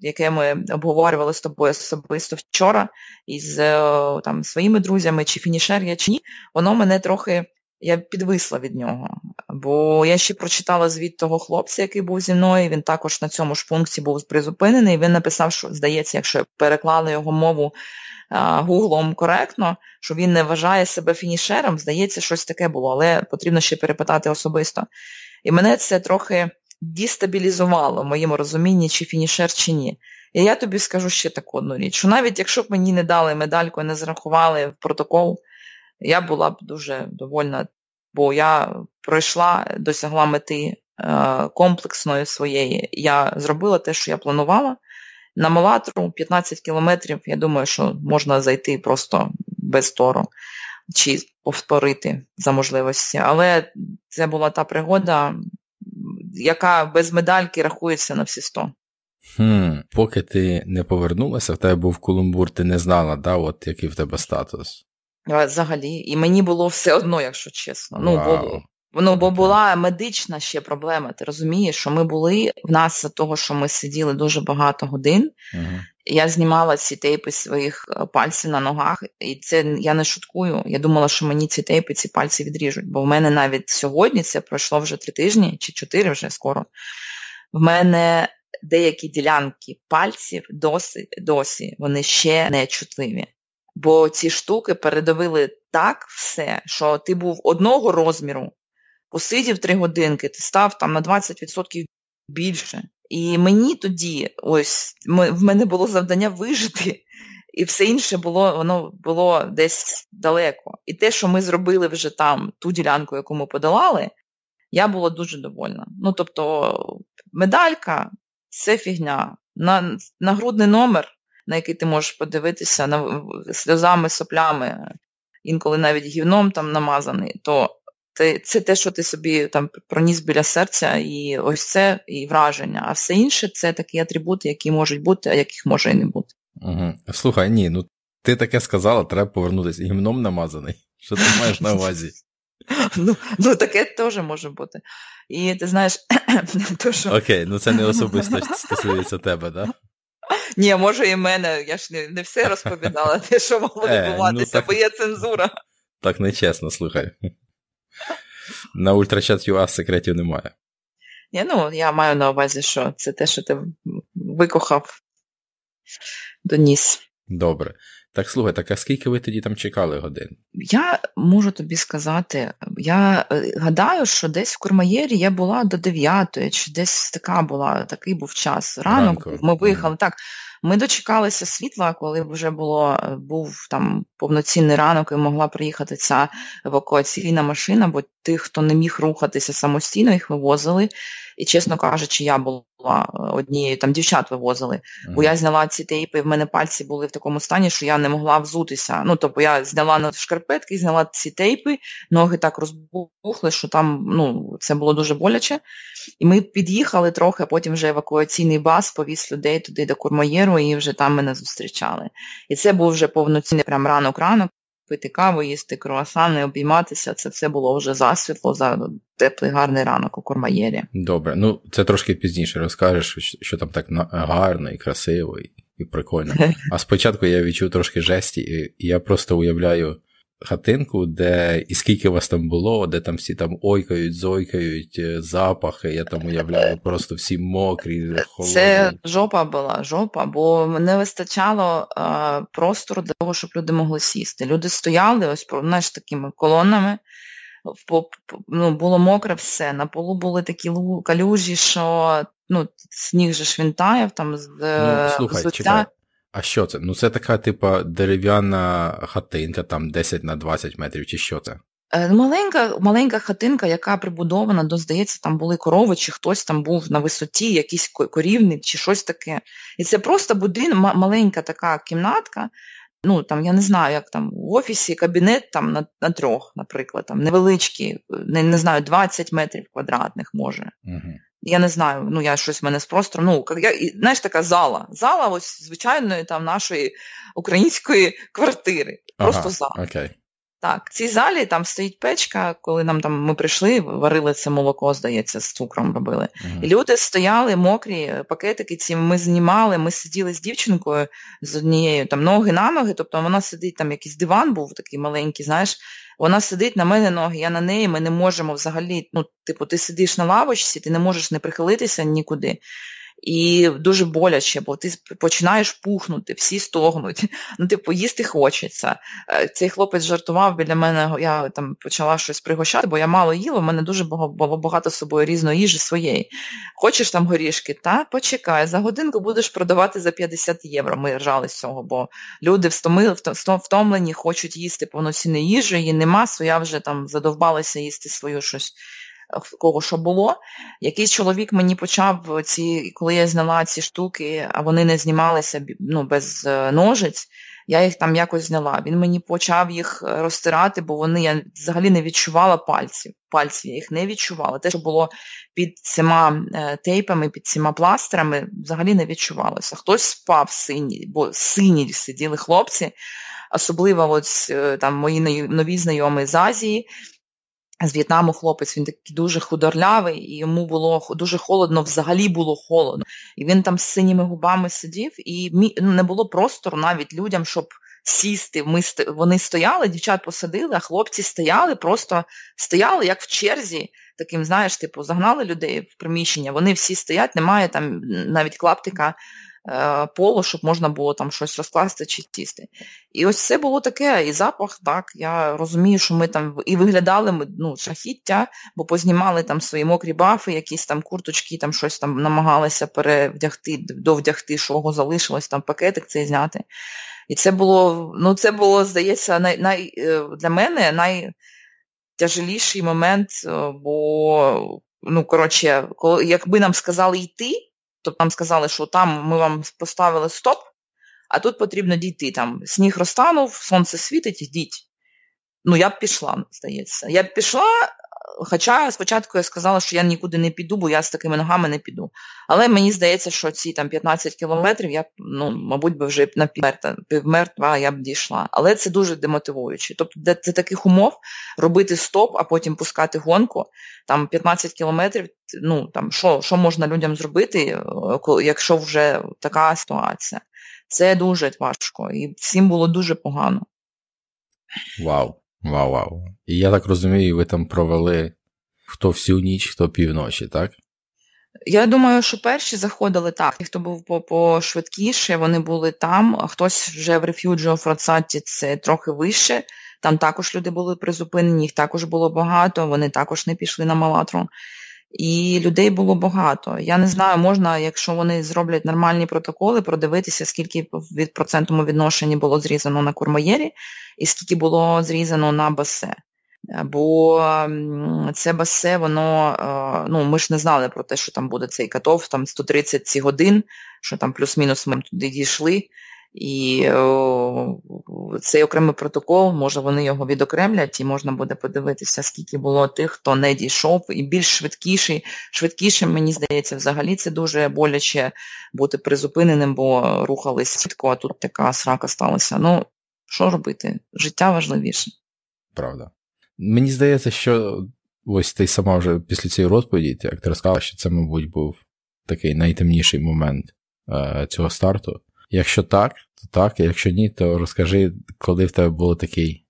яке ми обговорювали з тобою особисто вчора із е, там, своїми друзями, чи фінішер я чи ні, воно мене трохи я підвисла від нього. Бо я ще прочитала звіт того хлопця, який був зі мною, він також на цьому ж пункті був призупинений. Він написав, що, здається, якщо переклали його мову гуглом коректно, що він не вважає себе фінішером, здається, щось таке було, але потрібно ще перепитати особисто. І мене це трохи дістабілізувало в моєму розумінні, чи фінішер, чи ні. І я тобі скажу ще таку одну річ, що навіть якщо б мені не дали медальку і не зарахували в протокол, я була б дуже довольна, бо я пройшла, досягла мети е, комплексної своєї. Я зробила те, що я планувала. На Малатру 15 кілометрів, я думаю, що можна зайти просто без тору чи повторити за можливості. Але це була та пригода, яка без медальки рахується на всі 100. Хм, Поки ти не повернулася, в тебе був кулумбур, ти не знала, да, от який в тебе статус? Взагалі, і мені було все одно, якщо чесно. Ну, бо, ну, бо була медична ще проблема. Ти розумієш, що ми були в нас за того, що ми сиділи дуже багато годин. uh Я знімала ці тейпи своїх е, пальців на ногах, і це я не шуткую. Я думала, що мені ці тейпи, ці пальці відріжуть. Бо в мене навіть сьогодні це пройшло вже три тижні чи чотири вже скоро. В мене деякі ділянки пальців досі, досі вони ще не чутливі. Бо ці штуки передавили так все, що ти був одного розміру, посидів три годинки, ти став там на 20% більше. І мені тоді, ось в мене було завдання вижити, і все інше було, воно було десь далеко. І те, що ми зробили вже там, ту ділянку, яку ми подолали, я була дуже довольна. Ну, тобто, медалька це фігня. На, Нагрудний номер на який ти можеш подивитися на сльозами, соплями, інколи навіть гівном там намазаний, то це, це те, що ти собі там проніс біля серця, і ось це і враження. А все інше це такі атрибути, які можуть бути, а яких може і не бути. Угу. Слухай, ні, ну ти таке сказала, треба повернутися. Гімном намазаний. Що ти маєш на увазі? (laughs) Ну, ну таке теж може бути. І ти знаєш, (clears throat) то, що... Окей, ну це не (laughs) особисто стосується тебе, так? Ні, може і мене, я ж не не все розповідала, (laughs) те, що могло е, відбуватися, ну, бо є цензура. Так нечесно, слухай. На ультрачат UA секретів немає. Ні, ну, Я маю на увазі, що це те, що ти викохав доніс. Добре. Так слухай, так а скільки ви тоді там чекали годин? Я можу тобі сказати, я е, гадаю, що десь в Курмаєрі я була до 9 чи десь така була, такий був час. Ранок Ранку. ми виїхали. Mm. Так, ми дочекалися світла, коли вже було, е, був там повноцінний ранок і могла приїхати ця евакуаційна машина, бо тих, хто не міг рухатися самостійно, їх вивозили. І, чесно кажучи, я була однією, там дівчат вивозили. Mm. Бо я зняла ці тейпи, в мене пальці були в такому стані, що я не могла взутися. Ну, тобто я зняла на шкарпетки, зняла ці тейпи, ноги так розбухли, що там ну, це було дуже боляче. І ми під'їхали трохи, а потім вже евакуаційний бас повіз людей туди до Курмаєру, і вже там мене зустрічали. І це був вже повноцінний прям ранок-ранок пити каву, їсти круасани, обійматися. Це все було вже засвітло, за теплий гарний ранок у Кормаєрі. Добре, ну це трошки пізніше розкажеш, що там так гарно і красиво, і, і прикольно. (laughs) А спочатку я відчув трошки жесті, і я просто уявляю хатинку, де і скільки вас там було, де там всі там ойкають, зойкають, е, запахи, я там уявляю, просто всі мокрі, холодні. Це жопа була, жопа, бо не вистачало а, простору для того, щоб люди могли сісти. Люди стояли ось знаєш, такими колонами. Ну, Було мокре все, на полу були такі калюжі, що ну, сніг же швінтаєв там з ну, слухай, чекай. А що це? Ну це така, типа, дерев'яна хатинка, там 10 на 20 метрів, чи що це? Е, маленька маленька хатинка, яка прибудована, до, здається, там були корови, чи хтось там був на висоті, якийсь корівник, чи щось таке. І це просто будин, маленька така кімнатка. Ну, там, я не знаю, як там в офісі кабінет там на на трьох, наприклад, там невеличкий, не не знаю, 20 метрів квадратних може. Угу. Я не знаю, ну я щось в мене з простору. Ну, я, знаєш, така зала. Зала ось звичайної там нашої української квартири. Просто ага, зала. Okay. Так, в цій залі там стоїть печка, коли нам там ми прийшли, варили це молоко, здається, з цукром робили. Uh-huh. І люди стояли, мокрі, пакетики ці ми знімали, ми сиділи з дівчинкою з однією там ноги на ноги, тобто вона сидить, там якийсь диван був такий маленький, знаєш, вона сидить на мене ноги, я на неї, ми не можемо взагалі, ну, типу, ти сидиш на лавочці, ти не можеш не прихилитися нікуди. І дуже боляче, бо ти починаєш пухнути, всі стогнуть, (laughs) ну типу, їсти хочеться. Е, цей хлопець жартував біля мене, я там почала щось пригощати, бо я мало їла, в мене дуже було багато з собою різної їжі своєї. Хочеш там горішки? Та почекай, за годинку будеш продавати за 50 євро. Ми ржали з цього, бо люди встомили, втомлені, хочуть їсти повноцінної їжі, її нема, so я вже там задовбалася їсти свою щось кого що було. Якийсь чоловік мені почав, ці, коли я зняла ці штуки, а вони не знімалися ну, без е, ножиць, я їх там якось зняла. Він мені почав їх розтирати, бо вони я взагалі не відчувала пальців. Пальців я їх не відчувала. Те, що було під цими е, тейпами, під цими пластерами, взагалі не відчувалося. Хтось спав синій, бо сині сиділи хлопці, особливо е, там мої нові знайомі з Азії з В'єтнаму хлопець, він такий дуже худорлявий, і йому було дуже холодно, взагалі було холодно. І він там з синіми губами сидів, і ну, не було простору навіть людям, щоб сісти. Ми Вони стояли, дівчат посадили, а хлопці стояли, просто стояли, як в черзі. Таким, знаєш, типу, загнали людей в приміщення, вони всі стоять, немає там навіть клаптика поло, щоб можна було там щось розкласти чи тісти. І ось це було таке, і запах, так, я розумію, що ми там і виглядали ну, шахіття, бо познімали там свої мокрі бафи, якісь там курточки, там щось там намагалися перевдягти, довдягти, що залишилось, там пакетик цей зняти. І це було, ну це було, здається, най, най, е, для мене найтяжеліший момент, е, бо, ну, коротше, якби нам сказали йти, Тобто нам сказали, що там ми вам поставили стоп, а тут потрібно дійти. Там Сніг розтанув, сонце світить, йдіть. Ну, я б пішла, здається. Я б пішла, Хоча спочатку я сказала, що я нікуди не піду, бо я з такими ногами не піду. Але мені здається, що ці там 15 кілометрів я ну, мабуть, би вже на півмертва я б дійшла. Але це дуже демотивуюче. Тобто, для таких умов робити стоп, а потім пускати гонку, там 15 кілометрів, ну там що, що можна людям зробити, е, якщо вже така ситуація. Це дуже важко. І всім було дуже погано. Вау. Вау, вау. І я так розумію, ви там провели хто всю ніч, хто півночі, так? Я думаю, що перші заходили так. Хто був пошвидкіше, вони були там, хтось вже в рефюджіо Фрацаті це трохи вище. Там також люди були призупинені, їх також було багато, вони також не пішли на Малатру. І людей було багато. Я не знаю, можна, якщо вони зроблять нормальні протоколи, продивитися, скільки від процентному відношенні було зрізано на курмоєрі і скільки було зрізано на басе. Бо це басе, воно, е, ну, ми ж не знали про те, що там буде цей катов, там 130 ці годин, що там плюс-мінус ми туди дійшли. І о, цей окремий протокол, може вони його відокремлять, і можна буде подивитися, скільки було тих, хто не дійшов, і більш швидкіший. Швидкішим, мені здається, взагалі це дуже боляче бути призупиненим, бо рухались швидко, а тут така срака сталася. Ну, що робити? Життя важливіше. Правда. Мені здається, що ось ти сама вже після цієї розповіді, як ти розказала, що це, мабуть, був такий найтемніший момент е, цього старту. Якщо так, то так, якщо ні, то розкажи, коли в тебе були такі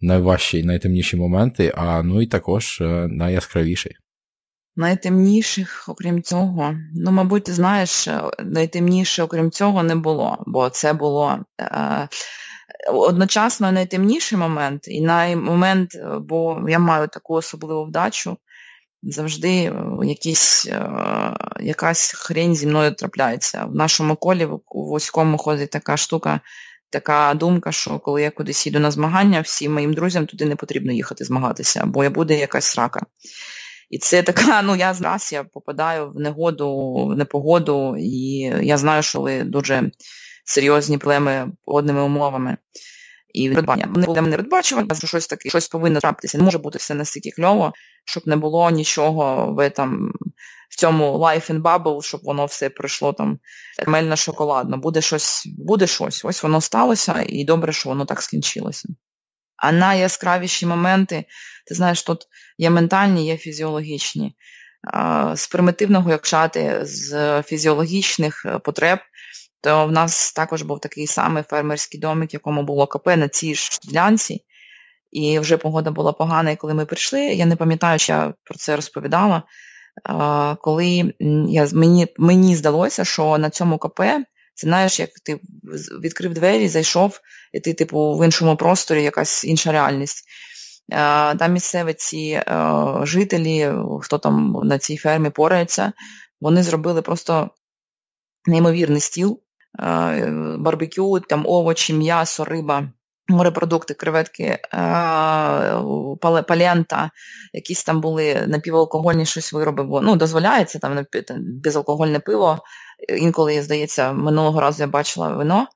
найважчі, найтемніші моменти, а ну і також е, найяскравіший. Найтемніших, окрім цього, ну, мабуть, ти знаєш, е, найтемніше, окрім цього, не було, бо це було е, одночасно найтемніший момент і наймомент, е, бо я маю таку особливу вдачу, завжди е, якісь, е, якась хрень зі мною трапляється. В нашому колі у вузькому ходить така штука, така думка, що коли я кудись їду на змагання, всім моїм друзям туди не потрібно їхати змагатися, бо буде якась срака. І це така, ну я зараз я попадаю в негоду, в непогоду, і я знаю, що ви дуже серйозні проблеми погодними умовами і придбання. Вони були не передбачувані, що щось таке, щось повинно трапитися. Не може бути все настільки кльово, щоб не було нічого в там, в цьому life in bubble, щоб воно все пройшло там мельно шоколадно. Буде щось, буде щось. Ось воно сталося, і добре, що воно так скінчилося. А найяскравіші моменти, ти знаєш, тут є ментальні, є фізіологічні. З примітивного, як чати, з фізіологічних е, потреб, то в нас також був такий самий фермерський домик, якому було КП на цій ж ділянці. І вже погода була погана, і коли ми прийшли, я не пам'ятаю, що я про це розповідала. Коли я, мені мені здалося, що на цьому КП, це знаєш, як ти відкрив двері, зайшов, і ти, типу, в іншому просторі якась інша реальність. Там місцеві ці жителі, хто там на цій фермі порається, вони зробили просто неймовірний стіл, барбекю, там овочі, м'ясо, риба морепродукти, креветки, е, палента, якісь там були напівалкогольні щось вироби, бо ну, дозволяється там безалкогольне пиво. Інколи, здається, минулого разу я бачила вино.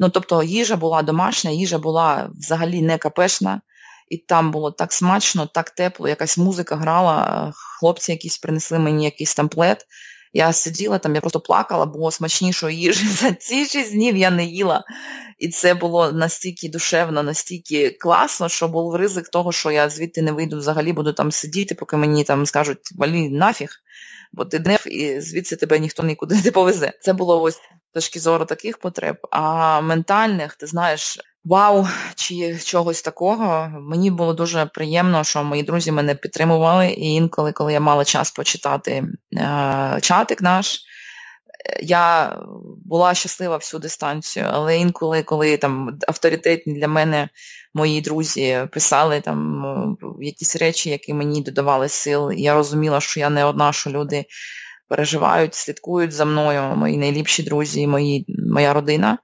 Ну, Тобто їжа була домашня, їжа була взагалі не капешна, і там було так смачно, так тепло, якась музика грала, хлопці якісь принесли мені якийсь там плед. Я сиділа там, я просто плакала, бо смачнішої їжі (laughs) за ці шість днів я не їла. І це було настільки душевно, настільки класно, що був ризик того, що я звідти не вийду взагалі, буду там сидіти, поки мені там скажуть валі нафіг, бо ти днев і звідси тебе ніхто нікуди (laughs) не повезе. Це було ось точки зору таких потреб. А ментальних, ти знаєш, вау, чи чогось такого. Мені було дуже приємно, що мої друзі мене підтримували, і інколи, коли я мала час почитати е, чатик наш. Я була щаслива всю дистанцію, але інколи, коли там авторитетні для мене мої друзі писали там якісь речі, які мені додавали сил, я розуміла, що я не одна, що люди переживають, слідкують за мною, мої найліпші друзі, мої, моя родина.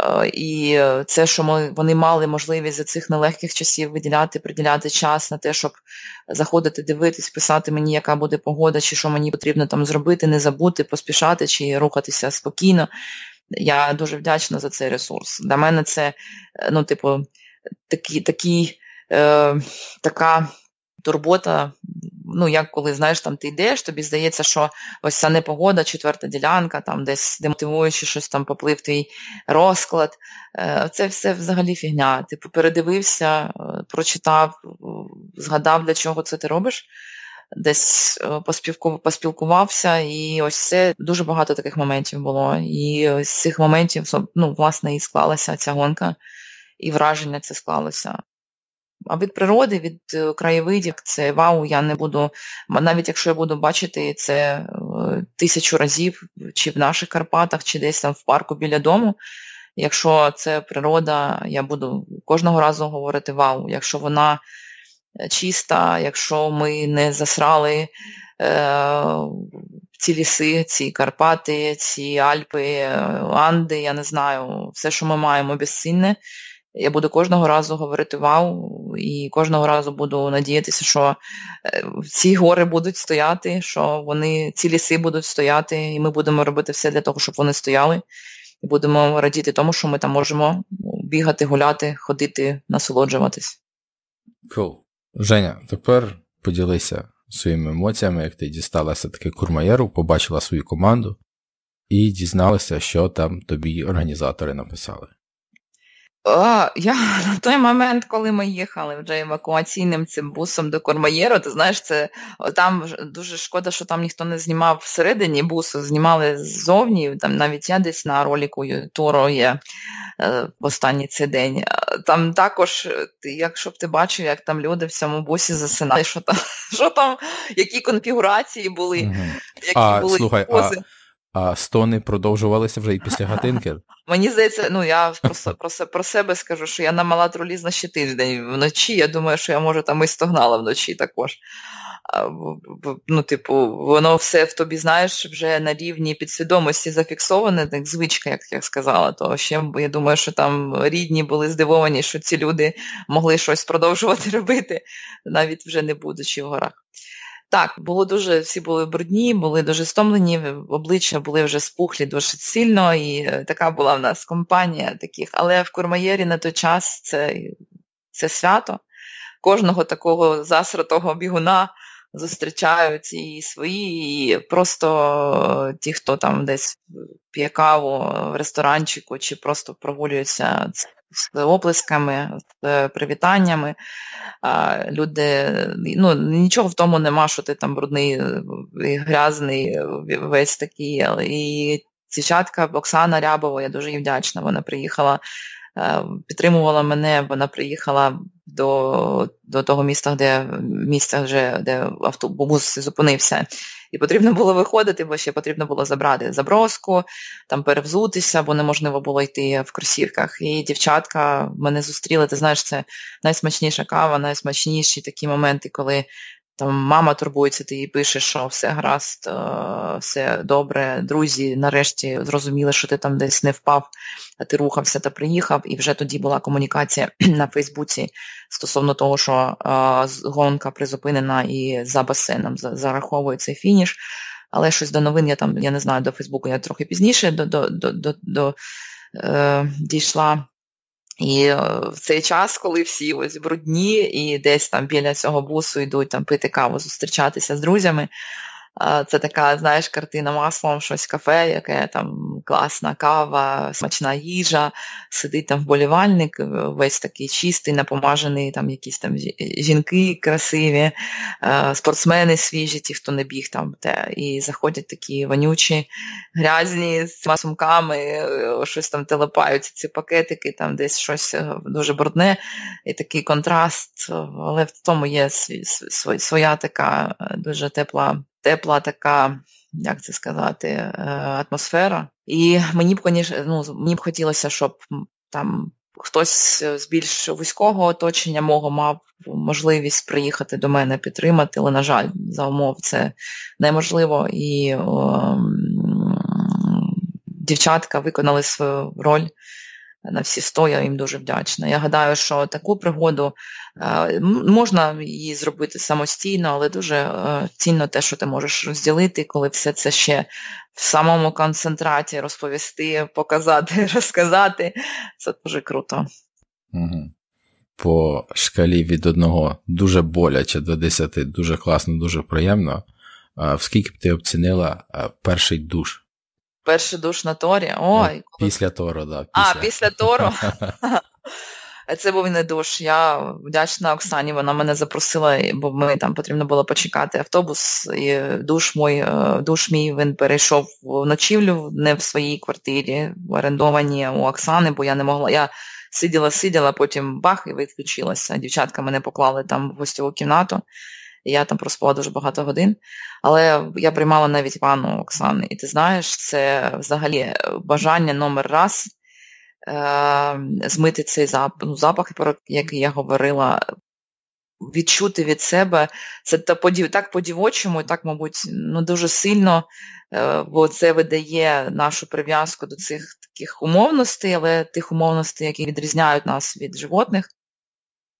Е, і це, що ми, вони мали можливість за цих нелегких часів виділяти, приділяти час на те, щоб заходити, дивитись, писати мені, яка буде погода, чи що мені потрібно там зробити, не забути, поспішати чи рухатися спокійно. Я дуже вдячна за цей ресурс. Для мене це, е, ну, типу, такі, такі, е, така турбота ну, як коли знаєш, там ти йдеш, тобі здається, що ось ця непогода, четверта ділянка, там десь демотивуючи щось там поплив твій розклад. Е, це все взагалі фігня. Типу передивився, е, прочитав, згадав, для чого це ти робиш. Десь е, поспілкувався, і ось це дуже багато таких моментів було. І з цих моментів, ну, власне, і склалася ця гонка, і враження це склалося. А від природи, від е, краєвидів, це вау, я не буду, навіть якщо я буду бачити це е, тисячу разів, чи в наших Карпатах, чи десь там в парку біля дому. Якщо це природа, я буду кожного разу говорити вау, якщо вона е, чиста, якщо ми не засрали е, ці ліси, ці Карпати, ці Альпи, Анди, я не знаю, все, що ми маємо безцінне. Я буду кожного разу говорити вау, і кожного разу буду надіятися, що е, ці гори будуть стояти, що вони, ці ліси будуть стояти, і ми будемо робити все для того, щоб вони стояли. І будемо радіти тому, що ми там можемо бігати, гуляти, ходити, насолоджуватись. Cool. Женя, тепер поділися своїми емоціями, як ти дісталася таки курмаєру, побачила свою команду і дізналася, що там тобі організатори написали. Я (laughs) на той момент, коли ми їхали вже евакуаційним цим бусом до Кормаєру, ти знаєш, це там дуже шкода, що там ніхто не знімав всередині бусу, знімали ззовні. Там навіть я десь на роліку Торо є е, в останній цей день. Там також, якщо б ти бачив, як там люди в цьому бусі засинали, що там, (laughs) що там, які конфігурації були, які а, були слухай, пози. А... А стони продовжувалися вже і після (laughs) гатинки? Мені здається, ну я про, про, про себе скажу, що я намала тролізна ще тиждень вночі. Я думаю, що я може там і стогнала вночі також. Ну, типу, воно все в тобі, знаєш, вже на рівні підсвідомості зафіксоване, так звичка, як я сказала. То ще я думаю, що там рідні були здивовані, що ці люди могли щось продовжувати (laughs) робити, навіть вже не будучи в горах. Так, було дуже, всі були брудні, були дуже стомлені, обличчя були вже спухлі досить сильно, і е, така була в нас компанія таких. Але в Курмаєрі на той час це, це свято. Кожного такого засратого бігуна зустрічають і свої, і просто ті, хто там десь п'є каву в ресторанчику, чи просто прогулюються з оплесками, з привітаннями. Люди, ну, нічого в тому нема, що ти там брудний, грязний, весь такий. І дівчатка Оксана Рябова, я дуже їй вдячна. Вона приїхала, підтримувала мене, вона приїхала до до того міста, де місця вже, де автобус зупинився. І потрібно було виходити, бо ще потрібно було забрати заброску, там перевзутися, бо неможливо було йти в кросівках. І дівчатка мене зустріли. Ти знаєш, це найсмачніша кава, найсмачніші такі моменти, коли там мама турбується, ти їй пишеш, що все гаразд, е, все добре. Друзі, нарешті зрозуміли, що ти там десь не впав, а ти рухався та приїхав. І вже тоді була комунікація (clears throat) на Фейсбуці стосовно того, що е, гонка призупинена і за басейном цей фініш. Але щось до новин я там, я не знаю, до Фейсбуку я трохи пізніше до, до, до, до, до е, дійшла. І е, в цей час, коли всі ось брудні і десь там біля цього бусу йдуть там пити каву, зустрічатися з друзями, це така, знаєш, картина маслом, щось кафе, яке там класна кава, смачна їжа, сидить там вболівальник, весь такий чистий, напомажений, там якісь там жінки красиві, спортсмени свіжі, ті, хто не біг там, те, і заходять такі вонючі, грязні з сумками, щось там телепаються, ці пакетики, там десь щось е, дуже брудне, і такий контраст, але в тому є своя така е, дуже тепла тепла така, як це сказати, е, атмосфера. І мені б, ну, мені б хотілося, щоб там хтось з більш вузького оточення мого мав можливість приїхати до мене підтримати, але, на жаль, за умов це неможливо. І о, дівчатка виконали свою роль на всі сто, я їм дуже вдячна. Я гадаю, що таку пригоду е, можна її зробити самостійно, але дуже е, цінно те, що ти можеш розділити, коли все це ще в самому концентраті розповісти, показати, (laughs) розказати. Це дуже круто. Угу. По шкалі від одного дуже боляче до 10, дуже класно, дуже приємно. Скільки б ти оцінила перший душ? Перший душ на Торі. Ой, Після Тору, так. Да, після. А, після Тору. Це був не душ. Я вдячна Оксані, вона мене запросила, бо ми там потрібно було почекати автобус. І Душ мой, е, душ мій він перейшов в ночівлю не в своїй квартирі, в орендованій у Оксани, бо я не могла. Я сиділа, сиділа, потім бах і відключилася. Дівчатка мене поклали там в гостьову кімнату я там проспала дуже багато годин. Але я приймала навіть ванну Оксани. І ти знаєш, це взагалі бажання номер раз е, змити цей запах, ну, запах, про який я говорила. Відчути від себе, це так по-дівочому, і так, мабуть, ну, дуже сильно, е, бо це видає нашу прив'язку до цих таких умовностей, але тих умовностей, які відрізняють нас від животних.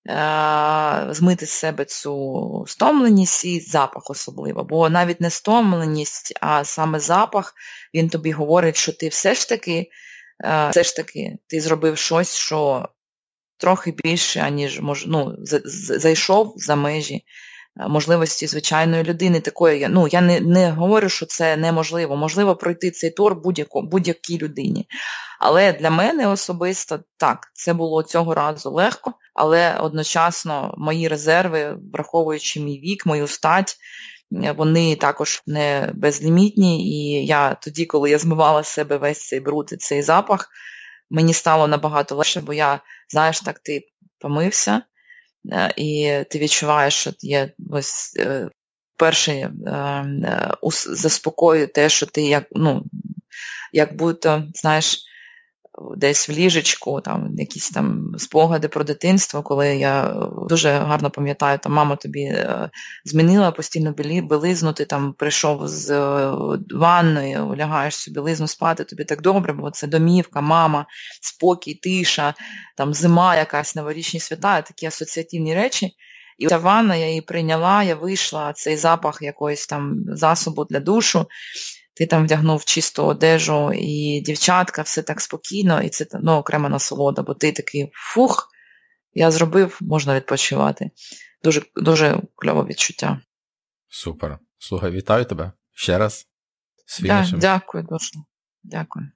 Е, змити з себе цю стомленість і запах особливо. Бо навіть не стомленість, а саме запах, він тобі говорить, що ти все ж таки е, все ж таки ти зробив щось, що трохи більше, аніж ну, зайшов за межі можливості звичайної людини. Такої, ну, Я не не говорю, що це неможливо. Можливо пройти цей тур будь-якій людині. Але для мене особисто так, це було цього разу легко, але одночасно мої резерви, враховуючи мій вік, мою стать, е, вони також не безлімітні. І я тоді, коли я змивала з себе весь цей бруд і цей запах, мені стало набагато легше, бо я, знаєш, так ти помився. Е, і ти відчуваєш, що є ось перше перший е, заспокоює те, що ти як, ну, як будто, знаєш, десь в ліжечку, там якісь там спогади про дитинство, коли я дуже гарно пам'ятаю, там мама тобі е, змінила постійно білизну, ти там прийшов з е, ванної, лягаєш собі білизну спати, тобі так добре, бо це домівка, мама, спокій, тиша, там зима, якась новорічні свята, такі асоціативні речі. І ця ванна я її прийняла, я вийшла, цей запах якоїсь там засобу для душу ти там вдягнув чисту одежу, і дівчатка, все так спокійно, і це ну, окрема насолода, бо ти такий фух, я зробив, можна відпочивати. Дуже дуже кльове відчуття. Супер. Слухай, вітаю тебе ще раз. Да, Дякую дуже. Дякую.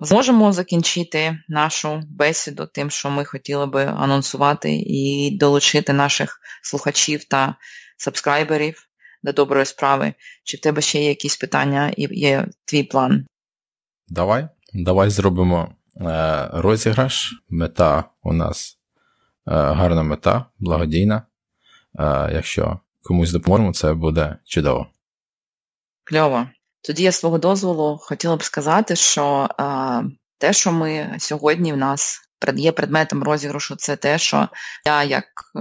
зможемо закінчити нашу бесіду тим, що ми хотіли би анонсувати і долучити наших слухачів та сабскрайберів до доброї справи. Чи в тебе ще є якісь питання і є твій план? Давай. Давай зробимо е, розіграш. Мета у нас е, гарна мета, благодійна. Е, якщо комусь допоможемо, це буде чудово. Кльово. Тоді я свого дозволу хотіла б сказати, що е, те, що ми сьогодні в нас є предметом розіграшу, це те, що я, як е,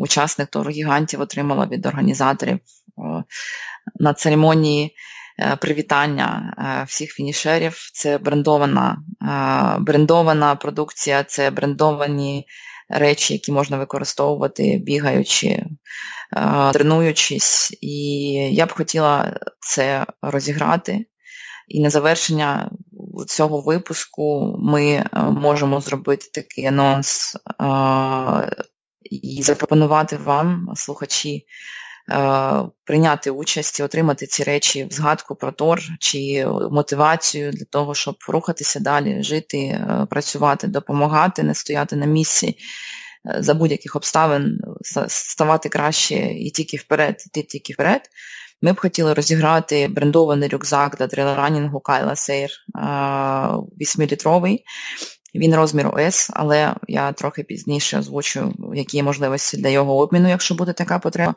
учасник тору гігантів, отримала від організаторів на церемонії е, привітання е, всіх фінішерів. Це брендована, брендована продукція, це брендовані речі, які можна використовувати, бігаючи, тренуючись. І я б хотіла це розіграти. І на завершення цього випуску ми е, можемо зробити такий анонс і запропонувати вам, слухачі, прийняти участь і отримати ці речі в згадку про Тор чи мотивацію для того, щоб рухатися далі, жити, е, працювати, допомагати, не стояти на місці е, за будь-яких обставин, ставати краще і тільки вперед, іти тільки вперед. Ми б хотіли розіграти брендований рюкзак для трейлранінгу Кайла Сейр 8-літровий. Він розміру S, але я трохи пізніше озвучу, які є можливості для його обміну, якщо буде така потреба.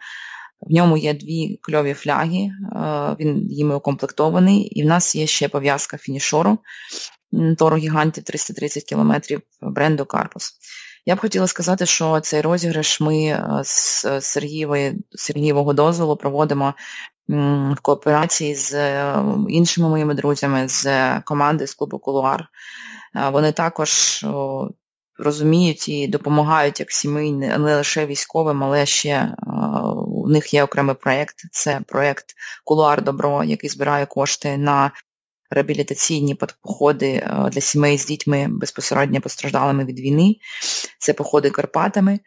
В ньому є дві кльові фляги, він їми укомплектований, і в нас є ще пов'язка фінішору Тору гігантів 330 км бренду Карпус. Я б хотіла сказати, що цей розіграш ми з Сергієвого дозволу проводимо в кооперації з іншими моїми друзями з команди з клубу Кулуар. Вони також розуміють і допомагають як сімейні, не лише військовим, але ще у них є окремий проєкт. Це проєкт Кулуар Добро, який збирає кошти на реабілітаційні походи для сімей з дітьми безпосередньо постраждалими від війни. Це походи Карпатами.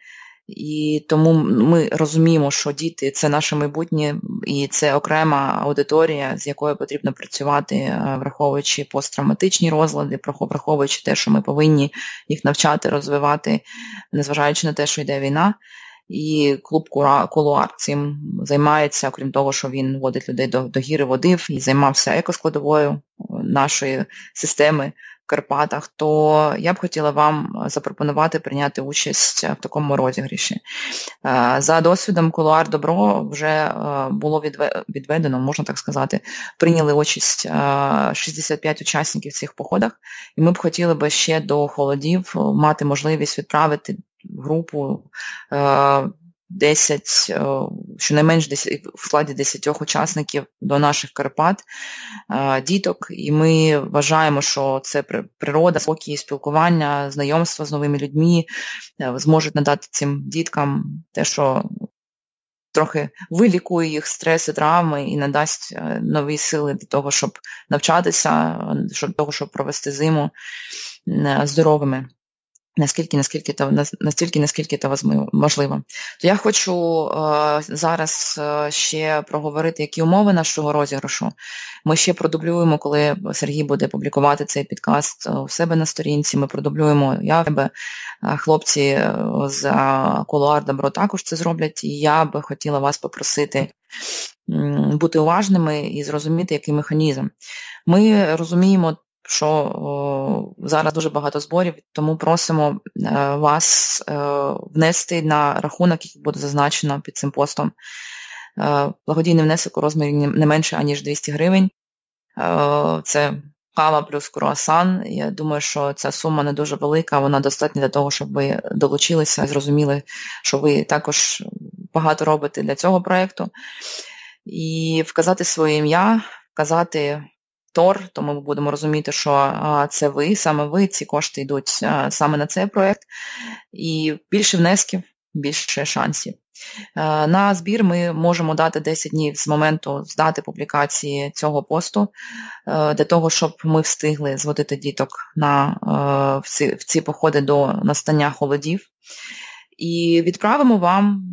І тому ми розуміємо, що діти це наше майбутнє, і це окрема аудиторія, з якою потрібно працювати, е, враховуючи посттравматичні розлади, враховуючи те, що ми повинні їх навчати, розвивати, незважаючи на те, що йде війна. І клуб Кулуар цим займається, окрім того, що він водить людей до до гіри водив і займався екоскладовою нашої системи в Карпатах, то я б хотіла вам запропонувати прийняти участь в такому розігріші. Е, за досвідом Кулуар Добро вже е, було відведено, можна так сказати, прийняли участь 65 е, учасників в цих походах, і ми б хотіли би ще до холодів мати можливість відправити групу 10, е, щонайменш в складі 10 учасників до наших Карпат, е, діток, і ми вважаємо, що це природа, спокій, спілкування, знайомство з новими людьми е, зможуть надати цим діткам те, що трохи вилікує їх стреси, травми і надасть нові сили для того, щоб навчатися, для того, щоб провести зиму здоровими наскільки, наскільки то настільки, наскільки це можливо. То я хочу е, зараз е, ще проговорити, які умови нашого розіграшу. Ми ще продублюємо, коли Сергій буде публікувати цей підкаст у себе на сторінці. Ми продублюємо я в тебе, хлопці з Кулуар Добро також це зроблять. І я би хотіла вас попросити. Бути уважними і зрозуміти, який механізм. Ми розуміємо що о, зараз дуже багато зборів, тому просимо е, вас е, внести на рахунок, який буде зазначено під цим постом. Е, благодійний внесок у розмірі не менше, аніж 200 гривень. Е, це кава плюс круасан. Я думаю, що ця сума не дуже велика, вона достатня для того, щоб ви долучилися зрозуміли, що ви також багато робите для цього проєкту. І вказати своє ім'я, вказати Тор, то ми будемо розуміти, що це ви, саме ви, ці кошти йдуть саме на цей проєкт. І більше внесків, більше шансів. На збір ми можемо дати 10 днів з моменту з дати публікації цього посту, для того, щоб ми встигли зводити діток на, в, ці, в ці походи до настання холодів. І відправимо вам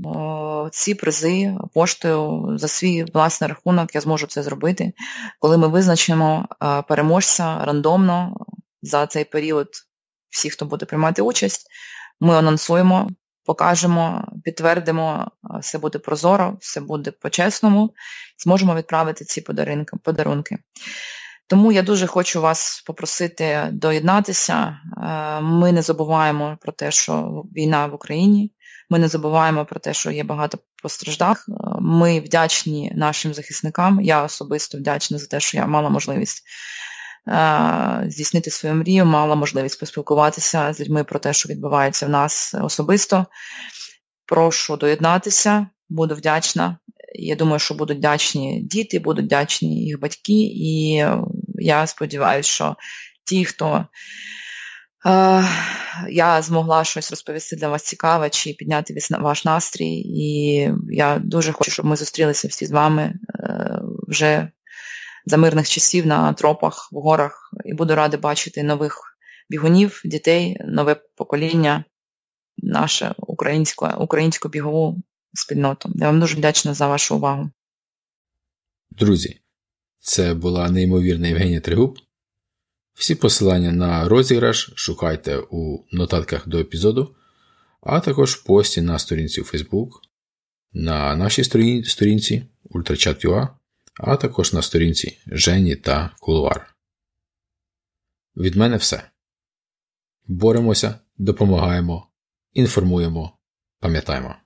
ці призи поштою за свій власний рахунок. Я зможу це зробити, коли ми визначимо переможця рандомно за цей період всі, хто буде приймати участь. Ми анонсуємо, покажемо, підтвердимо, все буде прозоро, все буде по-чесному, зможемо відправити ці подарунки. Тому я дуже хочу вас попросити доєднатися. Е, ми не забуваємо про те, що війна в Україні. Ми не забуваємо про те, що є багато постраждалих. Е, ми вдячні нашим захисникам. Я особисто вдячна за те, що я мала можливість е, здійснити свою мрію, мала можливість поспілкуватися з людьми про те, що відбувається в нас особисто. Прошу доєднатися, буду вдячна. Я думаю, що будуть вдячні діти, будуть вдячні їх батьки, і я сподіваюся, що ті, хто е, я змогла щось розповісти для вас цікаве чи підняти ваш настрій. І я дуже хочу, щоб ми зустрілися всі з вами е, вже за мирних часів на тропах, в горах, і буду рада бачити нових бігунів, дітей, нове покоління, наше українську бігову спільноту. Я вам дуже вдячна за вашу увагу. Друзі, це була неймовірна Євгенія Тригуб. Всі посилання на розіграш шукайте у нотатках до епізоду, а також в пості на сторінці у Facebook, на нашій сторінці UltraChat.ua, а також на сторінці Жені та Кулуар. Від мене все. Боремося, допомагаємо, інформуємо, пам'ятаємо.